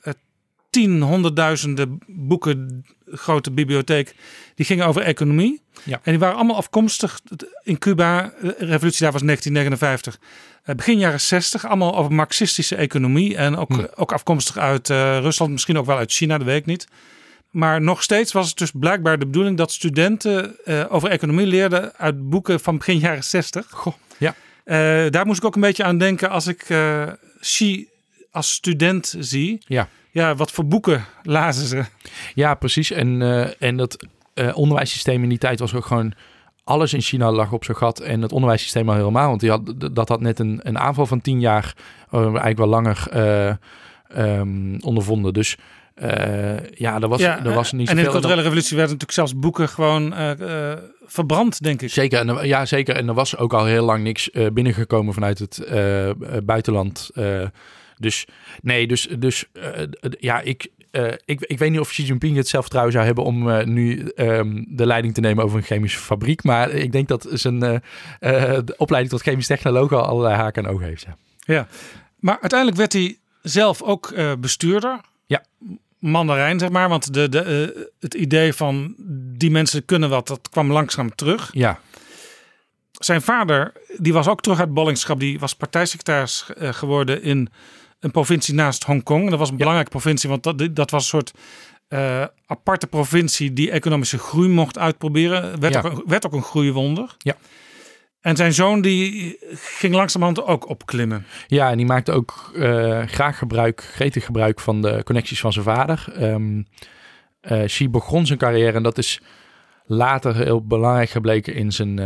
B: tien, honderdduizenden boeken grote bibliotheek, die gingen over economie.
A: Ja.
B: En die waren allemaal afkomstig in Cuba. De revolutie daar was 1959. Eh, begin jaren 60, allemaal over marxistische economie. En ook,
A: Hm.
B: ook afkomstig uit eh, Rusland, misschien ook wel uit China, dat weet ik niet. Maar nog steeds was het dus blijkbaar de bedoeling dat studenten eh, over economie leerden uit boeken van begin jaren 60.
A: Goh, ja.
B: Eh, daar moest ik ook een beetje aan denken als ik eh Xi als student zie.
A: Ja.
B: Ja, wat voor boeken lazen ze?
A: Ja, precies. En, eh, en dat eh, onderwijssysteem in die tijd was ook gewoon... Alles in China lag op zijn gat. En het onderwijssysteem al helemaal. Want die had, dat had net een, een aanval van tien jaar... eh, eigenlijk wel langer eh, ehm, ondervonden. Dus eh, ja, er was,
B: ja,
A: er was niet
B: en in de culturele revolutie werden natuurlijk zelfs boeken gewoon verbrand, denk ik.
A: Zeker, en, ja, zeker. En er was ook al heel lang niks binnengekomen vanuit het buitenland. Dus nee, dus, dus eh, ja, ik, eh, ik, ik weet niet of Xi Jinping het zelfvertrouwen zou hebben om eh, nu ehm, de leiding te nemen over een chemische fabriek. Maar ik denk dat zijn de opleiding tot chemisch technoloog al allerlei haken en ogen heeft. Ja.
B: Ja. Maar uiteindelijk werd hij zelf ook bestuurder.
A: Ja.
B: Mandarijn, zeg maar. Want de, de, het idee van die mensen kunnen wat, dat kwam langzaam terug.
A: ja.
B: Zijn vader, die was ook terug uit ballingschap. Die was partijsecretaris geworden in een provincie naast Hongkong. Dat was een belangrijke provincie, want dat, dat was een soort eh, aparte provincie die economische groei mocht uitproberen. Werd,
A: Ja.
B: ook, een- werd ook een groeiwonder.
A: Ja.
B: En zijn zoon die ging langzamerhand ook opklimmen.
A: Ja, en die maakte ook eh, graag gebruik, gretig gebruik van de connecties van zijn vader. Xi begon zijn carrière en dat is later heel belangrijk gebleken in, zijn,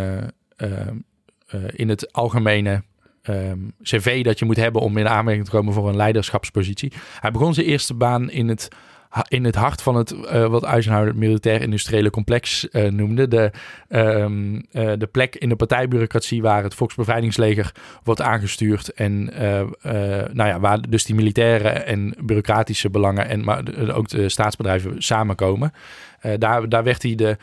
A: in het algemene ehm, cv dat je moet hebben om in aanmerking te komen voor een leiderschapspositie. Hij begon zijn eerste baan in het, in het hart van het, eh, wat Eisenhower het militair-industriële complex eh, noemde. De, ehm, eh, de plek in de partijbureaucratie waar het Volksbevrijdingsleger wordt aangestuurd. En nou ja, waar dus die militaire en bureaucratische belangen en maar ook de staatsbedrijven samenkomen. Daar, daar werd hij de.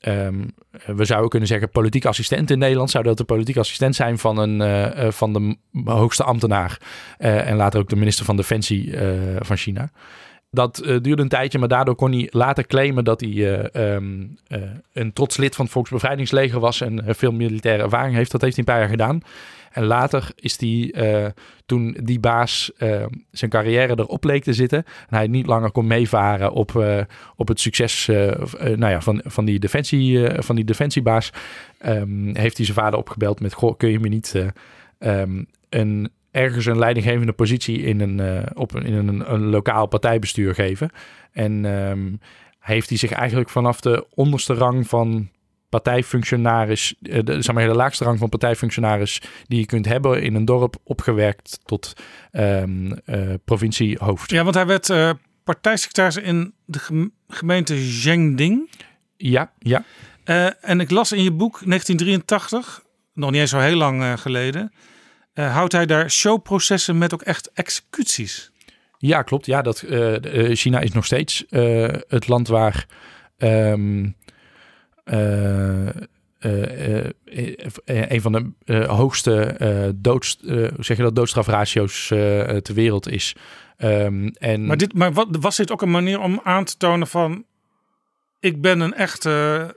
A: Ehm, we zouden kunnen zeggen politiek assistent in Nederland. Zou dat de politiek assistent zijn van, een, eh, eh, van de hoogste ambtenaar. Eh, en later ook de minister van Defensie van China. Dat duurde een tijdje, maar daardoor kon hij later claimen dat hij eh, ehm, eh, een trots lid van het Volksbevrijdingsleger was en veel militaire ervaring heeft. Dat heeft hij een paar jaar gedaan. En later is hij, eh, toen die baas eh, zijn carrière erop leek te zitten en hij niet langer kon meevaren op, eh, op het succes nou ja, van, van, die defensie, van die defensiebaas, ehm, heeft hij zijn vader opgebeld met, goh, kun je me niet ehm, een ergens een leidinggevende positie in een, op in een, een, lokaal partijbestuur geven. En um, heeft hij zich eigenlijk vanaf de onderste rang van partijfunctionaris, uh, de, zeg maar, de laagste rang van partijfunctionaris die je kunt hebben in een dorp opgewerkt tot um, uh, provinciehoofd.
B: Ja, want hij werd uh, partijsecretaris in de gemeente Zhengding.
A: Ja, ja.
B: en ik las in je boek 1983, nog niet eens zo heel lang geleden, houdt hij daar showprocessen met ook echt executies.
A: Ja, klopt. Ja, dat, China is nog steeds het land waar um, uh, een van de hoogste doodst, zeg je dat, doodstrafratio's ter wereld is. Um, en...
B: Maar, dit, maar wat, was dit ook een manier om aan te tonen van... ik ben een echte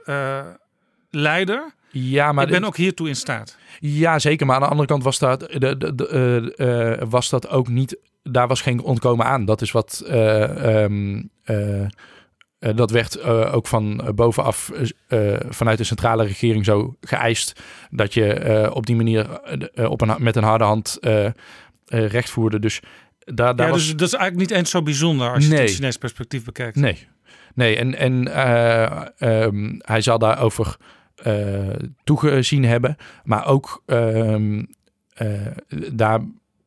B: leider...
A: Ja, maar
B: ik ben ook hiertoe in staat.
A: Ja, zeker. Maar aan de andere kant was dat, de, de, de, uh, was dat ook niet. Daar was geen ontkomen aan. Dat is wat. Uh, um, uh, dat werd uh, ook van bovenaf uh, vanuit de centrale regering zo geëist dat je op die manier op een, met een harde hand recht voerde. Dus daar, daar
B: ja,
A: was...
B: dus dat is eigenlijk niet eens zo bijzonder als je het in Chinees perspectief bekijkt.
A: Nee, nee. En, en um, hij zal daarover toegezien hebben, maar ook um, daar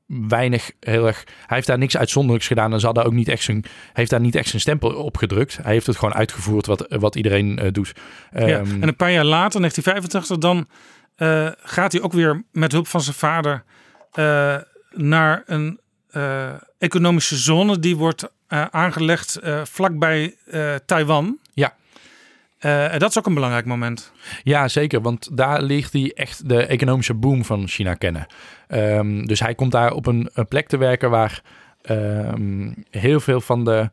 A: weinig heel erg. Hij heeft daar niks uitzonderlijks gedaan en zal daar ook niet echt zijn. Heeft daar niet echt zijn stempel op gedrukt. Hij heeft het gewoon uitgevoerd wat, wat iedereen uh, doet.
B: Ja, um, en een paar jaar later, 1985, dan uh, gaat hij ook weer met hulp van zijn vader uh, naar een economische zone die wordt aangelegd vlakbij Taiwan. Uh, dat is ook een belangrijk moment.
A: Ja, zeker. Want daar ligt hij echt de economische boom van China kennen. Um, dus hij komt daar op een, plek te werken waar um, heel veel van de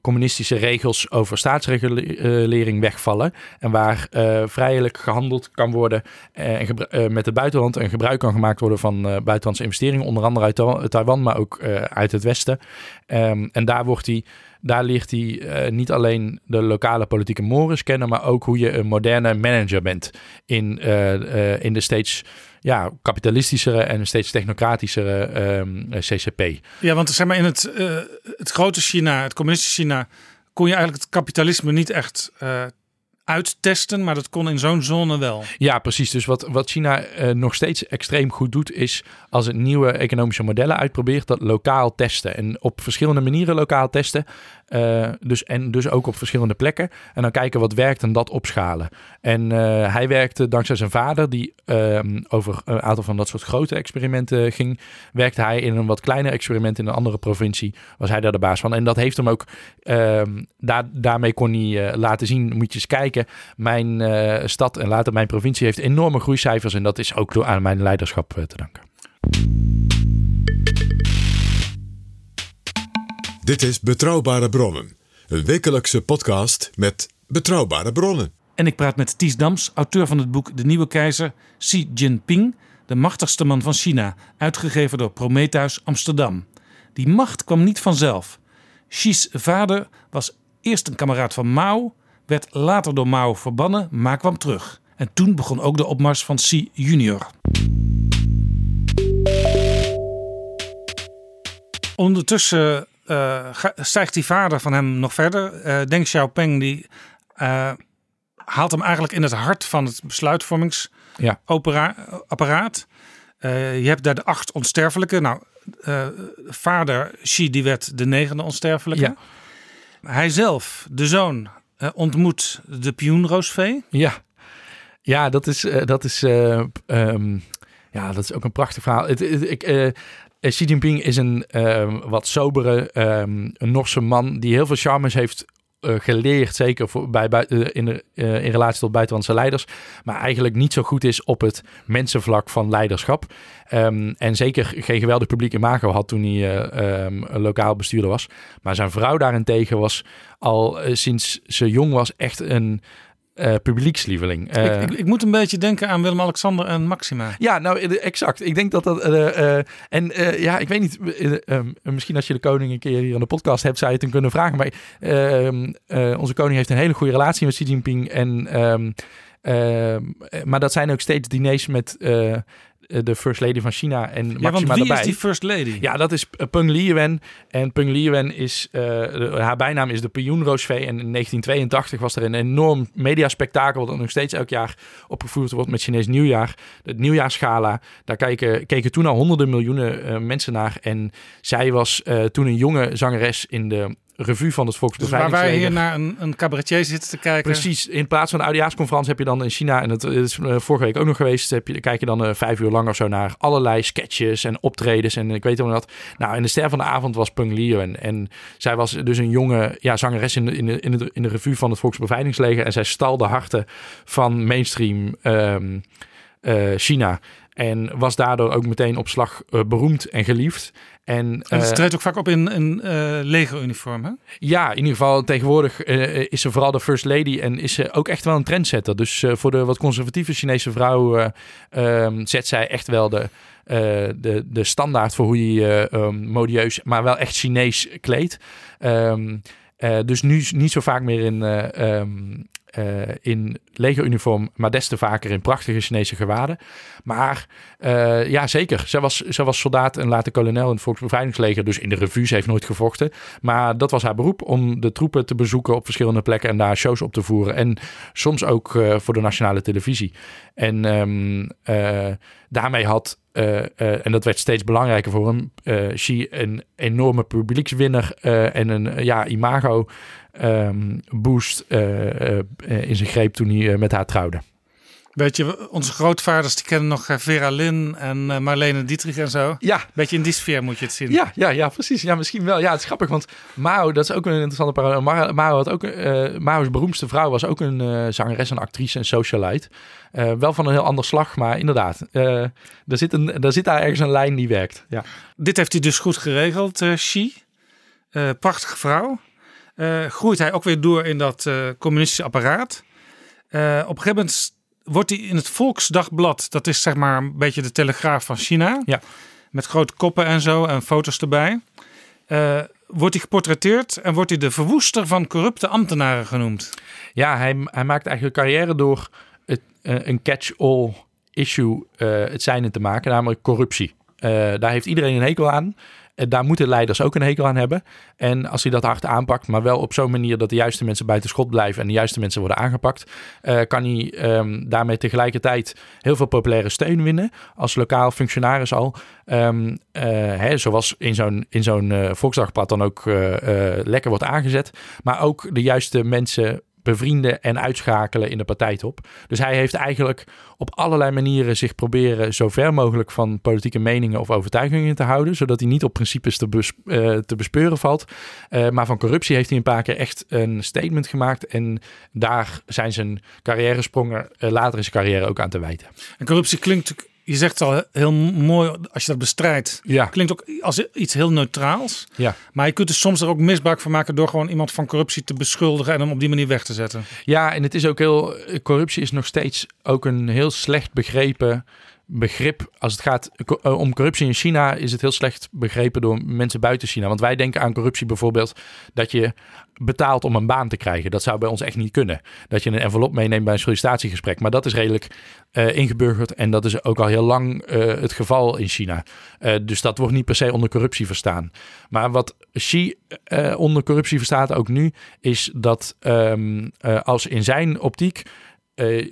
A: communistische regels over staatsregulering wegvallen. En waar uh, vrijelijk gehandeld kan worden uh, uh, met het buitenland en gebruik kan gemaakt worden van buitenlandse investeringen. Onder andere uit Taiwan, maar ook uit het Westen. Um, en daar wordt hij daar ligt hij uh, niet alleen de lokale politieke mores kennen, maar ook hoe je een moderne manager bent in, uh, uh, in de steeds ja, kapitalistischere en steeds technocratischere um, CCP.
B: Ja, want zeg maar in het, het grote China, het communistische China, kon je eigenlijk het kapitalisme niet echt uittesten, maar dat kon in zo'n zone wel.
A: Ja, precies. Dus wat, wat China uh, nog steeds extreem goed doet, is als het nieuwe economische modellen uitprobeert, dat lokaal testen. En op verschillende manieren lokaal testen. Uh, dus, en dus ook op verschillende plekken. En dan kijken wat werkt en dat opschalen. En uh, hij werkte dankzij zijn vader, die um, over een aantal van dat soort grote experimenten ging, werkte hij in een wat kleiner experiment in een andere provincie. Was hij daar de baas van. En dat heeft hem ook, um, daar, daarmee kon hij laten zien, moet je eens kijken mijn stad en later mijn provincie heeft enorme groeicijfers. En dat is ook aan mijn leiderschap te danken.
C: Dit is Betrouwbare Bronnen. Een wekelijkse podcast met betrouwbare bronnen.
B: En ik praat met Ties Dams, auteur van het boek De Nieuwe Keizer Xi Jinping, de machtigste man van China, uitgegeven door Prometheus Amsterdam. Die macht kwam niet vanzelf. Xi's vader was eerst een kameraad van Mao, werd later door Mao verbannen, maar kwam terug. En toen begon ook de opmars van Xi junior. Ondertussen stijgt die vader van hem nog verder. Uh, Deng Xiaoping die, uh, haalt hem eigenlijk in het hart van het besluitvormingsapparaat. Ja. je hebt daar de acht onsterfelijke. Nou, vader Xi die werd de negende onsterfelijke. Ja. Hij zelf, de zoon, uh, ontmoet de pioenroosvee.
A: Ja, ja dat is, uh, dat is, uh, um, ja, dat is ook een prachtig verhaal. Het, het, ik, Xi Jinping is een ehm, wat sobere, um, een Norse man die heel veel charmes heeft uh, geleerd, zeker voor, bij, bij, uh, in, uh, in relatie tot buitenlandse leiders, maar eigenlijk niet zo goed is op het mensenvlak van leiderschap. Um, en zeker geen geweldig publiek imago had toen hij lokaal bestuurder was. Maar zijn vrouw daarentegen was al sinds ze jong was echt een uh, publiekslieveling.
B: Uh, ik, ik, ik, moet een beetje denken aan Willem-Alexander en Maxima.
A: Ja, nou exact. Ik denk dat dat... Uh, en ja, ik weet niet, um, misschien als je de koning een keer hier aan de podcast hebt, zou je het hem kunnen vragen. Maar ehm, onze koning heeft een hele goede relatie met Xi Jinping. En, um, maar dat zijn ook steeds diners met de First Lady van China en
B: Ja,
A: Maxima
B: want wie is die First Lady?
A: Ja, dat is eh, Peng Liyuan. En Peng Liyuan is, eh, de- haar bijnaam is de Pioenroosvee. En in 1982 was er een enorm mediaspectakel... dat nog steeds elk jaar opgevoerd wordt met Chinees nieuwjaar. Het nieuwjaarsgala. Daar kijken, keken toen al honderden miljoenen eh, mensen naar. En zij was eh, toen een jonge zangeres in de revue van het
B: Dus waar
A: Volksbevrijdingsleger.
B: wij hier naar een, een cabaretier zitten te kijken.
A: Precies, in plaats van een oudejaarsconferentie heb je dan in China, en het is eh, vorige week ook nog geweest, heb je, kijk je dan eh, vijf uur lang of zo naar allerlei sketches en optredens en ik weet niet wat. Nou, en de ster van de avond was Peng Liu en, en zij was dus een jonge ja, zangeres in de, in, de, in, de, in de revue van het Volksbevrijdingsleger en zij stal de harten van mainstream ehm, eh, China. En was daardoor ook meteen op slag eh, beroemd en geliefd. En,
B: En ze
A: eh,
B: treedt ook vaak op in een eh legeruniform, hè?
A: ja, in ieder geval tegenwoordig is ze vooral de first lady en is ze ook echt wel een trendsetter. Dus voor de wat conservatieve Chinese vrouw eh, ehm, zet zij echt wel de, de, de standaard voor hoe je ehm, modieus, maar wel echt Chinees kleedt. Ehm, eh, dus nu niet zo vaak meer in, eh, in legeruniform, maar des te vaker in prachtige Chinese gewaden. Maar eh, ja, zeker. Zij was, zij was soldaat en later kolonel in het Volksbevrijdingsleger. Dus in de revues heeft nooit gevochten. Maar dat was haar beroep om de troepen te bezoeken op verschillende plekken en daar shows op te voeren. En soms ook eh, voor de nationale televisie. En ehm, eh, daarmee had, en dat werd steeds belangrijker voor hem, eh Xi een enorme publiekswinner en een ja, imago ehm, boost eh, eh, in zijn greep toen hij eh, met haar trouwde.
B: Weet je, onze grootvaders die kennen nog Vera Lynn en Marlene Dietrich en zo.
A: Ja.
B: Beetje in die sfeer moet je het zien.
A: Ja, ja, ja, precies. Ja, misschien wel. Ja, het is grappig, want Mao, dat is ook een interessante parallel. Ma- Mao had ook, Mao's beroemdste vrouw was ook een eh, zangeres, een actrice, een socialite. Wel van een heel ander slag, maar inderdaad, er, zit een, er zit daar ergens een lijn die werkt. Ja.
B: Dit heeft hij dus goed geregeld, Xi. Prachtige vrouw. Eh, groeit hij ook weer door in dat eh, communistische apparaat. Eh, op een gegeven moment wordt hij in het Volksdagblad, dat is zeg maar een beetje de telegraaf van China.
A: Ja.
B: Met grote koppen en zo en foto's erbij. Wordt hij geportretteerd en wordt hij de verwoester van corrupte ambtenaren genoemd.
A: Ja, hij, hij maakt eigenlijk carrière door het, een catch-all issue het zijne te maken, namelijk corruptie. Daar heeft iedereen een hekel aan. En daar moeten leiders ook een hekel aan hebben. En als hij dat hard aanpakt, maar wel op zo'n manier dat de juiste mensen buiten schot blijven en de juiste mensen worden aangepakt, eh, kan hij ehm, daarmee tegelijkertijd heel veel populaire steun winnen als lokaal functionaris al. Ehm, eh, hè, zoals in zo'n, in zo'n eh, Volksdagblad dan ook eh, eh, lekker wordt aangezet. Maar ook de juiste mensen bevrienden en uitschakelen in de partijtop. Dus hij heeft eigenlijk op allerlei manieren zich proberen zo ver mogelijk van politieke meningen of overtuigingen te houden, zodat hij niet op principes te, eh, te bespeuren valt. Eh, maar van corruptie heeft hij een paar keer echt een statement gemaakt en daar zijn zijn carrière-sprongen eh, later in zijn carrière ook aan te wijten.
B: En corruptie klinkt, je zegt het al heel mooi als je dat bestrijdt.
A: Ja.
B: Klinkt ook als iets heel neutraals.
A: Ja.
B: Maar je kunt er soms er ook misbruik van maken door gewoon iemand van corruptie te beschuldigen en hem op die manier weg te zetten.
A: Ja, en het is ook heel. Corruptie is nog steeds ook een heel slecht begrepen begrip. Als het gaat eh, om corruptie in China, is het heel slecht begrepen door mensen buiten China. Want wij denken aan corruptie bijvoorbeeld dat je betaalt om een baan te krijgen. Dat zou bij ons echt niet kunnen. Dat je een envelop meeneemt bij een sollicitatiegesprek. Maar dat is redelijk eh, ingeburgerd en dat is ook al heel lang eh, het geval in China. Dus dat wordt niet per se onder corruptie verstaan. Maar wat Xi onder corruptie verstaat ook nu, is dat ehm, eh, als in zijn optiek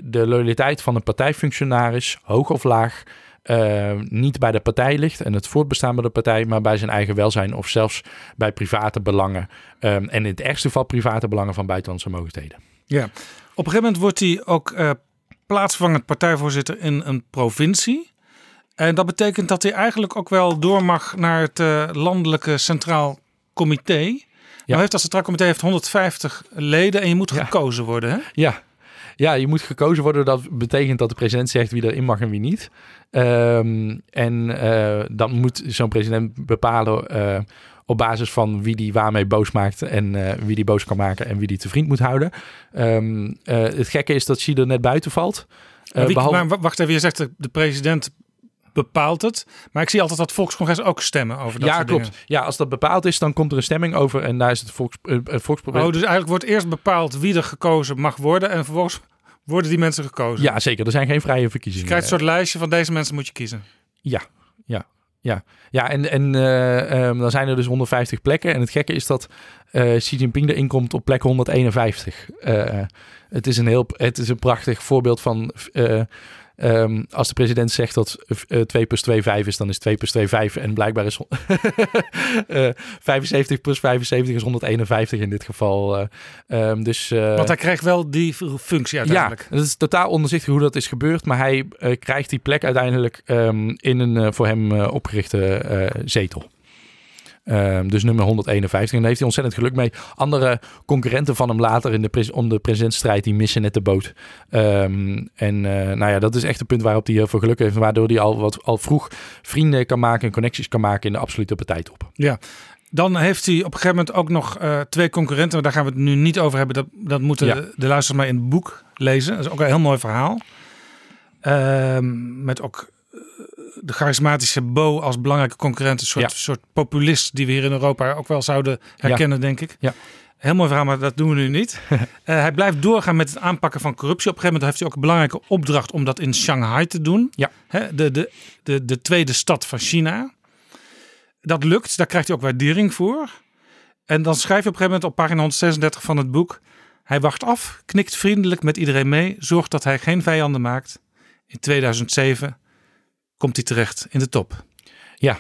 A: de loyaliteit van een partijfunctionaris, hoog of laag, eh, niet bij de partij ligt en het voortbestaan bij de partij, maar bij zijn eigen welzijn of zelfs bij private belangen. Ehm, en in het ergste geval private belangen van buitenlandse mogendheden.
B: Ja. Op een gegeven moment wordt hij ook eh, plaatsvervangend partijvoorzitter in een provincie. En dat betekent dat hij eigenlijk ook wel door mag naar het eh, landelijke centraal comité. Nou heeft dat centraal comité heeft 150 leden en je moet gekozen worden. Hè?
A: Ja. Ja, je moet gekozen worden. Dat betekent dat de president zegt wie erin mag en wie niet. Ehm, en eh, dan moet zo'n president bepalen eh, op basis van wie die waarmee boos maakt en eh, wie die boos kan maken en wie die te vriend moet houden. Ehm, eh, het gekke is dat Xi er net buiten valt.
B: Maar wie-
A: behalve-
B: maar w- wacht even, je zegt de president bepaalt het. Maar ik zie altijd dat volkscongres ook stemmen over dat
A: ja,
B: soort
A: klopt.
B: dingen.
A: Ja, als dat bepaald is, dan komt er een stemming over en daar is het volks, eh, het volksproces.
B: Oh, dus eigenlijk wordt eerst bepaald wie er gekozen mag worden. En vervolgens Worden die mensen gekozen?
A: Ja, zeker. Er zijn geen vrije
B: Je
A: verkiezingen.
B: krijgt een soort lijstje van deze mensen moet je kiezen.
A: Ja, ja, ja. Ja, en, en eh, ehm, dan zijn er dus 150 plekken. En het gekke is dat eh, Xi Jinping erin komt op plek 151. Eh, het, is een heel, het is een prachtig voorbeeld van... eh, ehm, als de president zegt dat eh 2 plus 2 5 is, dan is 2 plus 2 5. En blijkbaar is eh 75 plus 75 is 151 in dit geval. eh. Ehm, dus, eh,
B: Want hij krijgt wel die functie uiteindelijk.
A: ja, het is totaal onderzichtig hoe dat is gebeurd. Maar hij eh, krijgt die plek uiteindelijk ehm, in een eh, voor hem eh, opgerichte eh, zetel. Ehm, dus nummer 151. En daar heeft hij ontzettend geluk mee. Andere concurrenten van hem later in de pres om de presidentsstrijd, die missen net de boot. Ehm, en eh, nou ja, dat is echt een punt waarop hij heel veel geluk heeft. Waardoor hij al, wat, al vroeg vrienden kan maken en connecties kan maken in de absolute partijtop.
B: Ja. Dan heeft hij op een gegeven moment ook nog eh, twee concurrenten. Maar daar gaan we het nu niet over hebben. Dat, dat moeten
A: Ja.
B: de, de luisteraars maar in het boek lezen. Dat is ook een heel mooi verhaal. Ehm, met ook eh, de charismatische Bo als belangrijke concurrent. Een soort,
A: Ja.
B: soort populist die we hier in Europa ook wel zouden herkennen, denk ik.
A: Ja.
B: Heel mooi verhaal, maar dat doen we nu niet. Eh, hij blijft doorgaan met het aanpakken van corruptie. Op een gegeven moment heeft hij ook een belangrijke opdracht om dat in Shanghai te doen.
A: Ja.
B: Hè, de, de, de, de tweede stad van China. Dat lukt, daar krijgt hij ook waardering voor. En dan schrijf je op een gegeven moment op pagina 136 van het boek. Hij wacht af, knikt vriendelijk met iedereen mee, zorgt dat hij geen vijanden maakt. In 2007 komt hij terecht in de top.
A: Ja.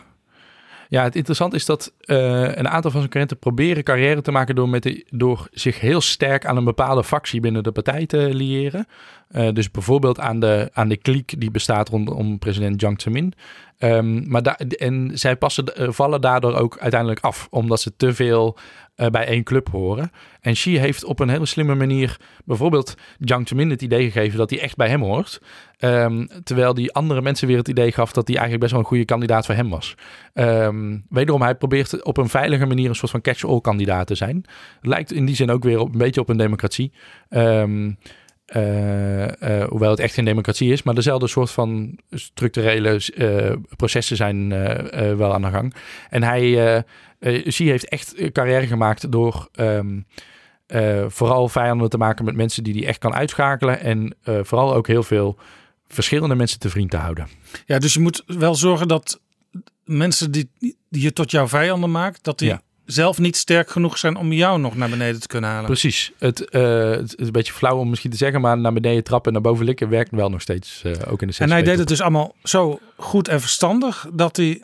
A: Ja, het interessante is dat eh, een aantal van zijn concurrenten proberen carrière te maken door, met de, door zich heel sterk aan een bepaalde factie binnen de partij te liëren. Eh, dus bijvoorbeeld aan de, aan de kliek die bestaat rondom president Jiang Zemin. Ehm, maar en zij passen, eh, vallen daardoor ook uiteindelijk af, omdat ze te veel eh, bij één club horen. En Xi heeft op een hele slimme manier bijvoorbeeld Jiang Zemin het idee gegeven dat hij echt bij hem hoort. Ehm, terwijl die andere mensen weer het idee gaf dat hij eigenlijk best wel een goede kandidaat voor hem was. Ehm, wederom, hij probeert op een veilige manier een soort van catch-all kandidaat te zijn. Lijkt in die zin ook weer op, een beetje op een democratie. Ehm, eh, eh, hoewel het echt geen democratie is, maar dezelfde soort van structurele eh, processen zijn wel aan de gang. En hij, Xi heeft echt carrière gemaakt door ehm, eh, vooral vijanden te maken met mensen die hij echt kan uitschakelen. En vooral ook heel veel verschillende mensen te vriend te houden.
B: Ja, dus je moet wel zorgen dat mensen die, die je tot jouw vijanden maakt, dat die
A: Ja.
B: Zelf niet sterk genoeg zijn om jou nog naar beneden te kunnen halen.
A: Precies. Het, eh, het is een beetje flauw om misschien te zeggen, maar naar beneden trappen en naar boven likken werkt wel nog steeds, eh, ook in de
B: En hij deed het dus allemaal zo goed en verstandig dat hij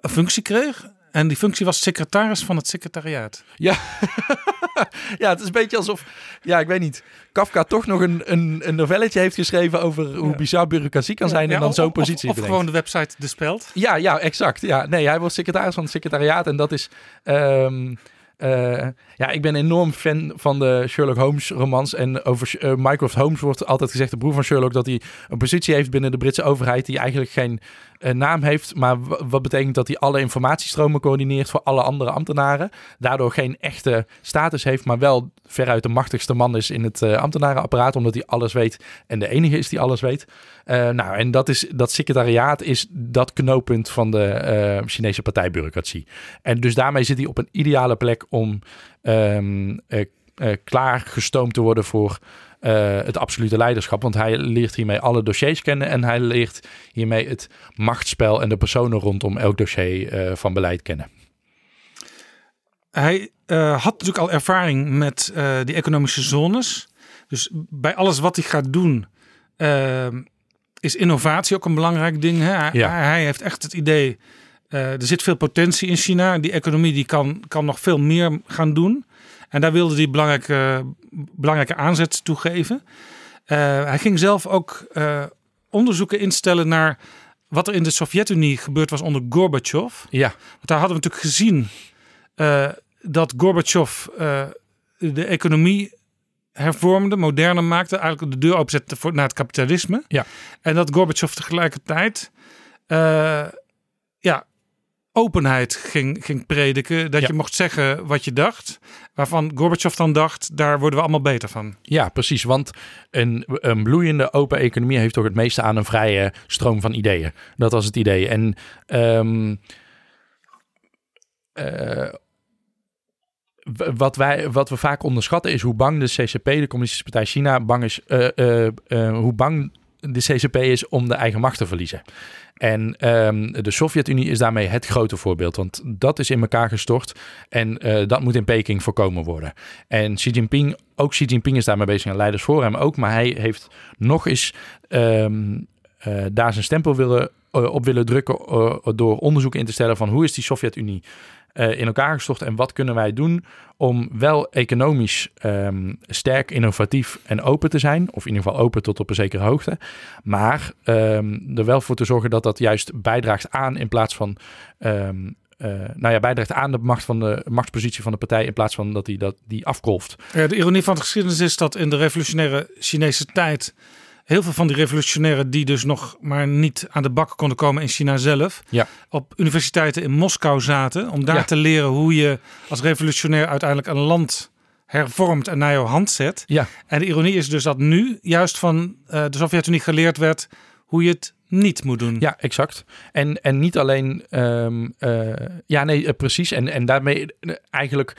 B: een functie kreeg. En die functie was secretaris van het secretariaat.
A: Ja. ja, het is een beetje alsof, ja, ik weet niet, Kafka toch nog een, een, een novelletje heeft geschreven over hoe bizar bureaucratie kan zijn
B: Ja,
A: en dan
B: of-
A: zo'n
B: of-
A: positie
B: Of,
A: bedenkt.
B: gewoon de website De Speld.
A: Ja, ja, exact. Ja, nee, hij was secretaris van het secretariaat en dat is. ehm, eh, ja, ik ben enorm fan van de Sherlock Holmes romans. En over eh, Mycroft Holmes wordt altijd gezegd, de broer van Sherlock, dat hij een positie heeft binnen de Britse overheid die eigenlijk geen eh, naam heeft. Maar wat betekent dat hij alle informatiestromen coördineert voor alle andere ambtenaren. Daardoor geen echte status heeft, maar wel veruit de machtigste man is in het eh, ambtenarenapparaat, omdat hij alles weet en de enige is die alles weet. Eh, nou, en dat, is, dat secretariaat is dat knooppunt van de eh, Chinese partijbureaucratie. En dus daarmee zit hij op een ideale plek om eh, klaargestoomd te worden voor het absolute leiderschap. Want hij leert hiermee alle dossiers kennen en hij leert hiermee het machtsspel en de personen rondom elk dossier eh, van beleid kennen.
B: Hij eh, had natuurlijk al ervaring met eh, die economische zones. Dus bij alles wat hij gaat doen, eh, is innovatie ook een belangrijk ding. Hè? Hij,
A: Ja.
B: hij- heeft echt het idee, eh, er zit veel potentie in China. Die economie die kan, kan nog veel meer gaan doen. En daar wilde hij belangrijke, belangrijke aanzet toe geven. Eh, hij ging zelf ook eh, onderzoeken instellen naar wat er in de Sovjet-Unie gebeurd was onder Gorbachev.
A: Ja,
B: Want daar hadden we natuurlijk gezien eh, dat Gorbachev eh, de economie hervormde, moderner maakte, eigenlijk de deur opzette voor, naar het kapitalisme.
A: Ja.
B: En dat Gorbachev tegelijkertijd eh, openheid ging, ging prediken. Dat
A: Ja.
B: je mocht zeggen wat je dacht. Waarvan Gorbachev dan dacht, daar worden we allemaal beter van.
A: Ja, precies. Want een, een bloeiende open economie heeft toch het meeste aan een vrije stroom van ideeën. Dat was het idee. En ehm, eh, wat, wij, wat we vaak onderschatten is hoe bang de CCP, de Communistische Partij China, bang is, eh, eh, hoe bang de CCP is om de eigen macht te verliezen. En ehm, de Sovjet-Unie is daarmee het grote voorbeeld, want dat is in elkaar gestort en eh, dat moet in Peking voorkomen worden. En Xi Jinping, ook Xi Jinping is daarmee bezig en leiders voor hem ook, maar hij heeft nog eens ehm, eh, daar zijn stempel willen, eh, op willen drukken door onderzoek in te stellen van hoe is die Sovjet-Unie eh, in elkaar gestort en wat kunnen wij doen om wel economisch ehm, sterk, innovatief en open te zijn. Of in ieder geval open tot op een zekere hoogte. Maar ehm, er wel voor te zorgen dat dat juist bijdraagt aan in plaats van... eh, nou ja, bijdraagt aan de macht van de machtspositie van de partij in plaats van dat die, dat die afkolft.
B: Ja, de ironie van de geschiedenis is dat in de revolutionaire Chinese tijd heel veel van die revolutionairen die dus nog maar niet aan de bak konden komen in China zelf,
A: Ja.
B: op universiteiten in Moskou zaten om daar
A: Ja.
B: te leren hoe je als revolutionair uiteindelijk een land hervormt en naar jouw hand zet.
A: Ja.
B: En de ironie is dus dat nu juist van eh, de Sovjet-Unie geleerd werd hoe je het niet moet doen.
A: Ja, exact. En, en niet alleen, ehm, eh, ja, nee, eh, precies. En, en daarmee eigenlijk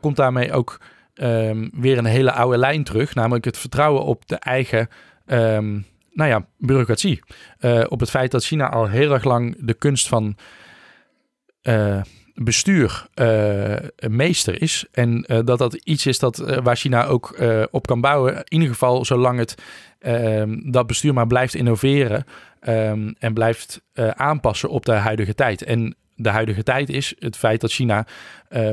A: komt daarmee ook ehm, weer een hele oude lijn terug, namelijk het vertrouwen op de eigen. Ehm, nou ja, bureaucratie. Eh, op het feit dat China al heel erg lang de kunst van eh, bestuur eh, meester is. En dat dat iets is dat, waar China ook op kan bouwen. In ieder geval zolang het ehm, dat bestuur maar blijft innoveren ehm, en blijft aanpassen op de huidige tijd. En de huidige tijd is het feit dat China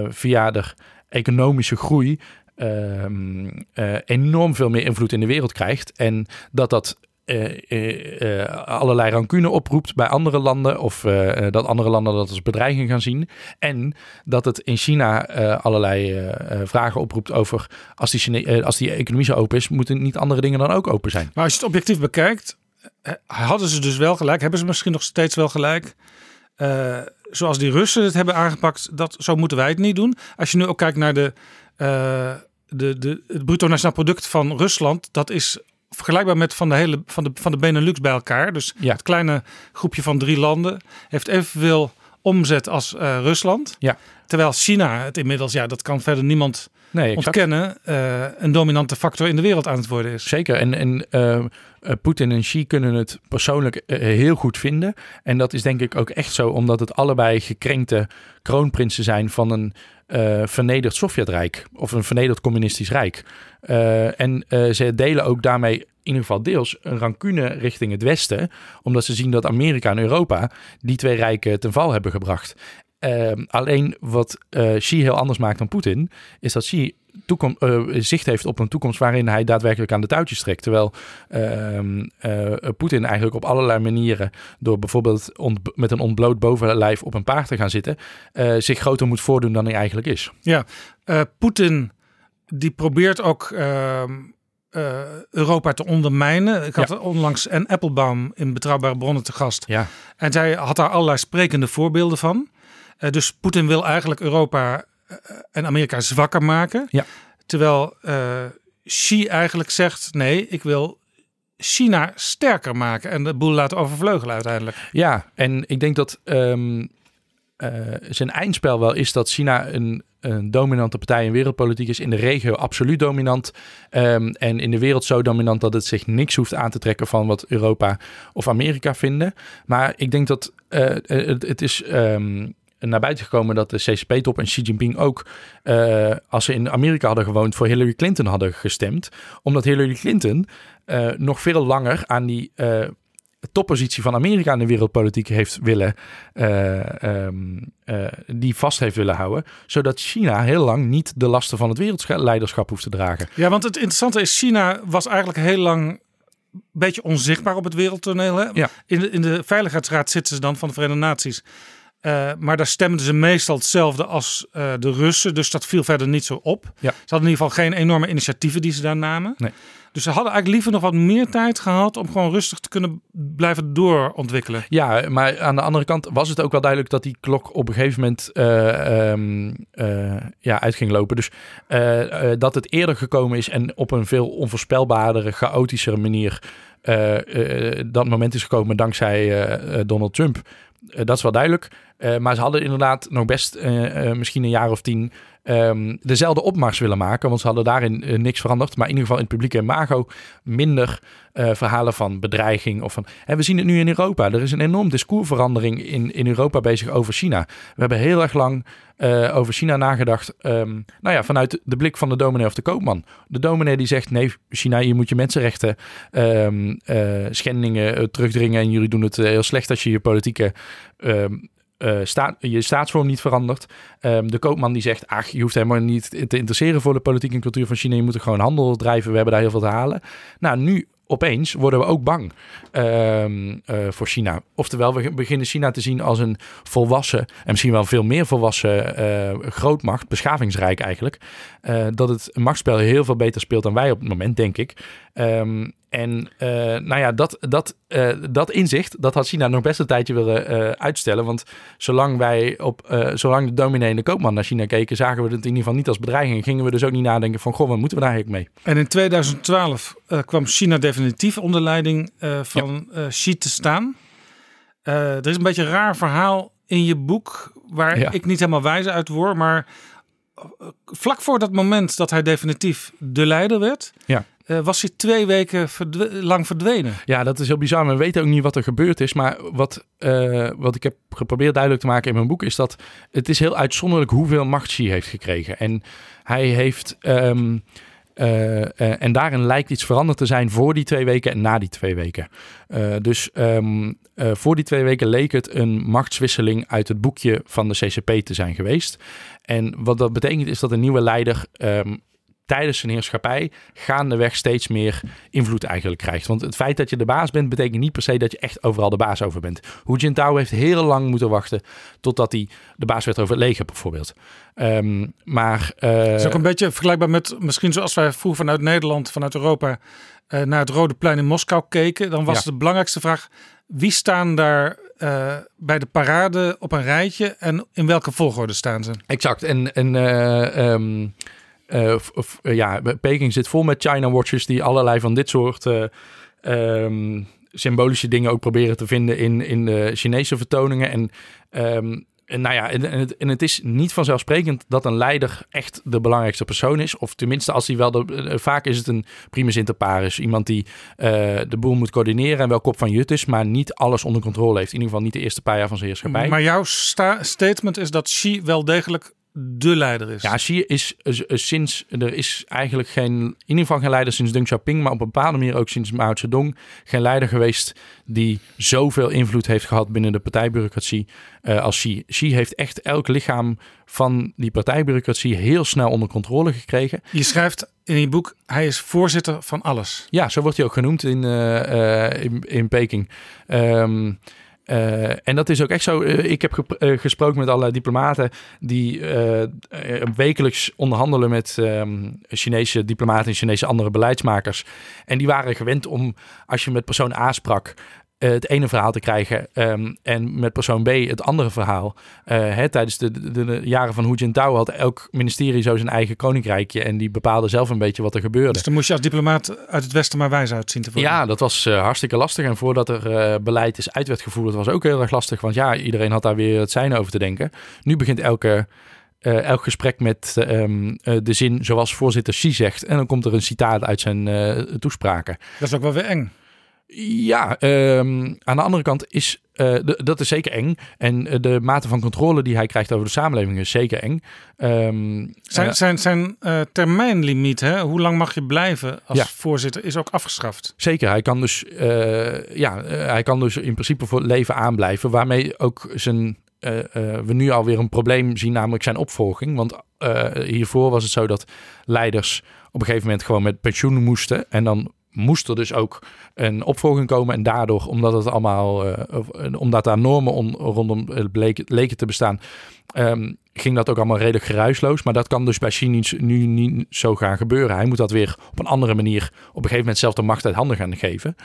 A: via de economische groei ehm, eh, enorm veel meer invloed in de wereld krijgt. En dat dat eh, eh, allerlei rancune oproept bij andere landen. Of dat andere landen dat als bedreiging gaan zien. En dat het in China allerlei vragen oproept over als die, Chine- als die economie zo open is, moeten niet andere dingen dan ook open zijn.
B: Maar als je het objectief bekijkt, hadden ze dus wel gelijk. Hebben ze misschien nog steeds wel gelijk. Zoals die Russen het hebben aangepakt, dat, zo moeten wij het niet doen. Als je nu ook kijkt naar de, de, de, het bruto nationaal product van Rusland, dat is vergelijkbaar met van de hele van de, van de Benelux bij elkaar. Dus
A: Ja.
B: het kleine groepje van drie landen heeft evenveel omzet als eh, Rusland.
A: Ja.
B: Terwijl China het inmiddels, ja, dat kan verder niemand
A: Nee,
B: ontkennen, eh, een dominante factor in de wereld aan het worden is.
A: Zeker. En, en eh, eh, Poetin en Xi kunnen het persoonlijk eh, heel goed vinden. En dat is denk ik ook echt zo, omdat het allebei gekrenkte kroonprinsen zijn van een eh, vernederd Sovjetrijk. Of een vernederd communistisch rijk. Eh, en eh, ze delen ook daarmee in ieder geval deels een rancune richting het Westen. Omdat ze zien dat Amerika en Europa die twee rijken ten val hebben gebracht. Alleen wat Xi heel anders maakt dan Poetin, is dat Xi toekom, eh, zicht heeft op een toekomst waarin hij daadwerkelijk aan de touwtjes trekt. Terwijl ehm, eh, Poetin eigenlijk op allerlei manieren, door bijvoorbeeld met een ontbloot bovenlijf op een paard te gaan zitten, eh, zich groter moet voordoen dan hij eigenlijk is.
B: Ja, Poetin die probeert ook ehm, eh, Europa te ondermijnen. Ik had
A: Ja.
B: onlangs en Applebaum in Betrouwbare Bronnen te gast.
A: Ja.
B: En zij had daar allerlei sprekende voorbeelden van. Dus Poetin wil eigenlijk Europa en Amerika zwakker maken.
A: Ja.
B: Terwijl eh Xi eigenlijk zegt, nee, ik wil China sterker maken en de boel laten overvleugelen uiteindelijk.
A: Ja, en ik denk dat ehm, eh, zijn eindspel wel is dat China een, een dominante partij in wereldpolitiek is. In de regio absoluut dominant. ehm, en in de wereld zo dominant dat het zich niks hoeft aan te trekken van wat Europa of Amerika vinden. Maar ik denk dat eh, het, het is. ehm, naar buiten gekomen dat de CCP-top en Xi Jinping ook, eh, als ze in Amerika hadden gewoond, voor Hillary Clinton hadden gestemd. Omdat Hillary Clinton eh, nog veel langer aan die eh, toppositie van Amerika in de wereldpolitiek heeft willen, eh, ehm, eh, die vast heeft willen houden. Zodat China heel lang niet de lasten van het wereldleiderschap hoeft te dragen.
B: Ja, want het interessante is, China was eigenlijk heel lang een beetje onzichtbaar op het wereldtoneel. Hè?
A: Ja.
B: In, de, in de Veiligheidsraad zitten ze dan van de Verenigde Naties. Eh, maar daar stemden ze meestal hetzelfde als eh, de Russen. Dus dat viel verder niet zo op.
A: Ja.
B: Ze hadden in ieder geval geen enorme initiatieven die ze daar namen.
A: Nee.
B: Dus ze hadden eigenlijk liever nog wat meer tijd gehad om gewoon rustig te kunnen blijven doorontwikkelen.
A: Ja, maar aan de andere kant was het ook wel duidelijk dat die klok op een gegeven moment eh, ja, uit ging lopen. Dus dat het eerder gekomen is en op een veel onvoorspelbaardere, chaotischere manier dat moment is gekomen dankzij eh, eh, Donald Trump. Eh, dat is wel duidelijk. Eh, maar ze hadden inderdaad nog best eh, eh, misschien een jaar of tien ehm, dezelfde opmars willen maken. Want ze hadden daarin eh, niks veranderd. Maar in ieder geval in het publieke imago minder eh, verhalen van bedreiging. Of van, en we zien het nu in Europa. Er is een enorm discoursverandering in, in Europa bezig over China. We hebben heel erg lang eh, over China nagedacht. ehm, nou ja, vanuit de blik van de dominee of de koopman. De dominee die zegt: nee, China, je moet je mensenrechten ehm, eh, schendingen terugdringen. En jullie doen het heel slecht als je je politieke. Eh, je staatsvorm niet verandert. Ehm, de koopman die zegt: Ach, je hoeft helemaal niet te interesseren voor de politiek en cultuur van China. Je moet er gewoon handel drijven. We hebben daar heel veel te halen. Nou, nu opeens worden we ook bang ehm, eh, voor China. Oftewel, we beginnen China te zien als een volwassen en misschien wel veel meer volwassen eh, grootmacht, beschavingsrijk eigenlijk. Dat het machtsspel heel veel beter speelt dan wij op het moment, denk ik. Ehm, en eh, nou ja, dat, dat, eh, dat inzicht, dat had China nog best een tijdje willen eh, uitstellen. Want zolang wij op, zolang de dominee en de koopman naar China keken, zagen we het in ieder geval niet als bedreiging. Gingen we dus ook niet nadenken van, goh, wat moeten we daar eigenlijk mee?
B: En in 2012 eh, kwam China definitief onder leiding van eh, Xi te staan. Er is een beetje een raar verhaal in je boek, waar
A: Ja.
B: ik niet helemaal wijs uit word. Maar vlak voor dat moment dat hij definitief de leider werd,
A: Ja.
B: Eh, was hij twee weken lang verdwenen.
A: Ja, dat is heel bizar. We weten ook niet wat er gebeurd is. Maar wat, eh, wat ik heb geprobeerd duidelijk te maken in mijn boek... is dat het is heel uitzonderlijk hoeveel macht Xi heeft gekregen. En hij heeft... ehm, eh, en daarin lijkt iets veranderd te zijn voor die twee weken en na die twee weken. Dus ehm, eh, voor die twee weken leek het een machtswisseling uit het boekje van de CCP te zijn geweest. En wat dat betekent is dat een nieuwe leider ehm, tijdens zijn heerschappij gaandeweg steeds meer invloed eigenlijk krijgt. Want het feit dat je de baas bent, betekent niet per se dat je echt overal de baas over bent. Hu Jintao heeft heel lang moeten wachten totdat hij de baas werd over het leger bijvoorbeeld. Ehm, maar... eh,
B: Het is ook een beetje vergelijkbaar met misschien zoals wij vroeger vanuit Nederland, vanuit Europa, eh, naar het Rode Plein in Moskou keken. Dan was
A: Ja.
B: de belangrijkste vraag: wie staan daar eh, bij de parade op een rijtje en in welke volgorde staan ze?
A: Exact. En, en eh, eh, eh, ja, Peking zit vol met China Watchers die allerlei van dit soort eh, ehm, symbolische dingen ook proberen te vinden in, in de Chinese vertoningen. En, ehm, nou ja, en, het, en het is niet vanzelfsprekend dat een leider echt de belangrijkste persoon is. Of tenminste, als hij wel de, vaak is het een primus inter pares. Iemand die de boel moet coördineren en wel kop van jut is, maar niet alles onder controle heeft. In ieder geval niet de eerste paar jaar van zijn heerschappij.
B: Maar jouw sta- statement is dat Xi wel degelijk de leider is.
A: Ja, Xi is sinds, er is eigenlijk geen, in ieder geval geen leider sinds Deng Xiaoping, maar op een bepaalde manier ook sinds Mao Zedong, geen leider geweest die zoveel invloed heeft gehad binnen de partijbureaucratie eh, als Xi. Xi heeft echt elk lichaam van die partijbureaucratie heel snel onder controle gekregen.
B: Je schrijft in je boek, hij is voorzitter van alles.
A: Ja, zo wordt hij ook genoemd in, eh, eh, in, in Peking. Ehm, eh, en dat is ook echt zo. Eh, ik heb eh, gesproken met allerlei diplomaten die wekelijks onderhandelen met ehm, Chinese diplomaten en Chinese andere beleidsmakers. En die waren gewend om, als je met persoon A sprak, het ene verhaal te krijgen ehm, en met persoon B het andere verhaal. Eh, hè, tijdens de, de, de jaren van Hu Jintao had elk ministerie zo zijn eigen koninkrijkje en die bepaalde zelf een beetje wat er gebeurde.
B: Dus dan moest je als diplomaat uit het Westen maar wijs uit zien te worden.
A: Ja, dat was eh, hartstikke lastig. En voordat er eh, beleid is uit werd gevoerd, was ook heel erg lastig. Want ja, iedereen had daar weer het zijn over te denken. Nu begint elke, eh, elk gesprek met ehm, eh, de zin zoals voorzitter Xi zegt. En dan komt er een citaat uit zijn eh, toespraken.
B: Dat is ook wel weer eng.
A: Ja, ehm, aan de andere kant is eh, de- dat is zeker eng. En eh, de mate van controle die hij krijgt over de samenleving is zeker eng. Ehm,
B: Zijn,
A: eh,
B: zijn, zijn termijnlimiet, hè? hoe lang mag je blijven als
A: Ja.
B: voorzitter, is ook afgeschaft.
A: Zeker, hij kan dus, ja, hij kan dus in principe voor het leven aanblijven. Waarmee ook zijn, we nu alweer een probleem zien, namelijk zijn opvolging. Want hiervoor was het zo dat leiders op een gegeven moment gewoon met pensioen moesten. En dan moest er dus ook een opvolging komen. En daardoor, omdat het allemaal, eh, eh, omdat daar normen on- rondom het bleek, leken te bestaan, ehm, ging dat ook allemaal redelijk geruisloos. Maar dat kan dus bij Xi nu niet zo gaan gebeuren. Hij moet dat weer op een andere manier op een gegeven moment zelf de macht uit handen gaan geven.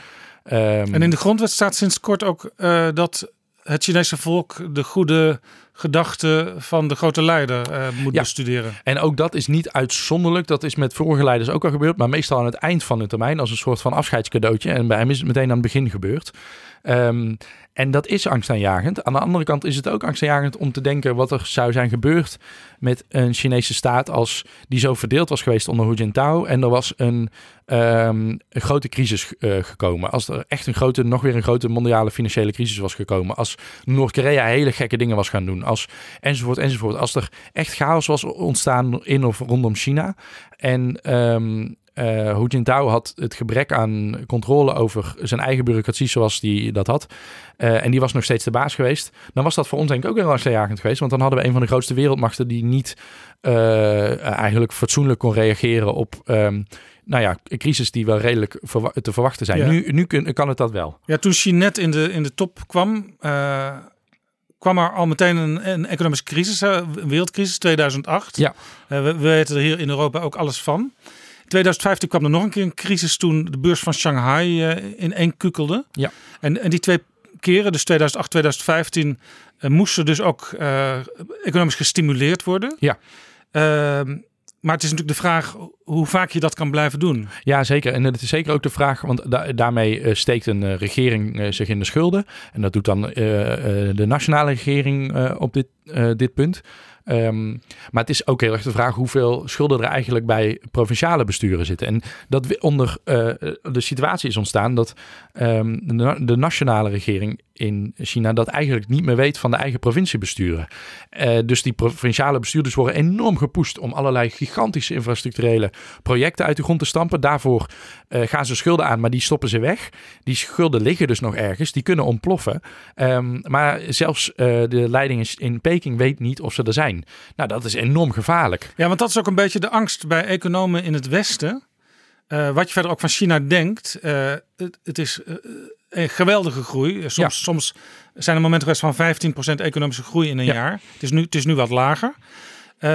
A: Ehm,
B: En in de grondwet staat sinds kort ook eh, dat het Chinese volk de goede gedachte van de grote leider uh, moet
A: Ja.
B: bestuderen.
A: En ook dat is niet uitzonderlijk. Dat is met vorige leiders ook al gebeurd. Maar meestal aan het eind van de termijn. Als een soort van afscheidscadeautje. En bij hem is het meteen aan het begin gebeurd. Ehm, en dat is angstaanjagend. Aan de andere kant is het ook angstaanjagend om te denken wat er zou zijn gebeurd met een Chinese staat als die zo verdeeld was geweest onder Hu Jintao. En er was een, ehm, grote crisis eh, gekomen. Als er echt een grote, nog weer een grote mondiale financiële crisis was gekomen. Als Noord-Korea hele gekke dingen was gaan doen. Als, enzovoort, enzovoort. Als er echt chaos was ontstaan in of rondom China. En ehm eh Hu Jintao had het gebrek aan controle over zijn eigen bureaucratie zoals die dat had. Eh, en die was nog steeds de baas geweest. Dan was dat voor ons denk ik ook heel angstaanjagend geweest. Want dan hadden we een van de grootste wereldmachten die niet eh, eigenlijk fatsoenlijk kon reageren op... ehm, nou ja, een crisis die wel redelijk te verwachten zijn.
B: Ja.
A: Nu, nu kun- kan het dat wel.
B: Ja, toen China net in de, in de top kwam, kwam er al meteen een, een economische crisis, een wereldcrisis, 2008.
A: Ja.
B: We, we weten er hier in Europa ook alles van. In 2015 kwam er nog een keer een crisis toen de beurs van Shanghai eh in één kukelde.
A: Ja.
B: En, en die twee keren, dus 2008, 2015, eh, moesten dus ook eh, economisch gestimuleerd worden.
A: Ja.
B: Ehm, maar het is natuurlijk de vraag hoe vaak je dat kan blijven doen.
A: Ja, zeker. En het is zeker ook de vraag, want da- daarmee steekt een regering zich in de schulden. En dat doet dan de nationale regering op dit, dit punt. Ehm, maar het is ook heel erg de vraag hoeveel schulden er eigenlijk bij provinciale besturen zitten. En dat onder eh, de situatie is ontstaan dat ehm, de nationale regering in China dat eigenlijk niet meer weet van de eigen provinciebesturen. Eh, dus die provinciale bestuurders worden enorm gepusht om allerlei gigantische infrastructurele projecten uit de grond te stampen. Daarvoor eh, gaan ze schulden aan, maar die stoppen ze weg. Die schulden liggen dus nog ergens, die kunnen ontploffen. Ehm, maar zelfs eh, de leiding in- in Peking weet niet of ze er zijn. Nou, dat is enorm gevaarlijk.
B: Ja, want dat is ook een beetje de angst bij economen in het Westen. Wat je verder ook van China denkt. het, is een geweldige groei. Soms,
A: Ja.
B: soms zijn er momenten geweest van 15% economische groei in een
A: Ja.
B: jaar. Het is, nu, het is nu wat lager. Eh,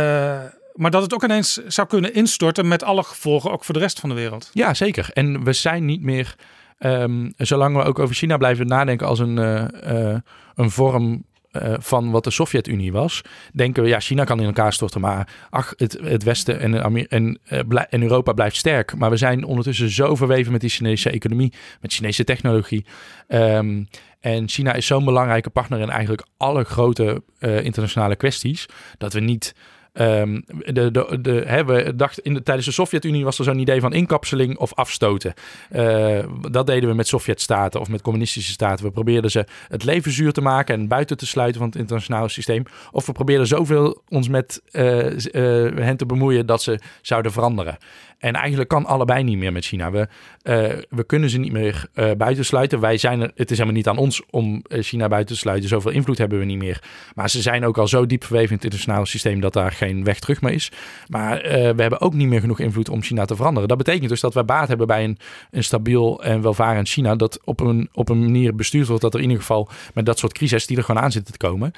B: maar dat het ook ineens zou kunnen instorten met alle gevolgen ook voor de rest van de wereld.
A: Ja, zeker. En we zijn niet meer, ehm, zolang we ook over China blijven nadenken als een, eh, eh, een vorm eh, van wat de Sovjet-Unie was, denken we, ja, China kan in elkaar storten, maar ach, het, het Westen en, en, eh, en Europa blijft sterk. Maar we zijn ondertussen zo verweven met die Chinese economie, met Chinese technologie. Ehm, en China is zo'n belangrijke partner in eigenlijk alle grote eh, internationale kwesties, dat we niet Ehm, de, de, hè, we dachten in de, tijdens de Sovjet-Unie was er zo'n idee van inkapseling of afstoten. Eh, dat deden we met Sovjet-staten of met communistische staten. We probeerden ze het leven zuur te maken en buiten te sluiten van het internationale systeem. Of we probeerden zoveel ons met eh, eh, hen te bemoeien dat ze zouden veranderen. En eigenlijk kan allebei niet meer met China. We, eh, we kunnen ze niet meer eh buitensluiten. Wij zijn er, het is helemaal niet aan ons om eh, China buiten te sluiten. Zoveel invloed hebben we niet meer. Maar ze zijn ook al zo diep verweven in het internationale systeem dat daar geen weg terug meer is. Maar we hebben ook niet meer genoeg invloed om China te veranderen. Dat betekent dus dat wij baat hebben bij een, een stabiel en welvarend China. Dat op een, op een manier bestuurd wordt dat er in ieder geval met dat soort crisis die er gewoon aan zitten te komen,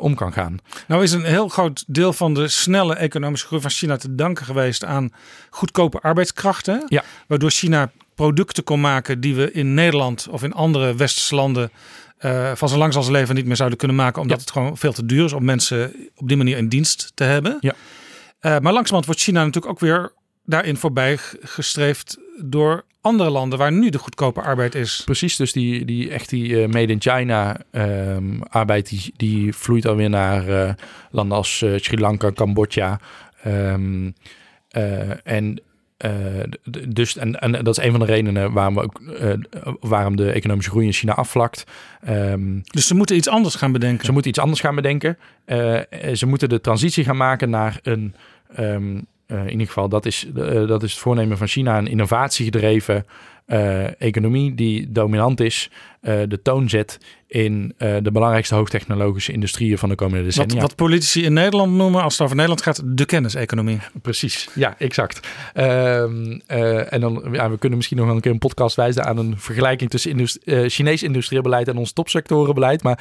A: om kan gaan.
B: Nou is een heel groot deel van de snelle economische groei van China te danken geweest aan goedkope arbeidskrachten.
A: Ja.
B: Waardoor China producten kon maken die we in Nederland of in andere westerse landen eh, van zo lang als leven niet meer zouden kunnen maken. Omdat
A: Ja.
B: het gewoon veel te duur is om mensen op die manier in dienst te hebben.
A: Ja.
B: Eh, maar langzamerhand wordt China natuurlijk ook weer daarin voorbij gestreefd door andere landen waar nu de goedkope arbeid is.
A: Precies, dus die, die echt die eh, made in China ehm, arbeid, die, die vloeit alweer naar landen als Sri Lanka, Cambodja. ehm, eh, en eh, d- d- dus, en, en dat is een van de redenen waarom, we ook, eh, waarom de economische groei in China afvlakt. Ehm,
B: Dus ze moeten iets anders gaan bedenken.
A: ze moeten iets anders gaan bedenken. Eh, eh, ze moeten de transitie gaan maken naar een, ehm, eh, in ieder geval, dat is, eh, dat is het voornemen van China, een innovatiegedreven eh, economie die dominant is, eh, de toon zet in eh, de belangrijkste hoogtechnologische industrieën van de komende
B: Wat,
A: decennia.
B: wat politici in Nederland noemen, als het over Nederland gaat, de kenniseconomie.
A: Precies, ja, exact. Ehm, eh, en dan, ja, we kunnen misschien nog wel een keer een podcast wijzen aan een vergelijking tussen Chinees industrieel beleid en ons topsectorenbeleid. Maar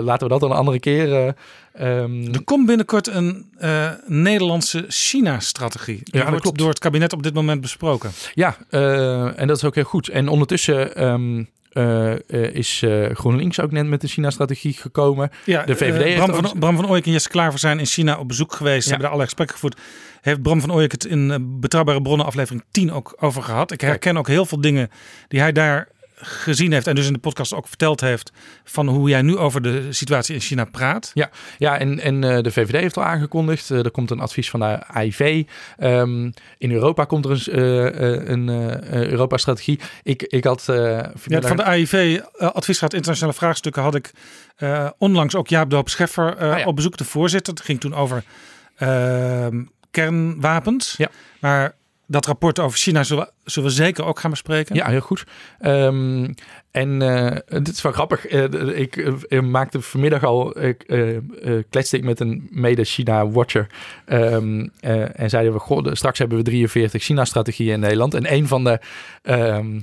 A: laten we dat dan een andere keer. eh, ehm,
B: Er komt binnenkort een Nederlandse China-strategie. Die
A: Ja, dat
B: wordt
A: klopt.
B: door het kabinet op dit moment besproken.
A: Ja, en dat is ook heel goed. En ondertussen ehm, eh, eh, is eh, GroenLinks ook net met de China-strategie gekomen.
B: Ja,
A: de VVD heeft
B: Bram,
A: ook-
B: van, Bram van Ooyek en Jesse Klaver zijn in China op bezoek geweest. Ze
A: Ja.
B: hebben daar alle gesprekken gevoerd. Heeft Bram van Ooyek het in Betrouwbare Bronnen aflevering 10 ook over gehad. Ik herken ook heel veel dingen die hij daar gezien heeft. En dus in de podcast ook verteld heeft van hoe jij nu over de situatie in China praat.
A: Ja, ja en, en eh, de VVD heeft al aangekondigd. eh, er komt een advies van de AIV. Ehm, in Europa komt er een, eh, een Europa-strategie. Ik, ik had...
B: Ja, van de AIV, Adviesraad Internationale Vraagstukken, had ik onlangs ook Jaap Doop Scheffer eh,
A: Ah, ja.
B: op bezoek, de voorzitter. Het ging toen over ehm, kernwapens.
A: Ja.
B: Maar dat rapport over China zullen we, zullen zeker ook gaan bespreken.
A: Ja, heel goed. Ehm, en eh dit is wel grappig. Eh, de- ik eh, maakte vanmiddag al, ik, eh, eh, kletste ik met een mede-China-watcher. Ehm, eh, en zeiden we, goh, straks hebben we 43 China-strategieën in Nederland. En een van de ehm,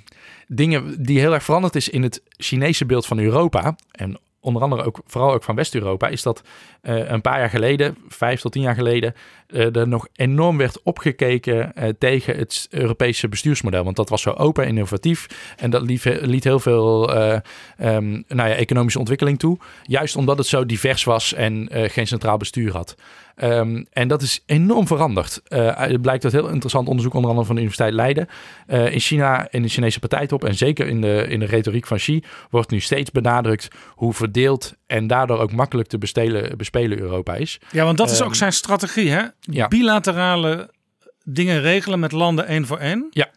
A: dingen die heel erg veranderd is in het Chinese beeld van Europa... en onder andere ook, vooral ook van West-Europa... is dat eh, een paar jaar geleden, vijf tot tien jaar geleden... eh, er nog enorm werd opgekeken eh, tegen het Europese bestuursmodel. Want dat was zo open en innovatief. En dat liet, heel veel eh, ehm, nou ja, economische ontwikkeling toe. Juist omdat het zo divers was en geen centraal bestuur had. Ehm, en dat is enorm veranderd. Eh, het blijkt uit heel interessant onderzoek, onder andere van de Universiteit Leiden. Eh, in China, in de Chinese partijtop en zeker in de, in de retoriek van Xi, wordt nu steeds benadrukt hoe verdeeld en daardoor ook makkelijk te bestelen, bespelen Europa is.
B: Ja, want dat is
A: Ehm,
B: ook zijn strategie, hè?
A: ja.
B: Bilaterale dingen regelen met landen één voor één.
A: Ja.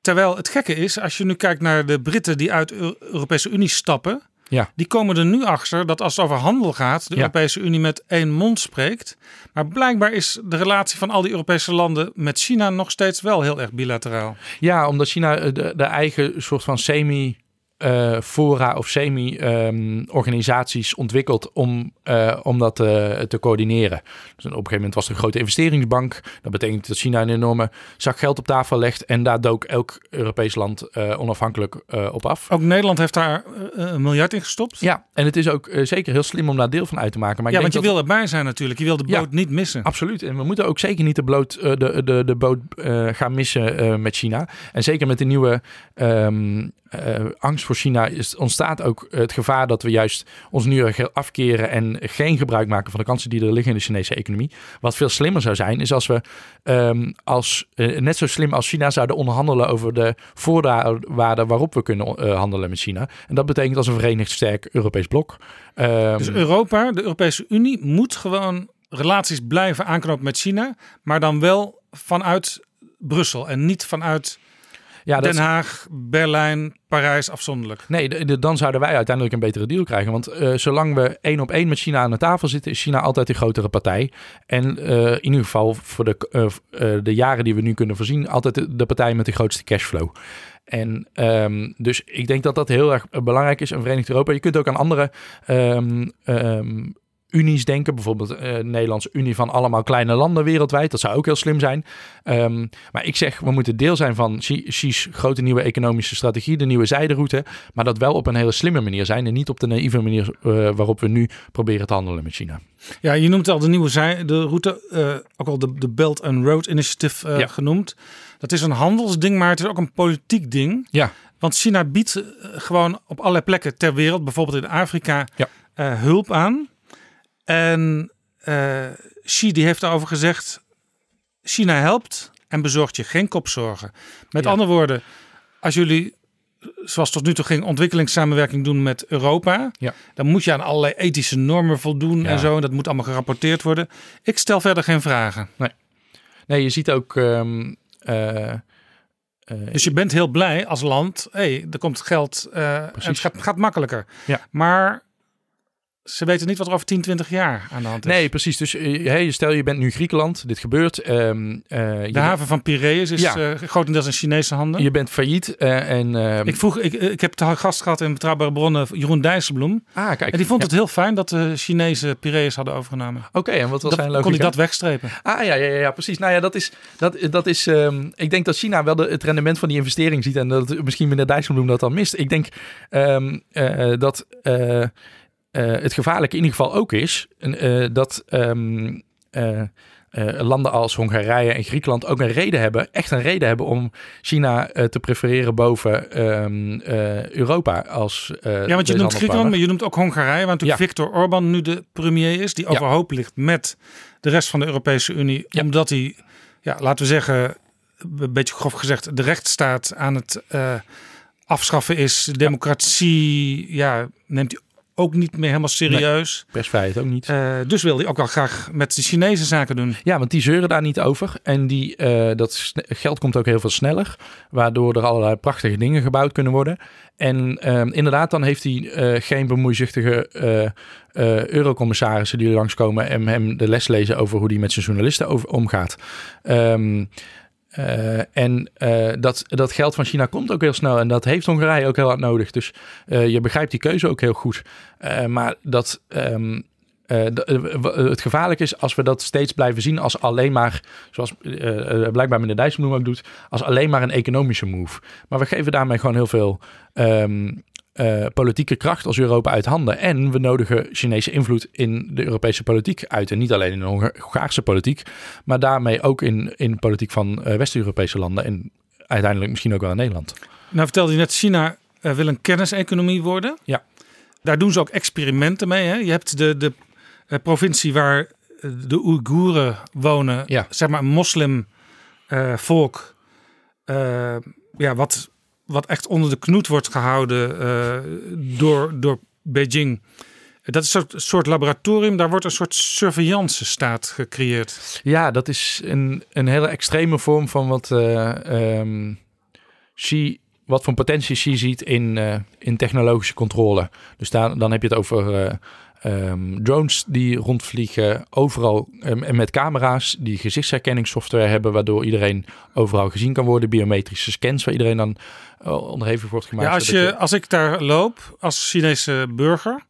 B: Terwijl het gekke is, als je nu kijkt naar de Britten die uit de Europese Unie stappen,
A: Ja.
B: die komen er nu achter dat als het over handel gaat, de
A: Ja.
B: Europese Unie met één mond spreekt. Maar blijkbaar is de relatie van al die Europese landen met China nog steeds wel heel erg bilateraal.
A: Ja, omdat China eh, de, de eigen soort van semi eh, fora of semi-organisaties ontwikkelt om, eh, om dat eh, te coördineren. Dus op een gegeven moment was er een grote investeringsbank. Dat betekent dat China een enorme zak geld op tafel legt. En daar dook elk Europees land onafhankelijk op af.
B: Ook Nederland heeft daar een miljard in gestopt.
A: Ja, en het is ook zeker heel slim om daar deel van uit te maken. Maar
B: ja,
A: ik
B: want je
A: denk
B: wil erbij zijn natuurlijk. Je wil de
A: Ja.
B: boot niet missen.
A: Absoluut. En we moeten ook zeker niet de, bloot, de, de, de boot gaan missen met China. En zeker met de nieuwe ehm, eh, angst voor China is, ontstaat ook het gevaar dat we juist ons nu afkeren en geen gebruik maken van de kansen die er liggen in de Chinese economie. Wat veel slimmer zou zijn, is als we ehm, als, eh, net zo slim als China zouden onderhandelen over de voorwaarden waarop we kunnen eh, handelen met China. En dat betekent als een verenigd sterk Europees blok. Ehm,
B: Dus Europa, de Europese Unie, moet gewoon relaties blijven aanknopen met China, maar dan wel vanuit Brussel en niet vanuit
A: ja,
B: Den Haag, Berlijn, Parijs afzondelijk.
A: Nee, de- de- dan zouden wij uiteindelijk een betere deal krijgen. Want eh, zolang we één op één met China aan de tafel zitten, is China altijd de grotere partij. En eh, in ieder geval voor de, eh, de jaren die we nu kunnen voorzien, altijd de, de partij met de grootste cashflow. En ehm, dus ik denk dat dat heel erg belangrijk is, een Verenigd Europa. Je kunt ook aan andere ehm, ehm, unies denken. Bijvoorbeeld eh Nederlandse Unie van allemaal kleine landen wereldwijd. Dat zou ook heel slim zijn. Ehm, maar ik zeg, we moeten deel zijn van Xi- Xi's grote nieuwe economische strategie, de nieuwe zijderoute. Maar dat wel op een hele slimme manier zijn. En niet op de naïeve manier eh, waarop we nu proberen te handelen met China.
B: Ja, je noemt al de nieuwe zij, de route, eh, ook al de, de Belt and Road Initiative
A: Ja.
B: genoemd. Dat is een handelsding, maar het is ook een politiek ding.
A: Ja.
B: Want China biedt gewoon op allerlei plekken ter wereld, bijvoorbeeld in Afrika,
A: Ja.
B: hulp aan. En eh Xi die heeft daarover gezegd, China helpt en bezorgt je geen kopzorgen. Met
A: Ja.
B: andere woorden, als jullie, zoals tot nu toe ging, ontwikkelingssamenwerking doen met Europa,
A: Ja.
B: dan moet je aan allerlei ethische normen voldoen
A: Ja.
B: en zo. En dat moet allemaal gerapporteerd worden. Ik stel verder geen vragen.
A: Nee, je ziet ook. ehm, eh, eh,
B: Dus je bent heel blij als land. Hé, hey, er komt geld en het gaat, gaat makkelijker.
A: Ja.
B: Maar ze weten niet wat er over 10, 20 jaar aan de hand is.
A: Nee, precies. Dus eh, hey, stel je bent nu Griekenland, dit gebeurt. ehm, eh, je
B: de haven van Piraeus is
A: Ja.
B: eh, grotendeels in Chinese handen.
A: Je bent failliet en... ehm,
B: Ik, vroeg, ik, ik heb te gast gehad in Betrouwbare Bronnen Jeroen Dijsselbloem.
A: ah, kijk.
B: En die vond
A: Ja.
B: het heel fijn dat de Chinese Piraeus hadden overgenomen.
A: Oké, en wat was
B: Dat,
A: zijn
B: kon
A: logica?
B: ik dat wegstrepen.
A: Ah ja, ja, ja, ja, precies. Nou ja, dat is. Dat, dat is ehm, ik denk dat China wel de, het rendement van die investering ziet. En dat misschien meneer Dijsselbloem dat dan mist. Ik denk dat het gevaarlijke in ieder geval ook is. eh, dat. ehm, eh, eh, landen als Hongarije en Griekenland ook een reden hebben, echt een reden hebben om China eh, te prefereren boven ehm, eh, Europa als.
B: ja, want je noemt Griekenland, maar je noemt ook Hongarije, want
A: Ja.
B: Viktor Orban nu de premier is, die overhoop ligt met de rest van de Europese Unie, omdat hij, ja, laten we zeggen, een beetje grof gezegd, de rechtsstaat aan het eh, afschaffen is. Democratie, ja, neemt hij ook niet meer helemaal serieus.
A: Persvrijheid ook niet.
B: Eh, dus wil hij ook wel graag met de Chinese zaken doen.
A: Ja, want die zeuren daar niet over. En die, eh, dat geld komt ook heel veel sneller. Waardoor er allerlei prachtige dingen gebouwd kunnen worden. En ehm, inderdaad, dan heeft hij eh, geen bemoeizuchtige eurocommissarissen die langskomen en hem de les lezen over hoe hij met zijn journalisten over, omgaat. Ehm, eh, en eh, dat, dat geld van China komt ook heel snel. En dat heeft Hongarije ook heel hard nodig. Dus eh, je begrijpt die keuze ook heel goed. Maar dat. ehm, eh, eh, het gevaarlijk is als we dat steeds blijven zien als alleen maar, zoals blijkbaar meneer Dijsselbloem ook doet, als alleen maar een economische move. Maar we geven daarmee gewoon heel veel ehm, eh, politieke kracht als Europa uit handen. En we nodigen Chinese invloed in de Europese politiek uit. En niet alleen in de Honga- Hongaarse politiek, maar daarmee ook in, in de politiek van eh, West-Europese landen. En uiteindelijk misschien ook wel in Nederland.
B: Nou vertelde je net, China eh, wil een kenniseconomie worden.
A: Ja.
B: Daar doen ze ook experimenten mee. Hè? Je hebt de, de provincie waar de Oeigoeren wonen,
A: Ja.
B: zeg maar een moslim volk, eh, ja, wat, wat echt onder de knoet wordt gehouden eh, door, door Beijing. Dat is een soort, laboratorium, daar wordt een soort surveillance staat gecreëerd.
A: Ja, dat is een, een hele extreme vorm van wat Xi, wat voor potentie Xi ziet in, eh, in technologische controle. Dus daar, dan heb je het over ehm, drones die rondvliegen overal ehm, en met camera's die gezichtsherkenningssoftware hebben, waardoor iedereen overal gezien kan worden. Biometrische scans waar iedereen dan eh, onderhevig wordt gemaakt.
B: Ja, als, je, als ik daar loop als Chinese burger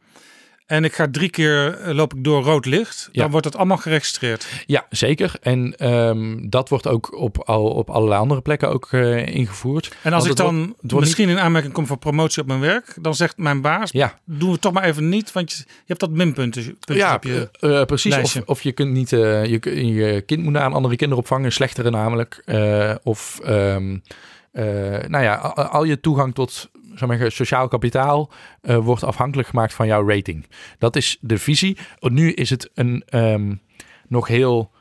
B: en ik ga drie keer eh, loop ik door rood licht, dan
A: Ja.
B: wordt dat allemaal geregistreerd.
A: Ja, zeker. En ehm, dat wordt ook op, al, op allerlei andere plekken ook eh, ingevoerd.
B: En als ik dan
A: wordt- het wordt
B: misschien in aanmerking kom voor promotie op mijn werk, dan zegt mijn baas,
A: Ja.
B: doen we het toch maar even niet, want je, je hebt dat minpuntje puntjes
A: ja,
B: op je
A: eh, precies. Of, of je kunt niet je, je kind moet naar een andere kinderopvang, een slechtere namelijk. Of ehm, eh, nou ja, al, al je toegang tot zou ik zeggen, sociaal kapitaal eh, wordt afhankelijk gemaakt van jouw rating. Dat is de visie. Nu is het een ehm, nog heel.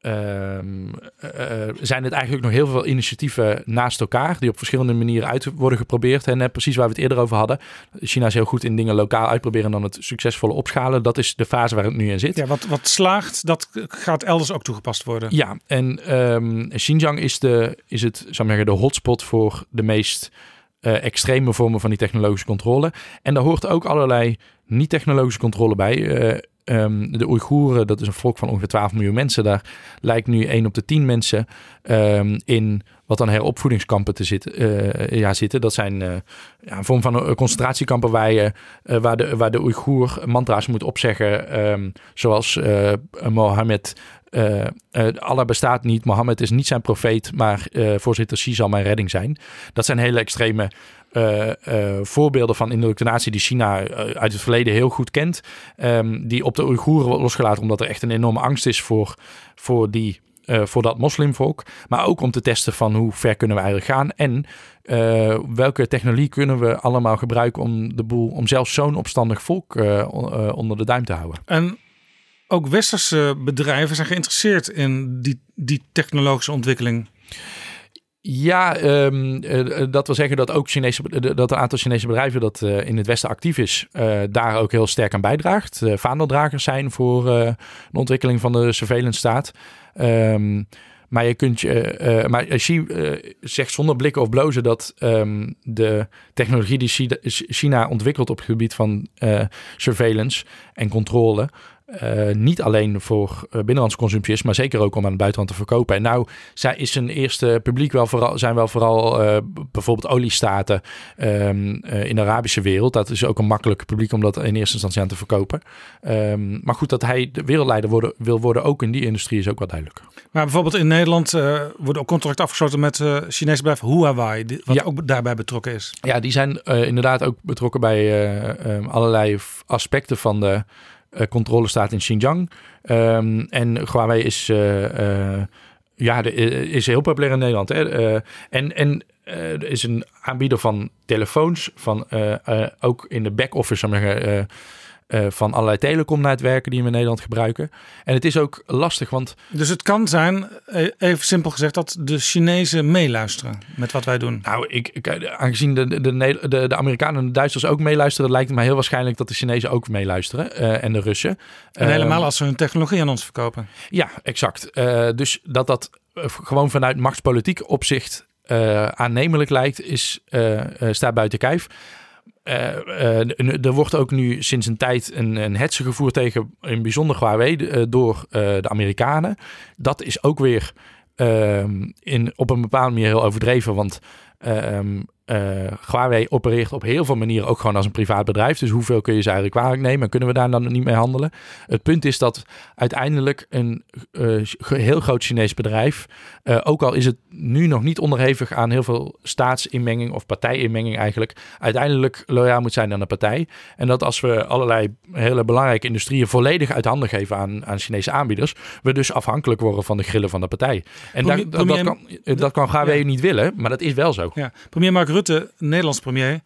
A: ehm, eh, eh, zijn het eigenlijk nog heel veel initiatieven naast elkaar die op verschillende manieren uit worden geprobeerd. En net precies waar we het eerder over hadden. China is heel goed in dingen lokaal uitproberen en dan het succesvolle opschalen. Dat is de fase waar het nu in zit.
B: Ja, wat, wat slaagt, dat gaat elders ook toegepast worden.
A: Ja, en ehm, Xinjiang is, de, is het, zou ik zeggen, de hotspot voor de meest eh, extreme vormen van die technologische controle. En daar hoort ook allerlei niet-technologische controle bij. Eh, ehm, de Oeigoeren, dat is een volk van ongeveer 12 miljoen mensen. Daar lijkt nu 1 op de 10 mensen ehm, in wat dan heropvoedingskampen te zitten, eh, ja, zitten. Dat zijn ja, een vorm van concentratiekampen waar, je, waar, de, waar de Oeigoer mantra's moet opzeggen. ehm, zoals Mohammed eh, Allah bestaat niet, Mohammed is niet zijn profeet, maar eh, voorzitter Xi zal mijn redding zijn. Dat zijn hele extreme voorbeelden van indoctrinatie die China uit het verleden heel goed kent. ehm, die op de Oeigoeren wordt losgelaten omdat er echt een enorme angst is voor, voor, die, voor dat moslimvolk. Maar ook om te testen van hoe ver kunnen we eigenlijk gaan en welke technologie kunnen we allemaal gebruiken om de boel, om zelfs zo'n opstandig volk on- onder de duim te houden.
B: En ook westerse bedrijven zijn geïnteresseerd in die, die technologische ontwikkeling.
A: Ja, ehm, eh, dat wil zeggen dat ook Chinese, eh, dat een aantal Chinese bedrijven dat eh, in het Westen actief is, eh, daar ook heel sterk aan bijdraagt. Uh, vaandeldragers zijn voor eh, de ontwikkeling van de surveillance staat. Ehm, maar je kunt je, eh, maar Xi eh, zegt zonder blikken of blozen dat ehm, de technologie die Chi- China ontwikkelt op het gebied van eh, surveillance en controle. Eh, niet alleen voor eh, binnenlandse consumptie is, maar zeker ook om aan het buitenland te verkopen. En nou zij is zijn eerste publiek wel vooral, zijn wel vooral eh, bijvoorbeeld oliestaten ehm, eh, in de Arabische wereld. Dat is ook een makkelijk publiek om dat in eerste instantie aan te verkopen. Ehm, maar goed, dat hij de wereldleider worden, wil worden ook in die industrie is ook wel duidelijk.
B: Maar bijvoorbeeld in Nederland wordt ook contract afgesloten met eh Chinese bedrijf Huawei, die- wat
A: Ja.
B: ook daarbij betrokken is.
A: Ja, die zijn inderdaad ook betrokken bij eh, eh, allerlei aspecten van de controle staat in Xinjiang. Ehm, en Huawei is, eh, eh, ja, de, is heel populair in Nederland. Hè? Eh, en en eh, is een aanbieder van telefoons, van, eh, eh, ook in de back-office, eh, eh, van allerlei telecomnetwerken die we in Nederland gebruiken. En het is ook lastig, want
B: Dus het kan zijn, eh, even simpel gezegd, dat de Chinezen meeluisteren met wat wij doen.
A: Nou, ik, ik- aangezien de, de, de, Amerikanen en de Duitsers ook meeluisteren, lijkt het mij heel waarschijnlijk dat de Chinezen ook meeluisteren eh, en de Russen.
B: En helemaal
A: Ehm,
B: als ze hun technologie aan ons verkopen.
A: Ja, exact. Eh, dus dat dat eh, gewoon vanuit machtspolitiek opzicht eh, aannemelijk lijkt, is, eh, eh, staat buiten kijf. Eh, eh, er wordt ook nu sinds een tijd een, een hetze gevoerd tegen in bijzonder Huawei eh, door de Amerikanen. Dat is ook weer ehm, in, op een bepaalde manier heel overdreven, want eh, Huawei opereert op heel veel manieren ook gewoon als een privaat bedrijf. Dus hoeveel kun je ze eigenlijk kwalijk nemen en kunnen we daar dan niet mee handelen? Het punt is dat uiteindelijk een eh, heel groot Chinees bedrijf, eh, ook al is het nu nog niet onderhevig aan heel veel staatsinmenging of partijinmenging eigenlijk, uiteindelijk loyaal moet zijn aan de partij. En dat als we allerlei hele belangrijke industrieën volledig uit handen geven aan, aan Chinese aanbieders, we dus afhankelijk worden van de grillen van de partij. En dat, dat, kan, dat kan Huawei
B: Ja.
A: niet willen, maar dat is wel zo.
B: Ja. Premier Mark Rutte, Nederlands premier,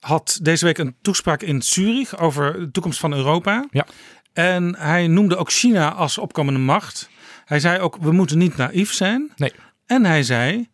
B: had deze week een toespraak in Zurich over de toekomst van Europa.
A: Ja.
B: En hij noemde ook China als opkomende macht. Hij zei ook, we moeten niet naïef zijn.
A: Nee.
B: En hij zei,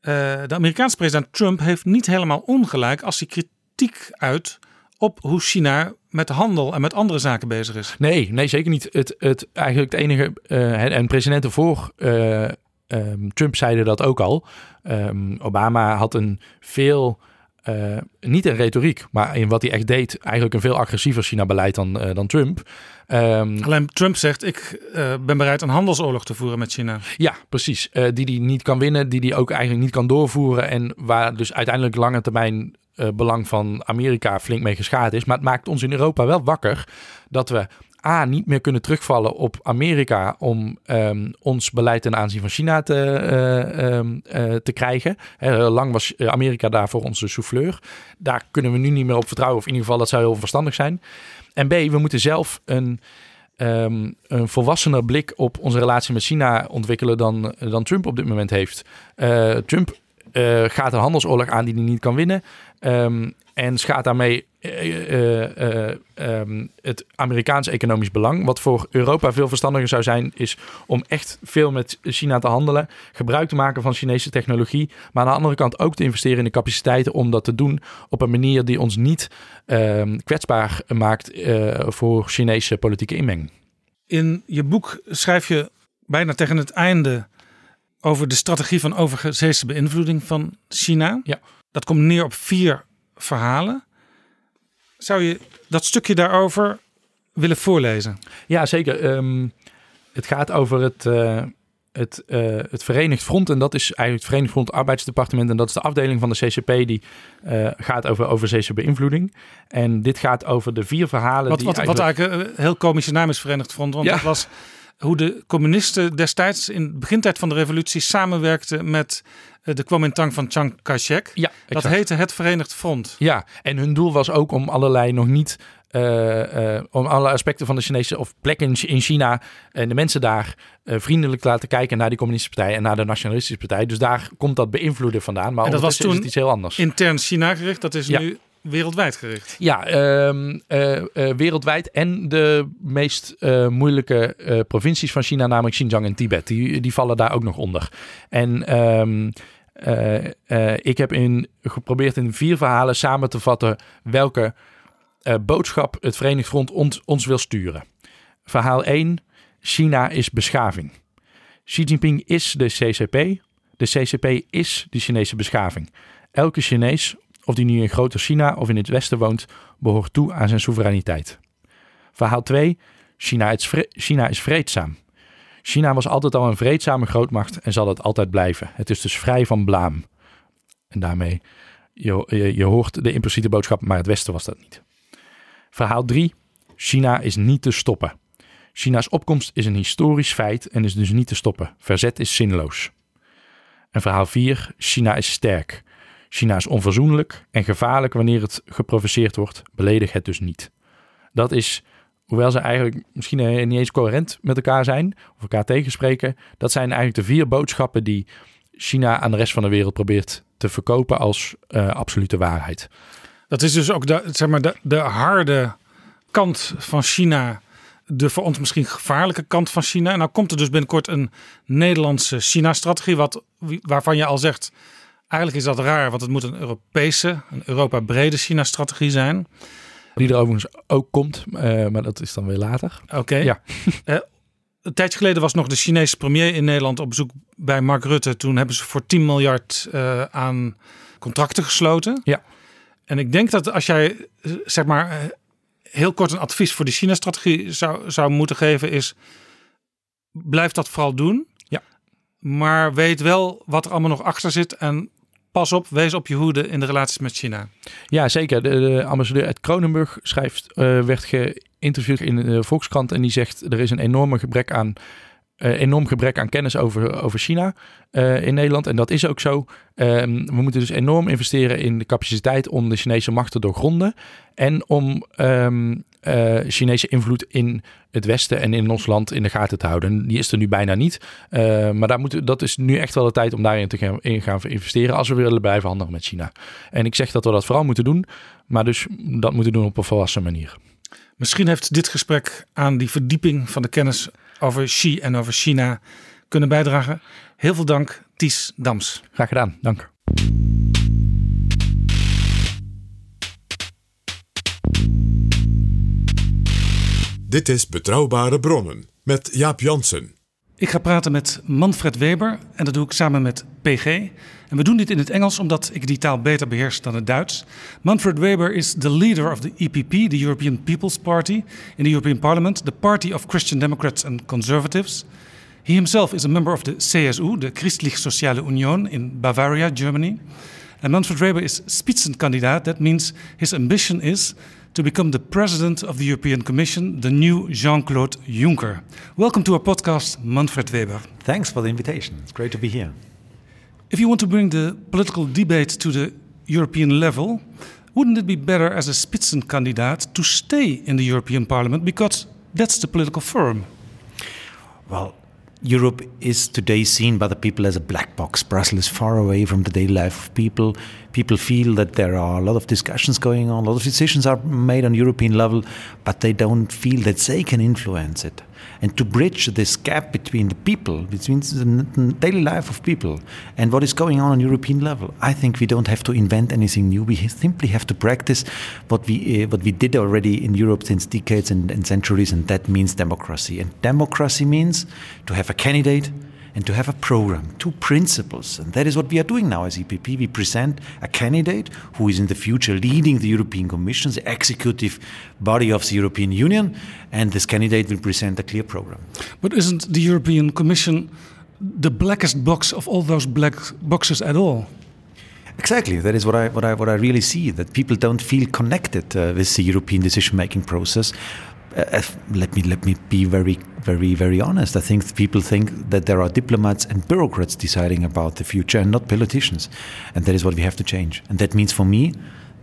B: eh, de Amerikaanse president Trump heeft niet helemaal ongelijk als hij kritiek uit op hoe China met handel en met andere zaken bezig is.
A: Nee, nee, zeker niet. Het, het, eigenlijk het enige, eh, en presidenten voor eh, ehm, Trump zeiden dat ook al. Ehm, Obama had een veel, eh, niet een retoriek, maar in wat hij echt deed, eigenlijk een veel agressiever China-beleid dan, eh, dan Trump. Ehm,
B: Alleen Trump zegt, ik eh, ben bereid een handelsoorlog te voeren met China.
A: Ja, precies. Die die niet kan winnen, die die ook eigenlijk niet kan doorvoeren. En waar dus uiteindelijk lange termijn belang van Amerika flink mee geschaad is. Maar het maakt ons in Europa wel wakker dat we A, niet meer kunnen terugvallen op Amerika om ehm, ons beleid ten aanzien van China te, eh, ehm, eh, te krijgen. Lang was Amerika daarvoor onze souffleur. Daar kunnen we nu niet meer op vertrouwen, of in ieder geval dat zou heel verstandig zijn. En B, we moeten zelf een, ehm, een volwassener blik op onze relatie met China ontwikkelen dan, dan Trump op dit moment heeft. Eh, Trump eh, gaat een handelsoorlog aan die hij niet kan winnen. ehm, en schaadt daarmee eh, eh, eh, ehm, het Amerikaans economisch belang. Wat voor Europa veel verstandiger zou zijn, is om echt veel met China te handelen. Gebruik te maken van Chinese technologie. Maar aan de andere kant ook te investeren in de capaciteiten om dat te doen op een manier die ons niet ehm, kwetsbaar maakt voor Chinese politieke inmenging.
B: In je boek schrijf je bijna tegen het einde over de strategie van overzeese beïnvloeding van China.
A: Ja.
B: Dat komt neer op vier verhalen. Zou je dat stukje daarover willen voorlezen?
A: Ja, zeker. Ehm, het gaat over het, eh, het, eh, het Verenigd Front. En dat is eigenlijk het Verenigd Front Arbeidsdepartement. En dat is de afdeling van de CCP die eh, gaat over overzeese beïnvloeding. En dit gaat over de vier verhalen
B: Wat,
A: die
B: wat, wat eigenlijk een heel komische naam is Verenigd Front. Want
A: Ja.
B: dat was hoe de communisten destijds in de begintijd van de revolutie samenwerkten met eh, de Kuomintang van Chiang Kai-shek.
A: Ja,
B: dat heette het Verenigd Front.
A: Ja, en hun doel was ook om allerlei nog niet. eh, eh, om alle aspecten van de Chinese of plekken in- in China en de mensen daar vriendelijk te laten kijken naar die communistische partij en naar de nationalistische partij. Dus daar komt dat beïnvloeden vandaan. Maar
B: en dat was toen
A: iets heel anders.
B: intern China gericht. Dat is
A: Ja.
B: nu wereldwijd gericht.
A: Ja, ehm, eh, eh, wereldwijd en de meest eh, moeilijke provincies van China, namelijk Xinjiang en Tibet, die, die vallen daar ook nog onder. En ehm, eh, eh, ik heb in, geprobeerd in vier verhalen samen te vatten welke boodschap het Verenigd Front ons, ons wil sturen. Verhaal 1, China is beschaving. Xi Jinping is de CCP. De CCP is de Chinese beschaving. Elke Chinees, of die nu in groter China of in het Westen woont, behoort toe aan zijn soevereiniteit. Verhaal 2. China is, China is vreedzaam. China was altijd al een vreedzame grootmacht en zal het altijd blijven. Het is dus vrij van blaam. En daarmee, je, je, je hoort de impliciete boodschap, maar het Westen was dat niet. Verhaal 3. China is niet te stoppen. China's opkomst is een historisch feit en is dus niet te stoppen. Verzet is zinloos. En verhaal 4. China is sterk. China is onverzoenlijk en gevaarlijk wanneer het geprovoceerd wordt. Beledig het dus niet. Dat is hoewel ze eigenlijk misschien eh, niet eens coherent met elkaar zijn, of elkaar tegenspreken, dat zijn eigenlijk de vier boodschappen die China aan de rest van de wereld probeert te verkopen als uh, absolute waarheid.
B: Dat is dus ook de, zeg maar, de, de harde kant van China, de voor ons misschien gevaarlijke kant van China. En nou komt er dus binnenkort een Nederlandse China-strategie, wat, waarvan je al zegt, eigenlijk is dat raar, want het moet een Europese, een Europa-brede China-strategie zijn.
A: Die er overigens ook komt, uh, maar dat is dan weer later.
B: Oké. Ja. uh, een tijdje geleden was nog de Chinese premier in Nederland op bezoek bij Mark Rutte. Toen hebben ze voor 10 miljard uh, aan contracten gesloten.
A: Ja.
B: En ik denk dat als jij, zeg maar, heel kort een advies voor de China-strategie zou, zou moeten geven, is: blijf dat vooral doen.
A: Ja.
B: Maar weet wel wat er allemaal nog achter zit en pas op, wees op je hoede in de relaties met China.
A: Ja, zeker. De, de ambassadeur uit Kronenburg schrijft, uh, werd geïnterviewd in de Volkskrant en die zegt er is een enorme gebrek aan enorm gebrek aan kennis over, over China uh, in Nederland. En dat is ook zo. Um, we moeten dus enorm investeren in de capaciteit om de Chinese macht te doorgronden. En om um, uh, Chinese invloed in het Westen en in ons land in de gaten te houden. Die is er nu bijna niet. Maar daar moet, dat is nu echt wel de tijd om daarin te gaan, in gaan investeren. Als we willen blijven handelen met China. En ik zeg dat we dat vooral moeten doen. Maar dus dat moeten doen op een volwassen manier.
B: Misschien heeft dit gesprek aan die verdieping van de kennis over Xi en over China kunnen bijdragen. Heel veel dank, Ties Dams.
A: Graag gedaan, dank.
C: Dit is Betrouwbare Bronnen met Jaap Jansen.
B: Ik ga praten met Manfred Weber en dat doe ik samen met PG. En we doen dit in het Engels omdat ik die taal beter beheers dan het Duits. Manfred Weber is the leader of the EPP, the European People's Party, in the European Parliament, the party of Christian Democrats and Conservatives. He himself is a member of the CSU, the Christlich Soziale Union in Bavaria, Germany. And Manfred Weber is Spitzenkandidat. That means his ambition is to become the president of the European Commission, the new Jean Claude Juncker. Welcome to our podcast, Manfred Weber.
D: Thanks for the invitation. It's great to be here.
B: If you want to bring the political debate to the European level, wouldn't it be better as a Spitzenkandidat to stay in the European Parliament because that's the political forum?
D: Well, Europe is today seen by the people as a black box. Brussels is far away from the daily life of people. People feel that there are a lot of discussions going on, a lot of decisions are made on European level, but they don't feel that they can influence it. And to bridge this gap between the people, between the daily life of people, and what is going on on European level, I think we don't have to invent anything new. We simply have to practice what we uh, what we did already in Europe since decades and, and centuries, and that means democracy. And democracy means to have a candidate and to have a program, two principles. And that is what we are doing now as EPP. We present a candidate who is in the future leading the European Commission, the executive body of the European Union, and this candidate will present a clear program.
B: But isn't the European Commission the blackest box of all those black boxes at all?
D: Exactly. That is what I what I what I really see. That people don't feel connected uh, with the European decision-making process. Uh, let me let me be very very very honest. I think people think that there are diplomats and bureaucrats deciding about the future and not politicians, and that is what we have to change. And that means for me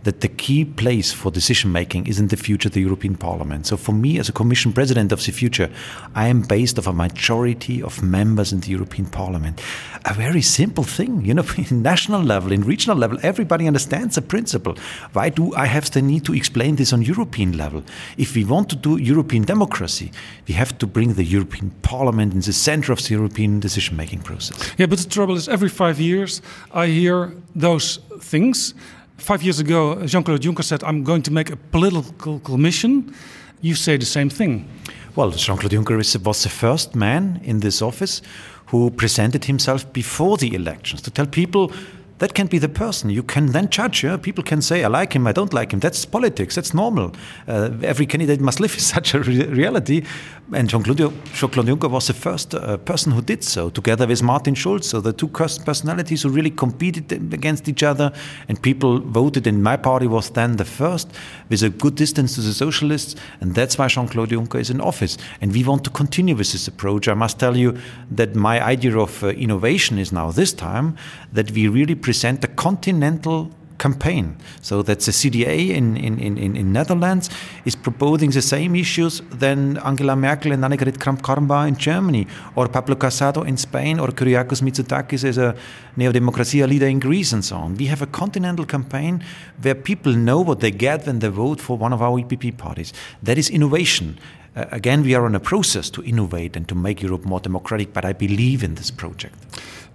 D: that the key place for decision making is in the future the European Parliament. So for me as a Commission President of the future, I am based of a majority of members in the European Parliament. A very simple thing, you know, in national level, in regional level, everybody understands the principle. Why do I have the need to explain this on European level? If we want to do European democracy, we have to bring the European Parliament in the center of the European decision making process.
B: Yeah, but the trouble is every five years I hear those things Five years ago, Jean Claude Juncker said, I'm going to make a political commission. You say the same thing.
D: Well, Jean Claude Juncker was the first man in this office who presented himself before the elections to tell people that can be the person. You can then judge. Yeah? People can say, I like him, I don't like him. That's politics, that's normal. Uh, every candidate must live in such a re reality. And Jean-Claude Jean Juncker was the first uh, person who did so, together with Martin Schulz. So the two personalities who really competed against each other, and people voted. And my party was then the first, with a good distance to the socialists. And that's why Jean-Claude Juncker is in office. And we want to continue with this approach. I must tell you that my idea of uh, innovation is now this time that we really present a continental campaign. So that's the CDA in, in, in, in Netherlands is proposing the same issues than Angela Merkel and Annegret Kramp-Karrenbauer in Germany, or Pablo Casado in Spain, or Kyriakos Mitsotakis as a Neo-Democracia leader in Greece and so on. We have a continental campaign where people know what they get when they vote for one of our EPP parties. That is innovation. Uh, again, we are on a process to innovate and to make Europe more democratic, but I believe in this project.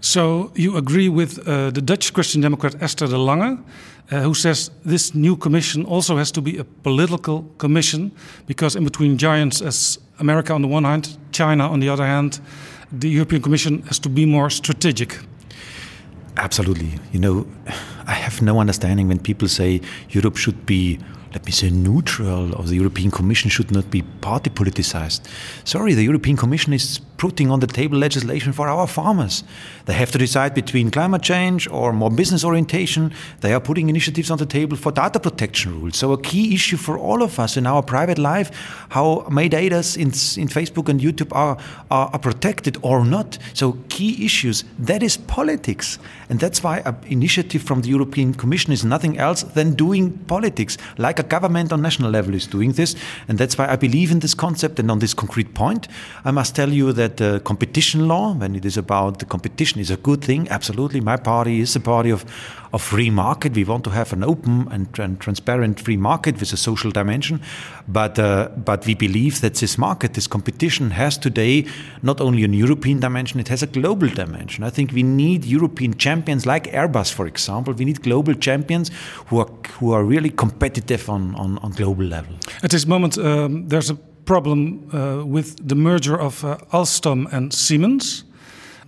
B: So you agree with uh, the Dutch Christian Democrat Esther de Lange, uh, who says this new commission also has to be a political commission because, in between giants as America on the one hand, China on the other hand, the European Commission has to be more strategic.
D: Absolutely. You know, I have no understanding when people say Europe should be let me say, neutral, of the European Commission should not be party politicized. Sorry, the European Commission is putting on the table legislation for our farmers. They have to decide between climate change or more business orientation. They are putting initiatives on the table for data protection rules. So, a key issue for all of us in our private life how my data in, in Facebook and YouTube are, are, are protected or not. So, key issues that is politics. And that's why an initiative from the European Commission is nothing else than doing politics, like a government on national level is doing this. And that's why I believe in this concept. And on this concrete point, I must tell you that the competition law, when it is about the competition, is a good thing. Absolutely. My party is a party of, of free market. We want to have an open and, and transparent free market with a social dimension. But, uh, but we believe that this market, this competition, has today not only a European dimension, it has a global dimension. I think we need European champions like Airbus, for example. We need global champions who are, who are really competitive on, on, on global level.
B: At this moment, um, there's a problem uh, with the merger of uh, Alstom and Siemens.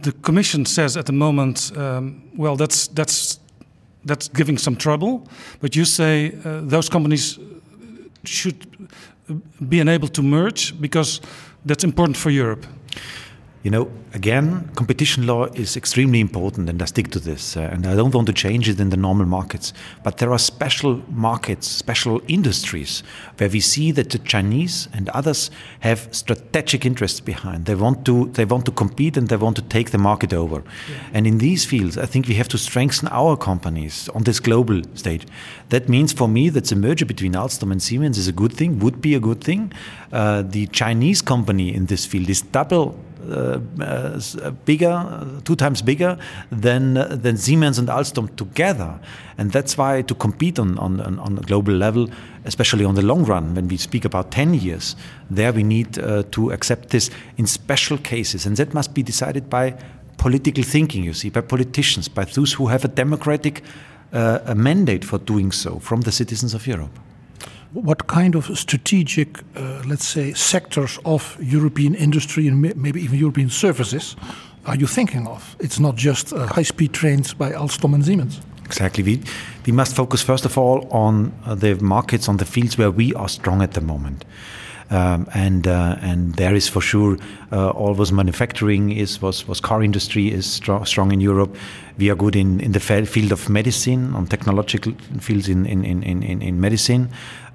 B: The Commission says at the moment, um, well, that's that's that's giving some trouble. But you say uh, those companies should be enabled to merge because that's important for Europe.
D: You know, again, competition law is extremely important, and I stick to this. Uh, and I don't want to change it in the normal markets. But there are special markets, special industries where we see that the Chinese and others have strategic interests behind. They want to, they want to compete and they want to take the market over. Yeah. And in these fields, I think we have to strengthen our companies on this global stage. That means for me that the merger between Alstom and Siemens is a good thing, would be a good thing. Uh, the Chinese company in this field is double Uh, uh, uh, bigger, two times bigger than uh, than Siemens and Alstom together, and that's why to compete on, on on a global level, especially on the long run, when we speak about ten years, there we need to accept this in special cases, and that must be decided by political thinking. You see, by politicians, by those who have a democratic uh, a mandate for doing so from the citizens of Europe
E: what kind of strategic, uh, let's say, sectors of European industry and maybe even European services are you thinking of? It's not just uh, high speed trains by Alstom and Siemens.
D: Exactly. We, we must focus, first of all, on uh, the markets, on the fields where we are strong at the moment. Um, and uh, and there is for sure uh, always manufacturing is was was car industry is strong, strong in Europe. We are good in, in the field of medicine, on technological fields in in, in, in, in medicine.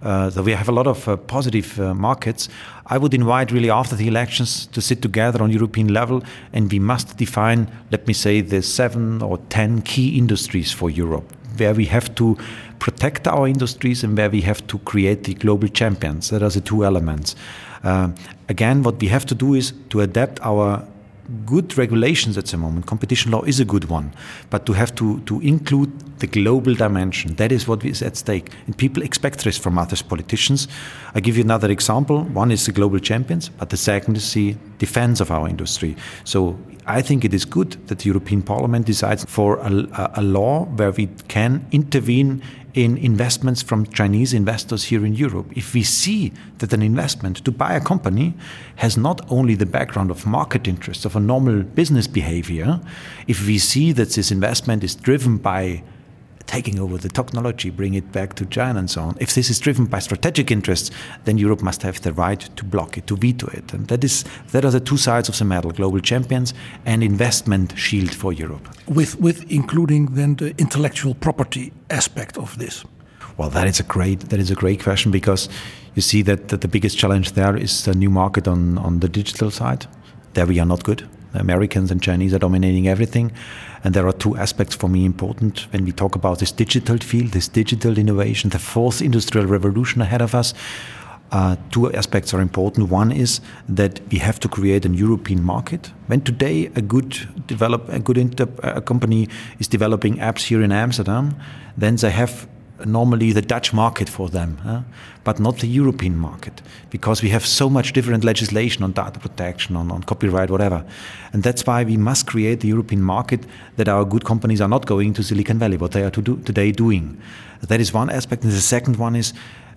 D: Uh, so we have a lot of uh, positive uh, markets. I would invite really after the elections to sit together on European level, and we must define, let me say, the seven or ten key industries for Europe, where we have to protect our industries and where we have to create the global champions. That are the two elements. Uh, again, what we have to do is to adapt our good regulations at the moment. Competition law is a good one, but to have to, to include the global dimension, that is what is at stake. And people expect this from other politicians. I give you another example. One is the global champions, but the second is the defense of our industry. So I think it is good that the European Parliament decides for a, a law where we can intervene in investments from Chinese investors here in Europe. If we see that an investment to buy a company has not only the background of market interests, of a normal business behavior, if we see that this investment is driven by taking over the technology, bring it back to China and so on. If this is driven by strategic interests, then Europe must have the right to block it, to veto it. And that is that are the two sides of the medal: global champions and investment shield for Europe.
E: With with including then the intellectual property aspect of this.
D: Well, that is a great that is a great question because you see that, that the biggest challenge there is the new market on, on the digital side. There we are not good The Americans and Chinese are dominating everything. And there are two aspects for me important when we talk about this digital field, this digital innovation, the fourth industrial revolution ahead of us. Uh, two aspects are important. One is that we have to create an European market. When today a good develop a good inter, a company is developing apps here in Amsterdam, then they have normally the Dutch market for them, huh? but not the European market, because we have so much different legislation on data protection, on, on copyright, whatever. And that's why we must create the European market that our good companies are not going to Silicon Valley, what they are to do, today doing. That is one aspect. And the second one is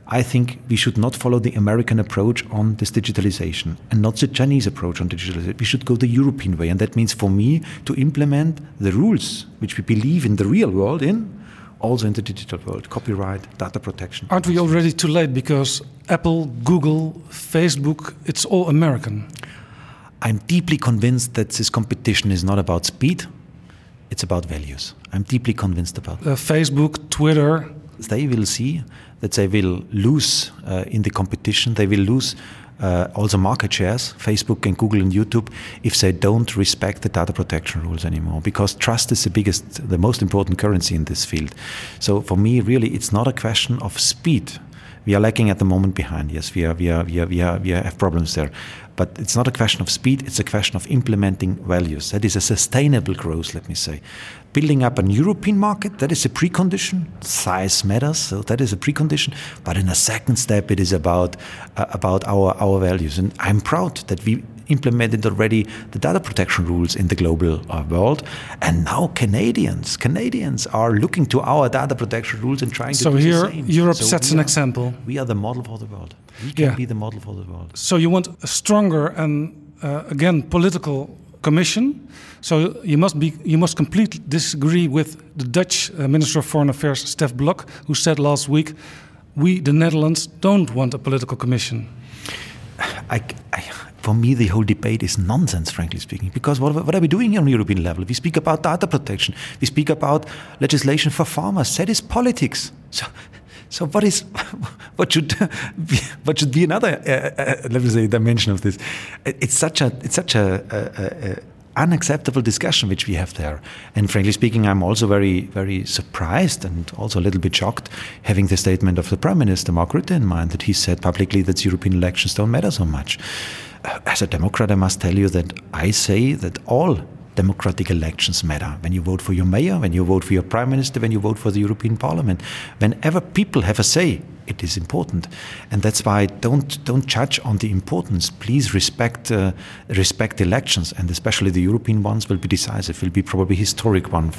D: I think we should not follow the American approach on this digitalization and not the Chinese approach on digitalization. We should go the European way. And that means for me to implement the rules which we believe in the real world in also in the digital world copyright data protection.
B: Aren't we already too late? Because apple google facebook it's all american.
D: I'm deeply convinced that this competition is not about speed it's about values. I'm deeply convinced about
B: uh, facebook twitter.
D: They will see that they will lose uh, in the competition. They will lose uh, also market shares, Facebook and Google and YouTube, if they don't respect the data protection rules anymore. Because trust is the biggest, the most important currency in this field. So for me, really, it's not a question of speed. We are lacking at the moment behind. Yes, we are, we are, we are, we are, we have problems there. But it's not a question of speed, it's a question of implementing values. That is a sustainable growth, let me say. Building up an European market, that is a precondition. Size matters, so that is a precondition. But in a second step, it is about, uh, about our, our values. And I'm proud that we implemented already the data protection rules in the global uh, world. And now Canadians, Canadians are looking to our data protection rules and trying
B: so
D: to do
B: here,
D: the same.
B: Europe
D: So
B: sets an
D: are-
B: example.
D: We are the model for the world. We can
B: Yeah.
D: be the model for the world.
B: So you want a stronger and uh, again political commission. So you must be you must completely disagree with the Dutch uh, Minister of Foreign Affairs Stef Blok, who said last week, "We the Netherlands don't want a political commission."
D: I, I, for me, the whole debate is nonsense, frankly speaking. Because what, what are we doing here on European level? We speak about data protection. We speak about legislation for farmers. That is politics. So, so what is, what should, be, what should be another, uh, uh, let me say, dimension of this? It's such a, it's such a, a, a, unacceptable discussion which we have there. And frankly speaking, I'm also very, very surprised and also a little bit shocked having the statement of the Prime Minister, Mark Rutte, in mind that he said publicly that European elections don't matter so much. As a Democrat, I must tell you that I say that all democratic elections matter. When you vote for your mayor, when you vote for your prime minister, when you vote for the European Parliament, whenever people have a say, it is important, and that's why don't don't judge on the importance. Please respect uh, respect elections, and especially the European ones will be decisive. Will be probably historic one.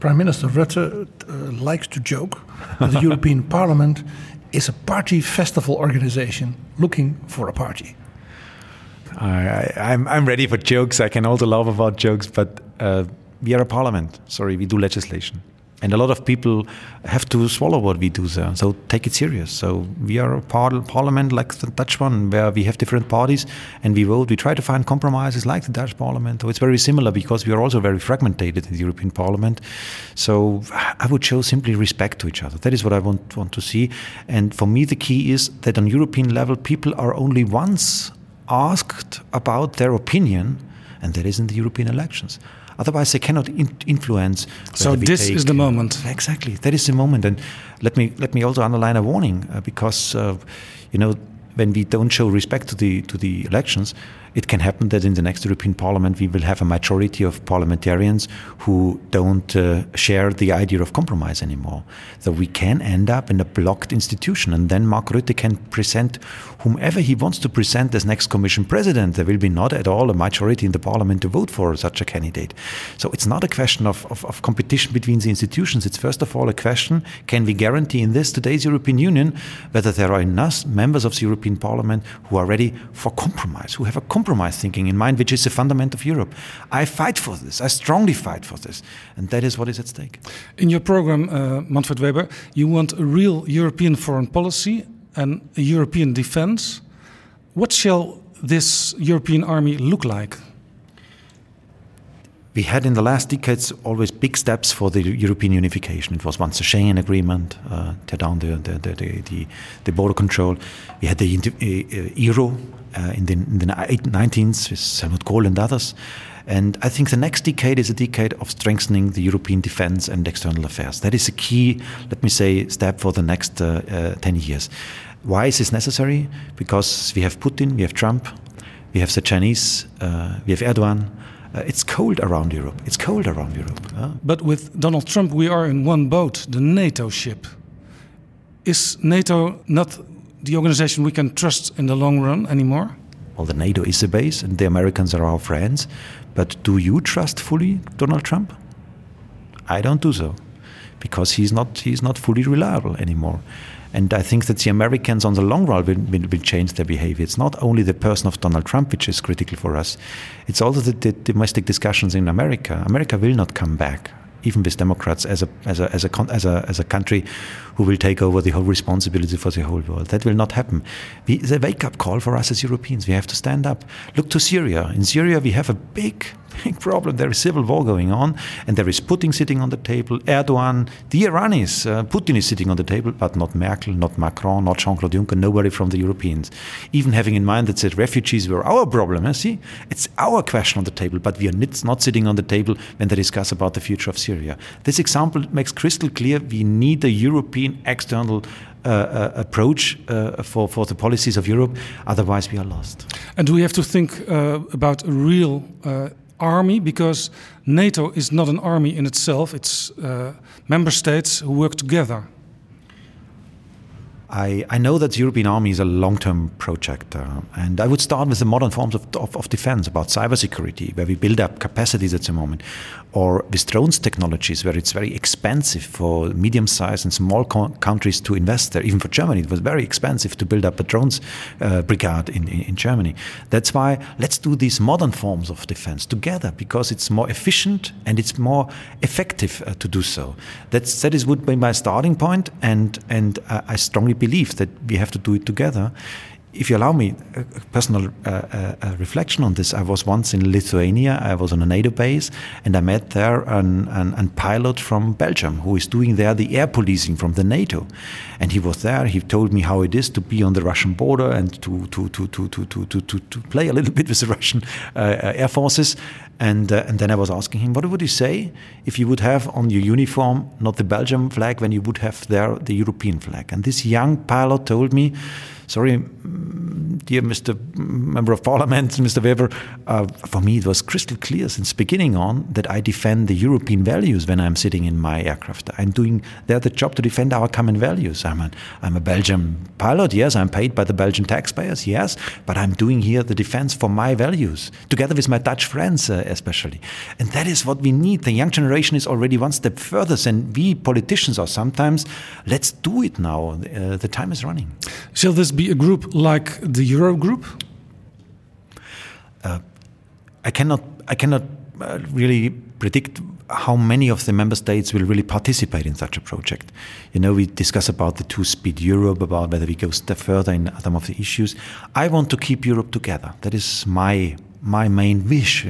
E: Prime Minister Rutte uh, likes to joke that the European Parliament is a party festival organization looking for a party.
D: I, I, I'm I'm ready for jokes. I can also laugh about jokes, but uh, we are a parliament. Sorry, we do legislation, and a lot of people have to swallow what we do there. So take it serious. So we are a par- parliament like the Dutch one, where we have different parties and we vote. We try to find compromises like the Dutch parliament. So it's very similar because we are also very fragmented in the European Parliament. So I would show simply respect to each other. That is what I want want to see. And for me, the key is that on European level, people are only once asked about their opinion, and that is in the European elections. Otherwise, they cannot in- influence.
B: So this is
D: take-
B: the moment.
D: Exactly, that is the moment. And let me let me also underline a warning uh, because uh, you know when we don't show respect to the to the elections, it can happen that in the next European Parliament we will have a majority of parliamentarians who don't uh, share the idea of compromise anymore. So we can end up in a blocked institution, and then Mark Rutte can present whomever he wants to present as next Commission President. There will be not at all a majority in the Parliament to vote for such a candidate. So it's not a question of, of, of competition between the institutions. It's first of all a question: Can we guarantee in this today's European Union whether there are enough members of the European Parliament who are ready for compromise, who have a compromise thinking in mind, which is the fundament of Europe? I fight for this. I strongly fight for this, and that is what is at stake.
B: In your program, uh, Manfred Weber, you want a real European foreign policy and European defense. What shall this European army look like?
D: we had in the last decades always big steps for the European unification. It was once the Schengen Agreement, uh, tear down the, the, the, the, border control. We had the uh, euro uh, in the, in the 19th with Helmut Kohl and others. And I think the next decade is a decade of strengthening the European defense and external affairs. That is a key, let me say, step for the next uh, uh, 10 years. Why is this necessary? Because we have Putin, we have Trump, we have the Chinese, uh, we have Erdogan. Uh, it's cold around Europe. It's cold around Europe.
B: But with Donald Trump, we are in one boat, the NATO ship. Is NATO not the organization we can trust in the long run anymore?
D: Well, the NATO is a base, and the Americans are our friends. But do you trust fully Donald Trump? I don't do so, because he's not he's not fully reliable anymore. And I think that the Americans on the long run will, will, will, change their behavior. It's not only the person of Donald Trump which is critical for us, it's also the, the domestic discussions in America. America will not come back even with Democrats, as a, as, a, as, a, as, a, as a country who will take over the whole responsibility for the whole world. That will not happen. We, a wake up call for us as Europeans. We have to stand up. Look to Syria. In Syria, we have a big, big problem. There is civil war going on, and there is Putin sitting on the table, Erdogan, the Iranis. Uh, Putin is sitting on the table, but not Merkel, not Macron, not Jean Claude Juncker, nobody from the Europeans. Even having in mind that the refugees were our problem. Eh? See, it's our question on the table, but we are not sitting on the table when they discuss about the future of Syria. This example makes crystal clear we need a European external uh, uh, approach uh, for, for the policies of Europe. Otherwise, we are lost.
B: And do we have to think uh, about a real uh, army? Because NATO is not an army in itself, it's uh, member states who work together.
D: I, I know that the European Army is a long term project, uh, and I would start with the modern forms of, of, of, defense, about cybersecurity, where we build up capacities at the moment, or with drones technologies, where it's very expensive for medium sized and small co countries to invest there. Even for Germany, it was very expensive to build up a drones uh, brigade in, in, in, Germany. That's why let's do these modern forms of defense together, because it's more efficient and it's more effective uh, to do so. That's, that is would be my starting point, and, and uh, I strongly believe that we have to do it together. If you allow me a personal uh, uh, reflection on this, I was once in Lithuania. I was on a NATO base, and I met there an, an, an pilot from Belgium who is doing there the air policing from the NATO. And he was there. He told me how it is to be on the Russian border and to to to to to to to, to, to play a little bit with the Russian uh, air forces. And uh, and then I was asking him, what would you say if you would have on your uniform not the Belgian flag when you would have there the European flag? And this young pilot told me sorry, dear Mr. Member of Parliament, Mr. Weber, uh, for me it was crystal clear since beginning on that I defend the European values when I'm sitting in my aircraft. I'm doing there the job to defend our common values. I'm a, I'm a Belgian pilot, yes, I'm paid by the Belgian taxpayers, yes, but I'm doing here the defense for my values, together with my Dutch friends uh, especially. And that is what we need. The young generation is already one step further than we politicians are sometimes. Let's do it now. Uh, the time is running.
B: Shall this be a group like the Euro group?
D: Uh, I cannot. I cannot uh, really predict how many of the member states will really participate in such a project. You know, we discuss about the two-speed Europe, about whether we go step further in some of the issues. I want to keep Europe together. That is my my main wish.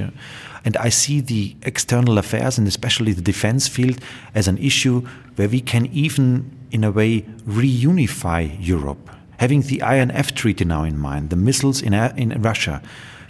D: And I see the external affairs and especially the defense field as an issue where we can even, in a way, reunify Europe having the INF treaty now in mind, the missiles in, in Russia.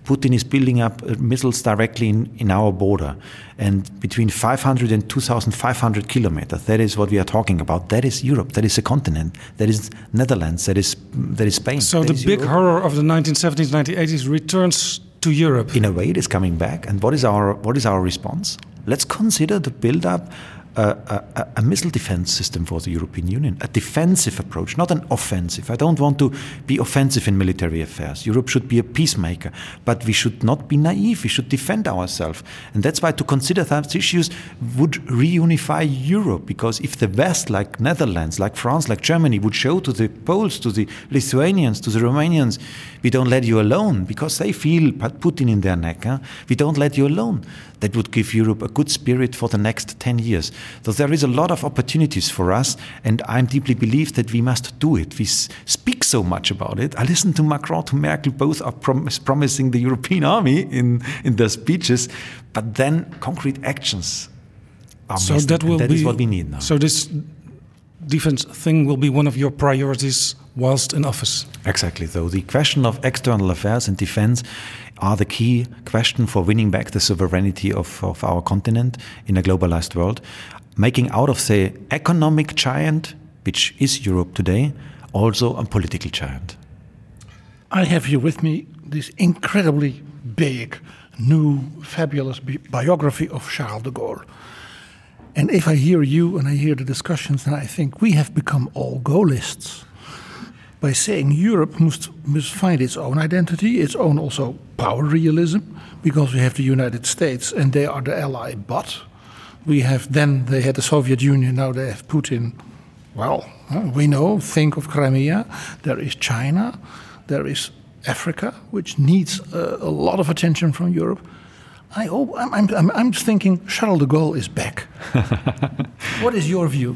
D: Putin is building up uh, missiles directly in, in our border. And between 500 and 2,500 kilometers, that is what we are talking about. That is Europe. That is a continent. That is Netherlands. That is, that is Spain.
B: So
D: that
B: the big Europe. horror of the 1970s, 1980s returns to Europe.
D: In a way, it is coming back. And what is our, what is our response? Let's consider the build up a, a, a, missile defense system for the European Union, a defensive approach, not an offensive. I don't want to be offensive in military affairs. Europe should be a peacemaker, but we should not be naive. We should defend ourselves. And that's why to consider such issues would reunify Europe, because if the West, like Netherlands, like France, like Germany, would show to the Poles, to the Lithuanians, to the Romanians, we don't let you alone, because they feel Putin in their neck, huh? we don't let you alone that would give Europe a good spirit for the next 10 years. So there is a lot of opportunities for us, and I'm deeply believe that we must do it. We speak so much about it. I listen to Macron, to Merkel, both are prom- promising the European army in, in their speeches, but then concrete actions are
B: So
D: missing,
B: that
D: and
B: will
D: that
B: be
D: is what we need now.
B: So this defense thing will be one of your priorities whilst in office.
D: Exactly. So the question of external affairs and defense are the key question for winning back the sovereignty of, of our continent in a globalized world. Making out of the economic giant, which is Europe today, also a political giant.
E: I have here with me this incredibly big, new, fabulous bi- biography of Charles de Gaulle. And if I hear you and I hear the discussions, then I think we have become all Gaullists by saying Europe must, must find its own identity, its own also power realism, because we have the United States and they are the ally, but we have then they had the Soviet Union, now they have Putin. Well, we know, think of Crimea, there is China, there is Africa, which needs uh, a lot of attention from Europe. I hope I'm, I'm, I'm, I'm thinking Charles de Gaulle is back. what is your view?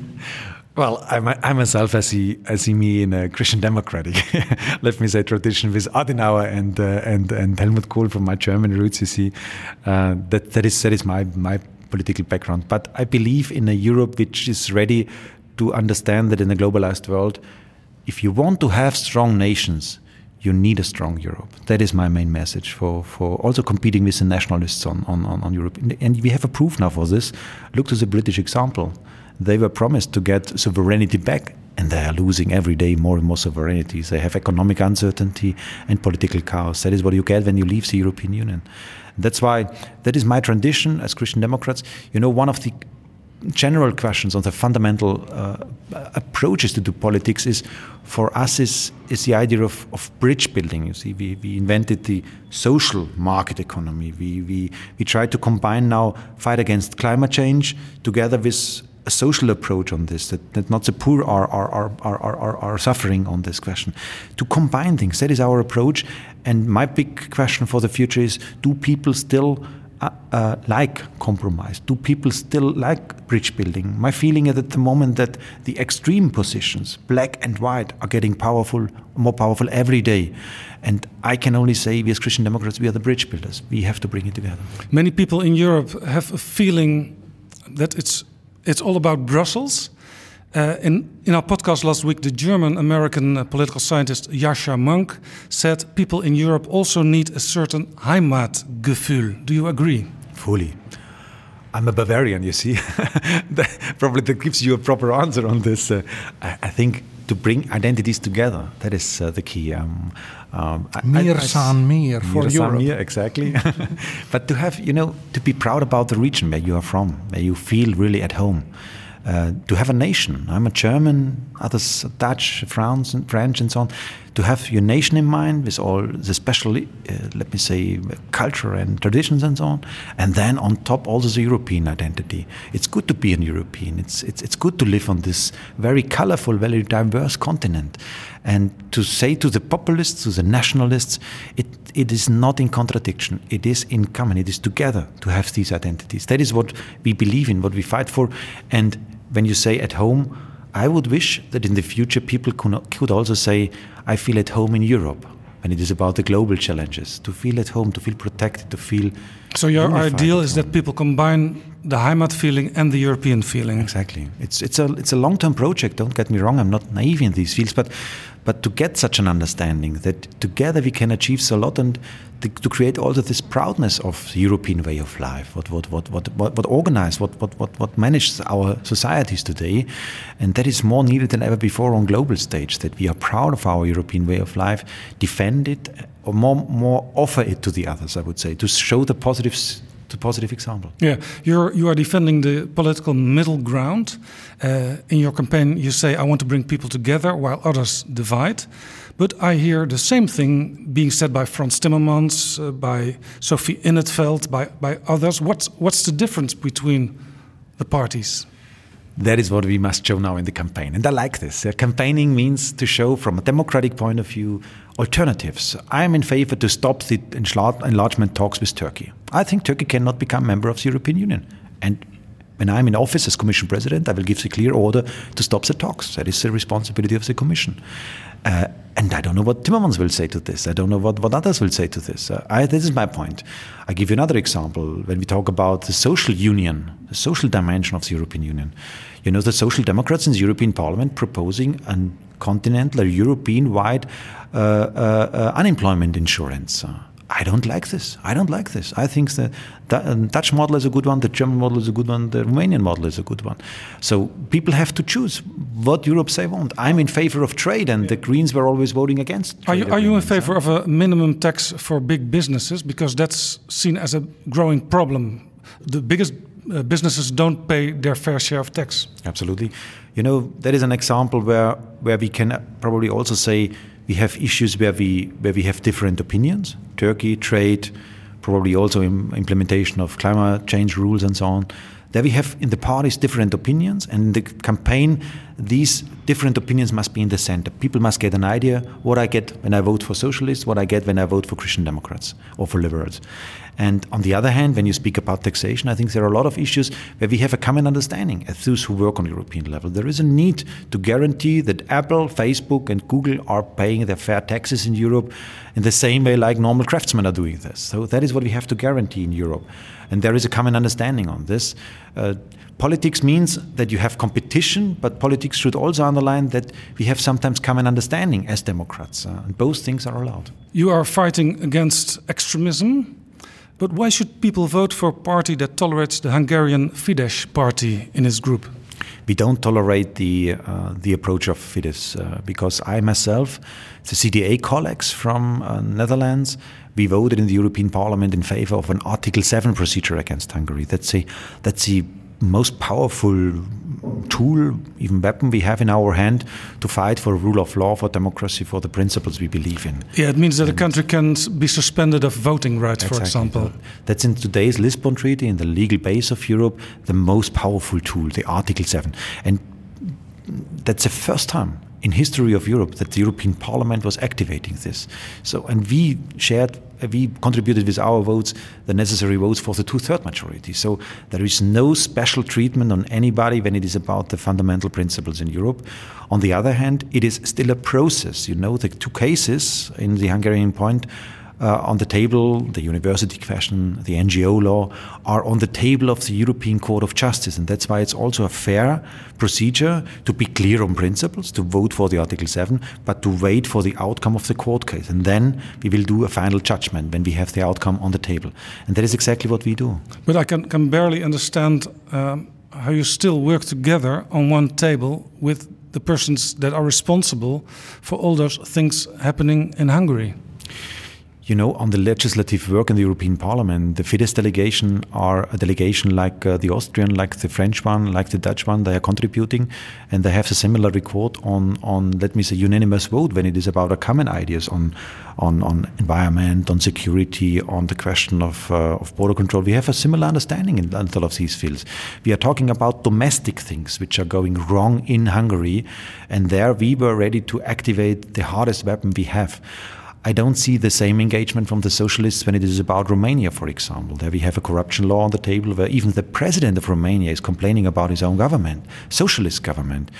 D: Well, I, I myself, I see, I see me in a Christian democratic, let me say, tradition with Adenauer and uh, and and Helmut Kohl from my German roots. You see, uh, that that is that is my my political background. But I believe in a Europe which is ready to understand that in a globalized world, if you want to have strong nations, you need a strong Europe. That is my main message for, for also competing with the nationalists on, on, on, on Europe. And we have a proof now for this. Look to the British example. They were promised to get sovereignty back, and they are losing every day more and more sovereignty. They have economic uncertainty and political chaos. That is what you get when you leave the European Union. That's why that is my tradition as Christian Democrats. You know, one of the general questions on the fundamental uh, approaches to do politics is for us is, is the idea of, of bridge building you see we, we invented the social market economy we, we, we try to combine now fight against climate change together with a social approach on this that, that not the poor are, are, are, are, are, are suffering on this question to combine things that is our approach and my big question for the future is do people still uh, uh, like compromise? Do people still like bridge building? My feeling is at the moment that the extreme positions, black and white, are getting powerful, more powerful every day. And I can only say, we as Christian Democrats, we are the bridge builders. We have to bring it together.
B: Many people in Europe have a feeling that it's it's all about Brussels. Uh, in, in our podcast last week, the German American uh, political scientist Yasha Monk said people in Europe also need a certain Heimatgefühl. Do you agree?
D: Fully. I'm a Bavarian, you see. Probably that gives you a proper answer on this. Uh, I, I, think to bring identities together, that is uh, the key. Um,
E: um, meer san meer for Europe.
D: Meer, exactly. but to have, you know, to be proud about the region where you are from, where you feel really at home. Uh, to have a nation. I'm a German, others Dutch, France, and French, and so on. To have your nation in mind with all the special, uh, let me say, culture and traditions and so on, and then on top also the European identity. It's good to be an European. It's it's it's good to live on this very colorful, very diverse continent, and to say to the populists, to the nationalists, it it is not in contradiction. It is in common. It is together to have these identities. That is what we believe in, what we fight for, and when you say at home, I would wish that in the future people could also say, I feel at home in Europe when it is about the global challenges, to feel at home, to feel protected, to feel.
B: So, your ideal is that people combine the Heimat feeling and the European feeling.
D: Exactly. It's, it's a, it's a long term project, don't get me wrong, I'm not naive in these fields, but, but to get such an understanding that together we can achieve so a lot and to, create also this proudness of the European way of life, what what what what what, what organizes, what, what what what manages our societies today, and that is more needed than ever before on global stage. That we are proud of our European way of life, defend it, or more more offer it to the others. I would say to show the positives the positive example.
B: Yeah, you're you are defending the political middle ground. Uh, in your campaign, you say, "I want to bring people together while others divide." But I hear the same thing being said by Frans Timmermans, uh, by Sophie Innetveld, by, by others. What's, what's the difference between the parties?
D: That is what we must show now in the campaign. And I like this. Uh, campaigning means to show, from a democratic point of view, alternatives. I am in favor to stop the enlargement talks with Turkey. I think Turkey cannot become member of the European Union. And when I'm in office as Commission President, I will give the clear order to stop the talks. That is the responsibility of the Commission. Uh, and I don't know what Timmermans will say to this. I don't know what, what others will say to this. Uh, I, this is my point. I give you another example. When we talk about the social union, the social dimension of the European Union, you know, the Social Democrats in the European Parliament proposing a continental, European-wide uh, uh, unemployment insurance. Uh, I don't like this. I don't like this. I think the, the um, Dutch model is a good one, the German model is a good one, the Romanian model is a good one. So people have to choose what Europe they want. I'm in favor of trade, and the Greens were always voting against.
B: Are you, are you in favor of a minimum tax for big businesses? Because that's seen as a growing problem. The biggest uh, businesses don't pay their fair share of tax.
D: Absolutely. You know, that is an example where, where we can probably also say we have issues where we, where we have different opinions Turkey, trade, probably also implementation of climate change rules and so on. There we have in the parties different opinions, and in the campaign, these different opinions must be in the center. People must get an idea what I get when I vote for socialists, what I get when I vote for Christian Democrats or for liberals. And on the other hand, when you speak about taxation, I think there are a lot of issues where we have a common understanding as those who work on European level. There is a need to guarantee that Apple, Facebook, and Google are paying their fair taxes in Europe in the same way like normal craftsmen are doing this. So that is what we have to guarantee in Europe. And there is a common understanding on this. Uh, politics means that you have competition, but politics should also underline that we have sometimes common understanding as Democrats. Uh, and both things are allowed.
B: You are fighting against extremism. But why should people vote for a party that tolerates the Hungarian Fidesz party in its group?
D: We don't tolerate the uh, the approach of Fidesz uh, because I myself, the CDA colleagues from uh, Netherlands, we voted in the European Parliament in favor of an Article 7 procedure against Hungary. That's a that's the most powerful tool, even weapon we have in our hand to fight for rule of law, for democracy, for the principles we believe in.
B: Yeah, it means that and a country can be suspended of voting rights, exactly. for example.
D: That's in today's Lisbon Treaty, in the legal base of Europe, the most powerful tool, the Article 7. And that's the first time in history of Europe that the European Parliament was activating this. So, and we shared, uh, we contributed with our votes the necessary votes for the two-third majority. So there is no special treatment on anybody when it is about the fundamental principles in Europe. On the other hand, it is still a process. You know, the two cases in the Hungarian point uh, on the table, the university question, the NGO law, are on the table of the European Court of Justice. And that's why it's also a fair procedure to be clear on principles, to vote for the Article 7, but to wait for the outcome of the court case. And then we will do a final judgment when we have the outcome on the table. And that is exactly what we do.
B: But I can, can barely understand um, how you still work together on one table with the persons that are responsible for all those things happening in Hungary
D: you know, on the legislative work in the European Parliament, the Fidesz delegation are a delegation like uh, the Austrian, like the French one, like the Dutch one. They are contributing, and they have a similar record on, on let me say, unanimous vote when it is about common ideas on, on, on environment, on security, on the question of, uh, of border control. We have a similar understanding in a lot of these fields. We are talking about domestic things which are going wrong in Hungary, and there we were ready to activate the hardest weapon we have. I don't see the same engagement from the socialists when it is about Romania, for example. There we have a corruption law on the table where even the president of Romania is complaining about his own government, socialist government.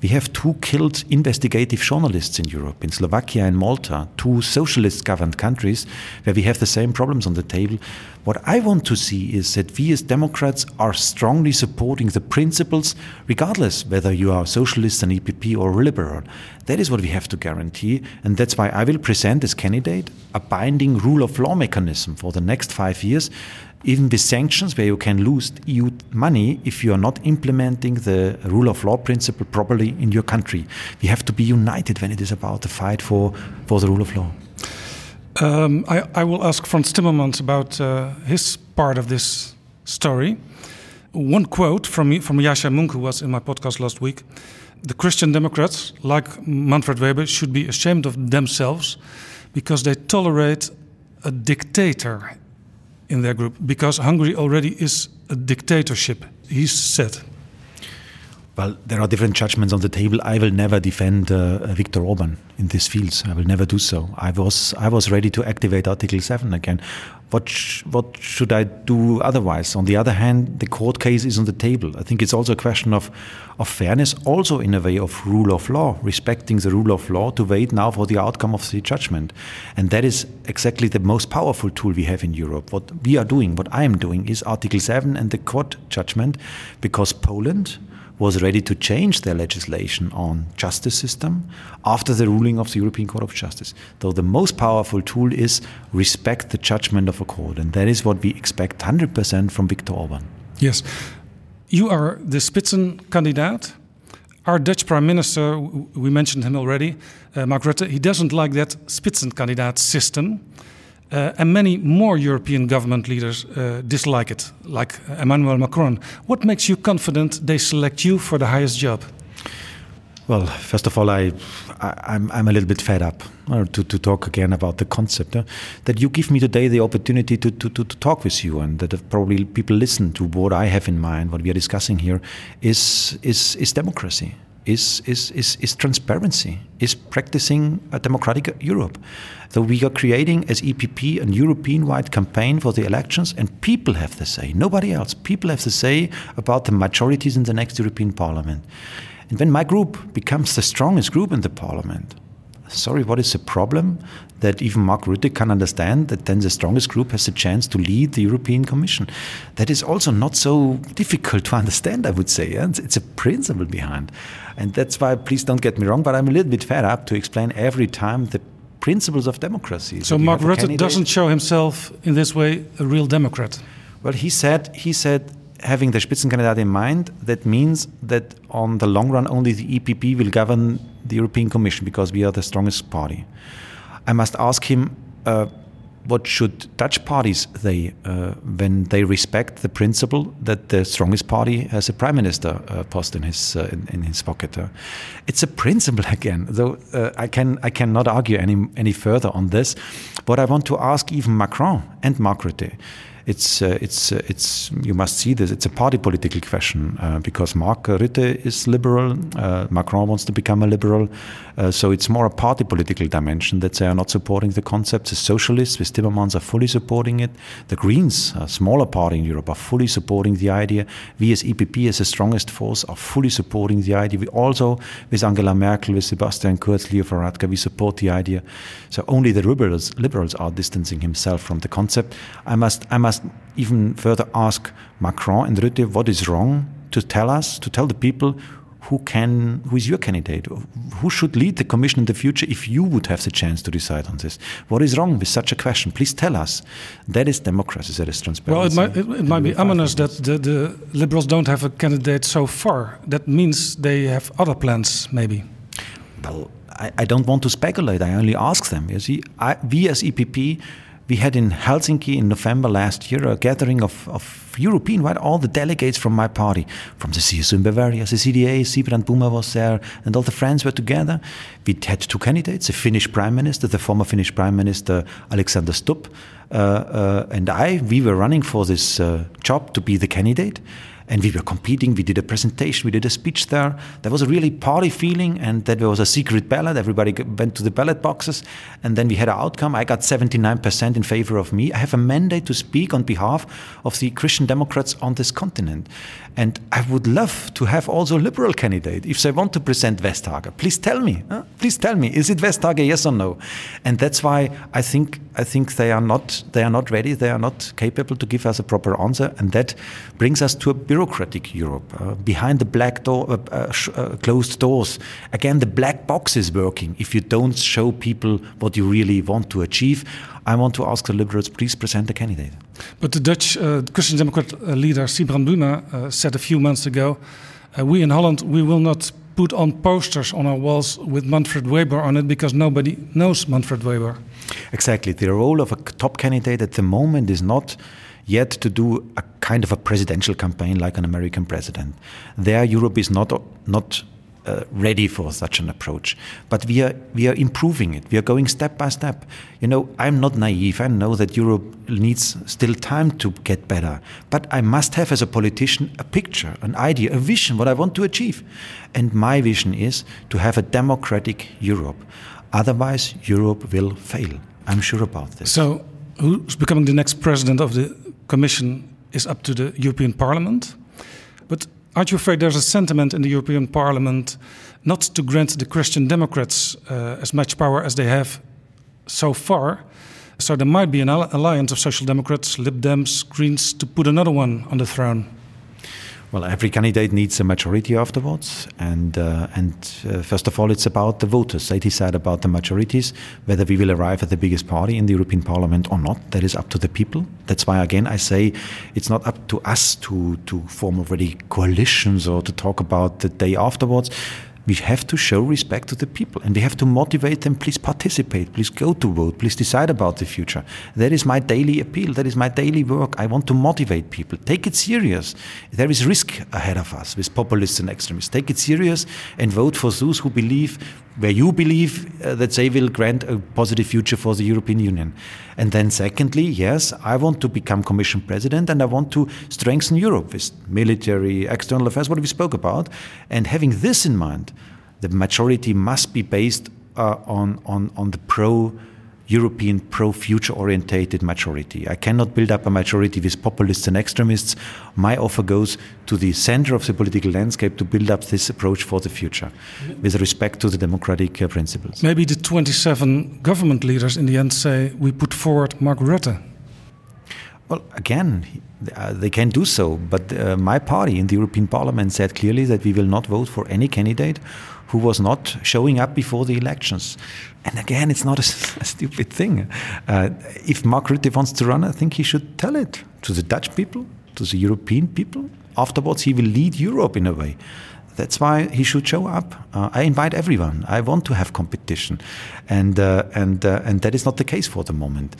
D: We have two killed investigative journalists in Europe, in Slovakia and Malta, two socialist governed countries where we have the same problems on the table. What I want to see is that we as Democrats are strongly supporting the principles, regardless whether you are socialist, an EPP, or liberal. That is what we have to guarantee, and that's why I will present as candidate a binding rule of law mechanism for the next five years even with sanctions where you can lose EU money if you are not implementing the rule of law principle properly in your country. We have to be united when it is about the fight for, for the rule of law.
B: Um, I, I, will ask Franz Timmermans about uh, his part of this story. One quote from, from Yasha Munk, who was in my podcast last week The Christian Democrats, like Manfred Weber, should be ashamed of themselves because they tolerate a dictator in their group, because Hungary already is a dictatorship, he said.
D: Well, there are different judgments on the table. I will never defend uh, Viktor Orban in these fields. I will never do so. I was I was ready to activate Article Seven again. What sh- what should I do otherwise? On the other hand, the court case is on the table. I think it's also a question of of fairness, also in a way of rule of law, respecting the rule of law to wait now for the outcome of the judgment, and that is exactly the most powerful tool we have in Europe. What we are doing, what I am doing, is Article Seven and the court judgment, because Poland was ready to change their legislation on justice system after the ruling of the European Court of Justice. Though the most powerful tool is respect the judgment of a court, and that is what we expect 100% from Viktor Orban.
B: Yes. You are the Spitzenkandidat. Our Dutch Prime Minister, we mentioned him already, uh, Mark Rutte, he doesn't like that Spitzenkandidat system. Uh, and many more European government leaders uh, dislike it, like Emmanuel Macron. What makes you confident they select you for the highest job?
D: Well, first of all, I, I am I'm, I'm a little bit fed up uh, to, to talk again about the concept uh, that you give me today the opportunity to, to, to, to talk with you, and that probably people listen to what I have in mind, what we are discussing here, is is is democracy, is is is, is transparency, is practicing a democratic Europe. So we are creating as EPP a European-wide campaign for the elections, and people have the say. Nobody else. People have the say about the majorities in the next European Parliament. And when my group becomes the strongest group in the parliament, sorry, what is the problem? That even Mark Rutte can understand that then the strongest group has the chance to lead the European Commission. That is also not so difficult to understand, I would say. It's a principle behind. And that's why, please don't get me wrong, but I'm a little bit fed up to explain every time the principles of democracy.
B: So Mark Rutte doesn't show himself in this way a real Democrat?
D: Well, he said, he said having the Spitzenkandidat in mind, that means that on the long run, only the EPP will govern the European Commission because we are the strongest party. I must ask him, uh, what should Dutch parties they uh, when they respect the principle that the strongest party has a prime minister uh, post in his uh, in, in, his pocket? Uh? it's a principle again. Though uh, I can I cannot argue any any further on this. But I want to ask even Macron and Mark Rutte it's uh, it's uh, it's you must see this. It's a party political question uh, because Mark Rutte is liberal, uh, Macron wants to become a liberal, uh, so it's more a party political dimension that they are not supporting the concept. The socialists with Timmermans are fully supporting it. The Greens, a smaller party in Europe, are fully supporting the idea. We as EPP, as the strongest force, are fully supporting the idea. We also, with Angela Merkel, with Sebastian Kurz, Leo Varadkar, we support the idea. So only the liberals liberals are distancing himself from the concept. I must I must even further ask Macron and Rutte what is wrong to tell us, to tell the people who can who is your candidate? Who should lead the commission in the future if you would have the chance to decide on this? What is wrong with such a question? Please tell us. That is democracy that is transparency.
B: Well it might, it, it might be ominous that the, the liberals don't have a candidate so far. That means they have other plans maybe.
D: Well I, I don't want to speculate. I only ask them. You see I, we as EPP we had in Helsinki in November last year a gathering of, of European, right? All the delegates from my party, from the CSU in Bavaria, the CDA, Sibrand Buma was there, and all the friends were together. We had two candidates, the Finnish Prime Minister, the former Finnish Prime Minister Alexander Stubb, uh, uh, and I. We were running for this uh, job to be the candidate and we were competing. We did a presentation, we did a speech there. There was a really party feeling, and that there was a secret ballot. Everybody went to the ballot boxes, and then we had an outcome. I got 79% in favor of me. I have a mandate to speak on behalf of the Christian Democrats on this continent. And I would love to have also a liberal candidate. If they want to present Vestager, please tell me. Huh? Please tell me, is it Vestager, yes or no? And that's why I think I think they are not they are not ready. They are not capable to give us a proper answer, and that brings us to a bureaucratic Europe uh, behind the black door, uh, uh, uh, closed doors. Again, the black box is working. If you don't show people what you really want to achieve, I want to ask the Liberals, please present a candidate.
B: But the Dutch uh, Christian Democrat uh, leader Sibrand Buna uh, said a few months ago, uh, "We in Holland we will not put on posters on our walls with Manfred Weber on it because nobody knows Manfred Weber."
D: Exactly. The role of a top candidate at the moment is not yet to do a kind of a presidential campaign like an American president. There, Europe is not not uh, ready for such an approach. But we are, we are improving it. We are going step by step. You know, I'm not naive. I know that Europe needs still time to get better. But I must have, as a politician, a picture, an idea, a vision, what I want to achieve. And my vision is to have a democratic Europe. Otherwise, Europe will fail. I'm sure about this.
B: So, who's becoming the next president of the Commission is up to the European Parliament? But aren't you afraid there's a sentiment in the European Parliament not to grant the Christian Democrats uh, as much power as they have so far? So there might be an alliance of Social Democrats, Lib Dems, Greens to put another one on the throne.
D: Well, every candidate needs a majority afterwards, and uh, and uh, first of all, it's about the voters. They decide about the majorities, whether we will arrive at the biggest party in the European Parliament or not. That is up to the people. That's why, again, I say it's not up to us to to form already coalitions or to talk about the day afterwards we have to show respect to the people and we have to motivate them please participate please go to vote please decide about the future. That is my daily appeal that is my daily work. I want to motivate people. Take it serious. There is risk ahead of us with populists and extremists. Take it serious and vote for those who believe where you believe uh, that they will grant a positive future for the European Union. And then, secondly, yes, I want to become Commission President and I want to strengthen Europe with military, external affairs, what we spoke about. And having this in mind, the majority must be based uh, on, on, on the pro European pro future orientated majority. I cannot build up a majority with populists and extremists. My offer goes to the center of the political landscape to build up this approach for the future with respect to the democratic uh, principles.
B: Maybe the 27 government leaders in the end say we put forward Mark Rutte.
D: Well, again, uh, they can do so, but uh, my party in the European Parliament said clearly that we will not vote for any candidate who was not showing up before the elections. And again, it's not a, a stupid thing. Uh, if Mark Rutte wants to run, I think he should tell it to the Dutch people, to the European people. Afterwards, he will lead Europe in a way. That's why he should show up. Uh, I invite everyone. I want to have competition, and uh, and uh, and that is not the case for the moment.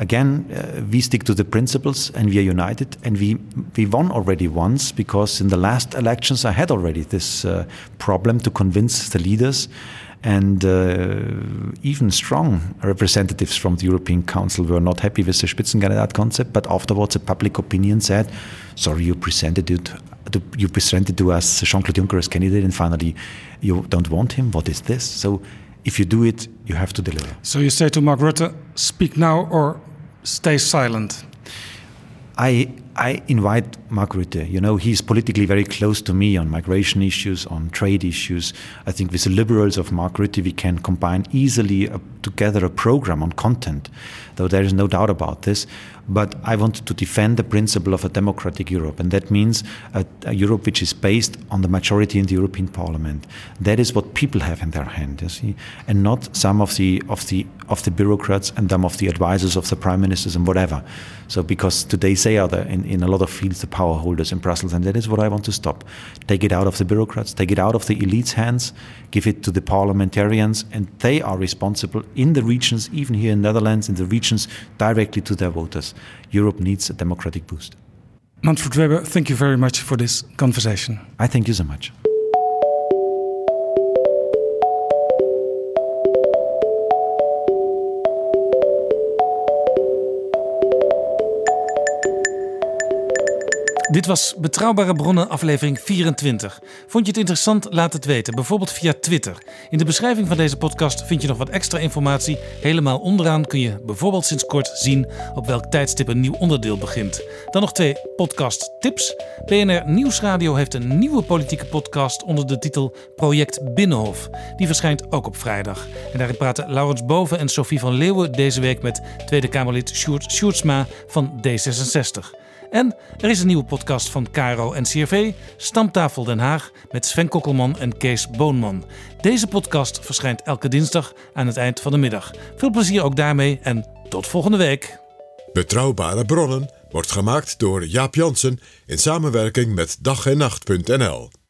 D: Again, uh, we stick to the principles, and we are united. And we we won already once because in the last elections I had already this uh, problem to convince the leaders and uh, even strong representatives from the European Council were not happy with the Spitzenkandidat concept. But afterwards, the public opinion said, "Sorry, you presented it. You presented to us Jean-Claude Juncker as candidate, and finally, you don't want him. What is this?" So, if you do it, you have to deliver.
B: So you say to Mark Rutte, "Speak now or stay silent."
D: I I invite Mark Rutte. You know, he's politically very close to me on migration issues, on trade issues. I think with the liberals of Mark Rutte, we can combine easily a, together a program on content, though there is no doubt about this. But I want to defend the principle of a democratic Europe, and that means a, a Europe which is based on the majority in the European Parliament. That is what people have in their hand, you see, and not some of the of the of the bureaucrats and some of the advisors of the prime ministers and whatever. So because today they are the, in, in a lot of fields the power holders in Brussels, and that is what I want to stop. Take it out of the bureaucrats, take it out of the elites' hands, give it to the parliamentarians, and they are responsible in the regions, even here in the Netherlands, in the regions, directly to their voters. Europe needs a democratic boost.
B: Manfred Weber, thank you very much for this conversation.
D: I thank you so much.
B: Dit was Betrouwbare Bronnen, aflevering 24. Vond je het interessant? Laat het weten, bijvoorbeeld via Twitter. In de beschrijving van deze podcast vind je nog wat extra informatie. Helemaal onderaan kun je bijvoorbeeld sinds kort zien op welk tijdstip een nieuw onderdeel begint. Dan nog twee podcast tips. BNR Nieuwsradio heeft een nieuwe politieke podcast onder de titel Project Binnenhof. Die verschijnt ook op vrijdag. En daarin praten Laurens Boven en Sophie van Leeuwen deze week met Tweede Kamerlid Sjoerd Sjoerdsma van D66. En er is een nieuwe podcast van Caro en CRV, Stamtafel Den Haag, met Sven Kokkelman en Kees Boonman. Deze podcast verschijnt elke dinsdag aan het eind van de middag. Veel plezier ook daarmee en tot volgende week.
C: Betrouwbare bronnen wordt gemaakt door Jaap Jansen in samenwerking met dag en nacht.nl.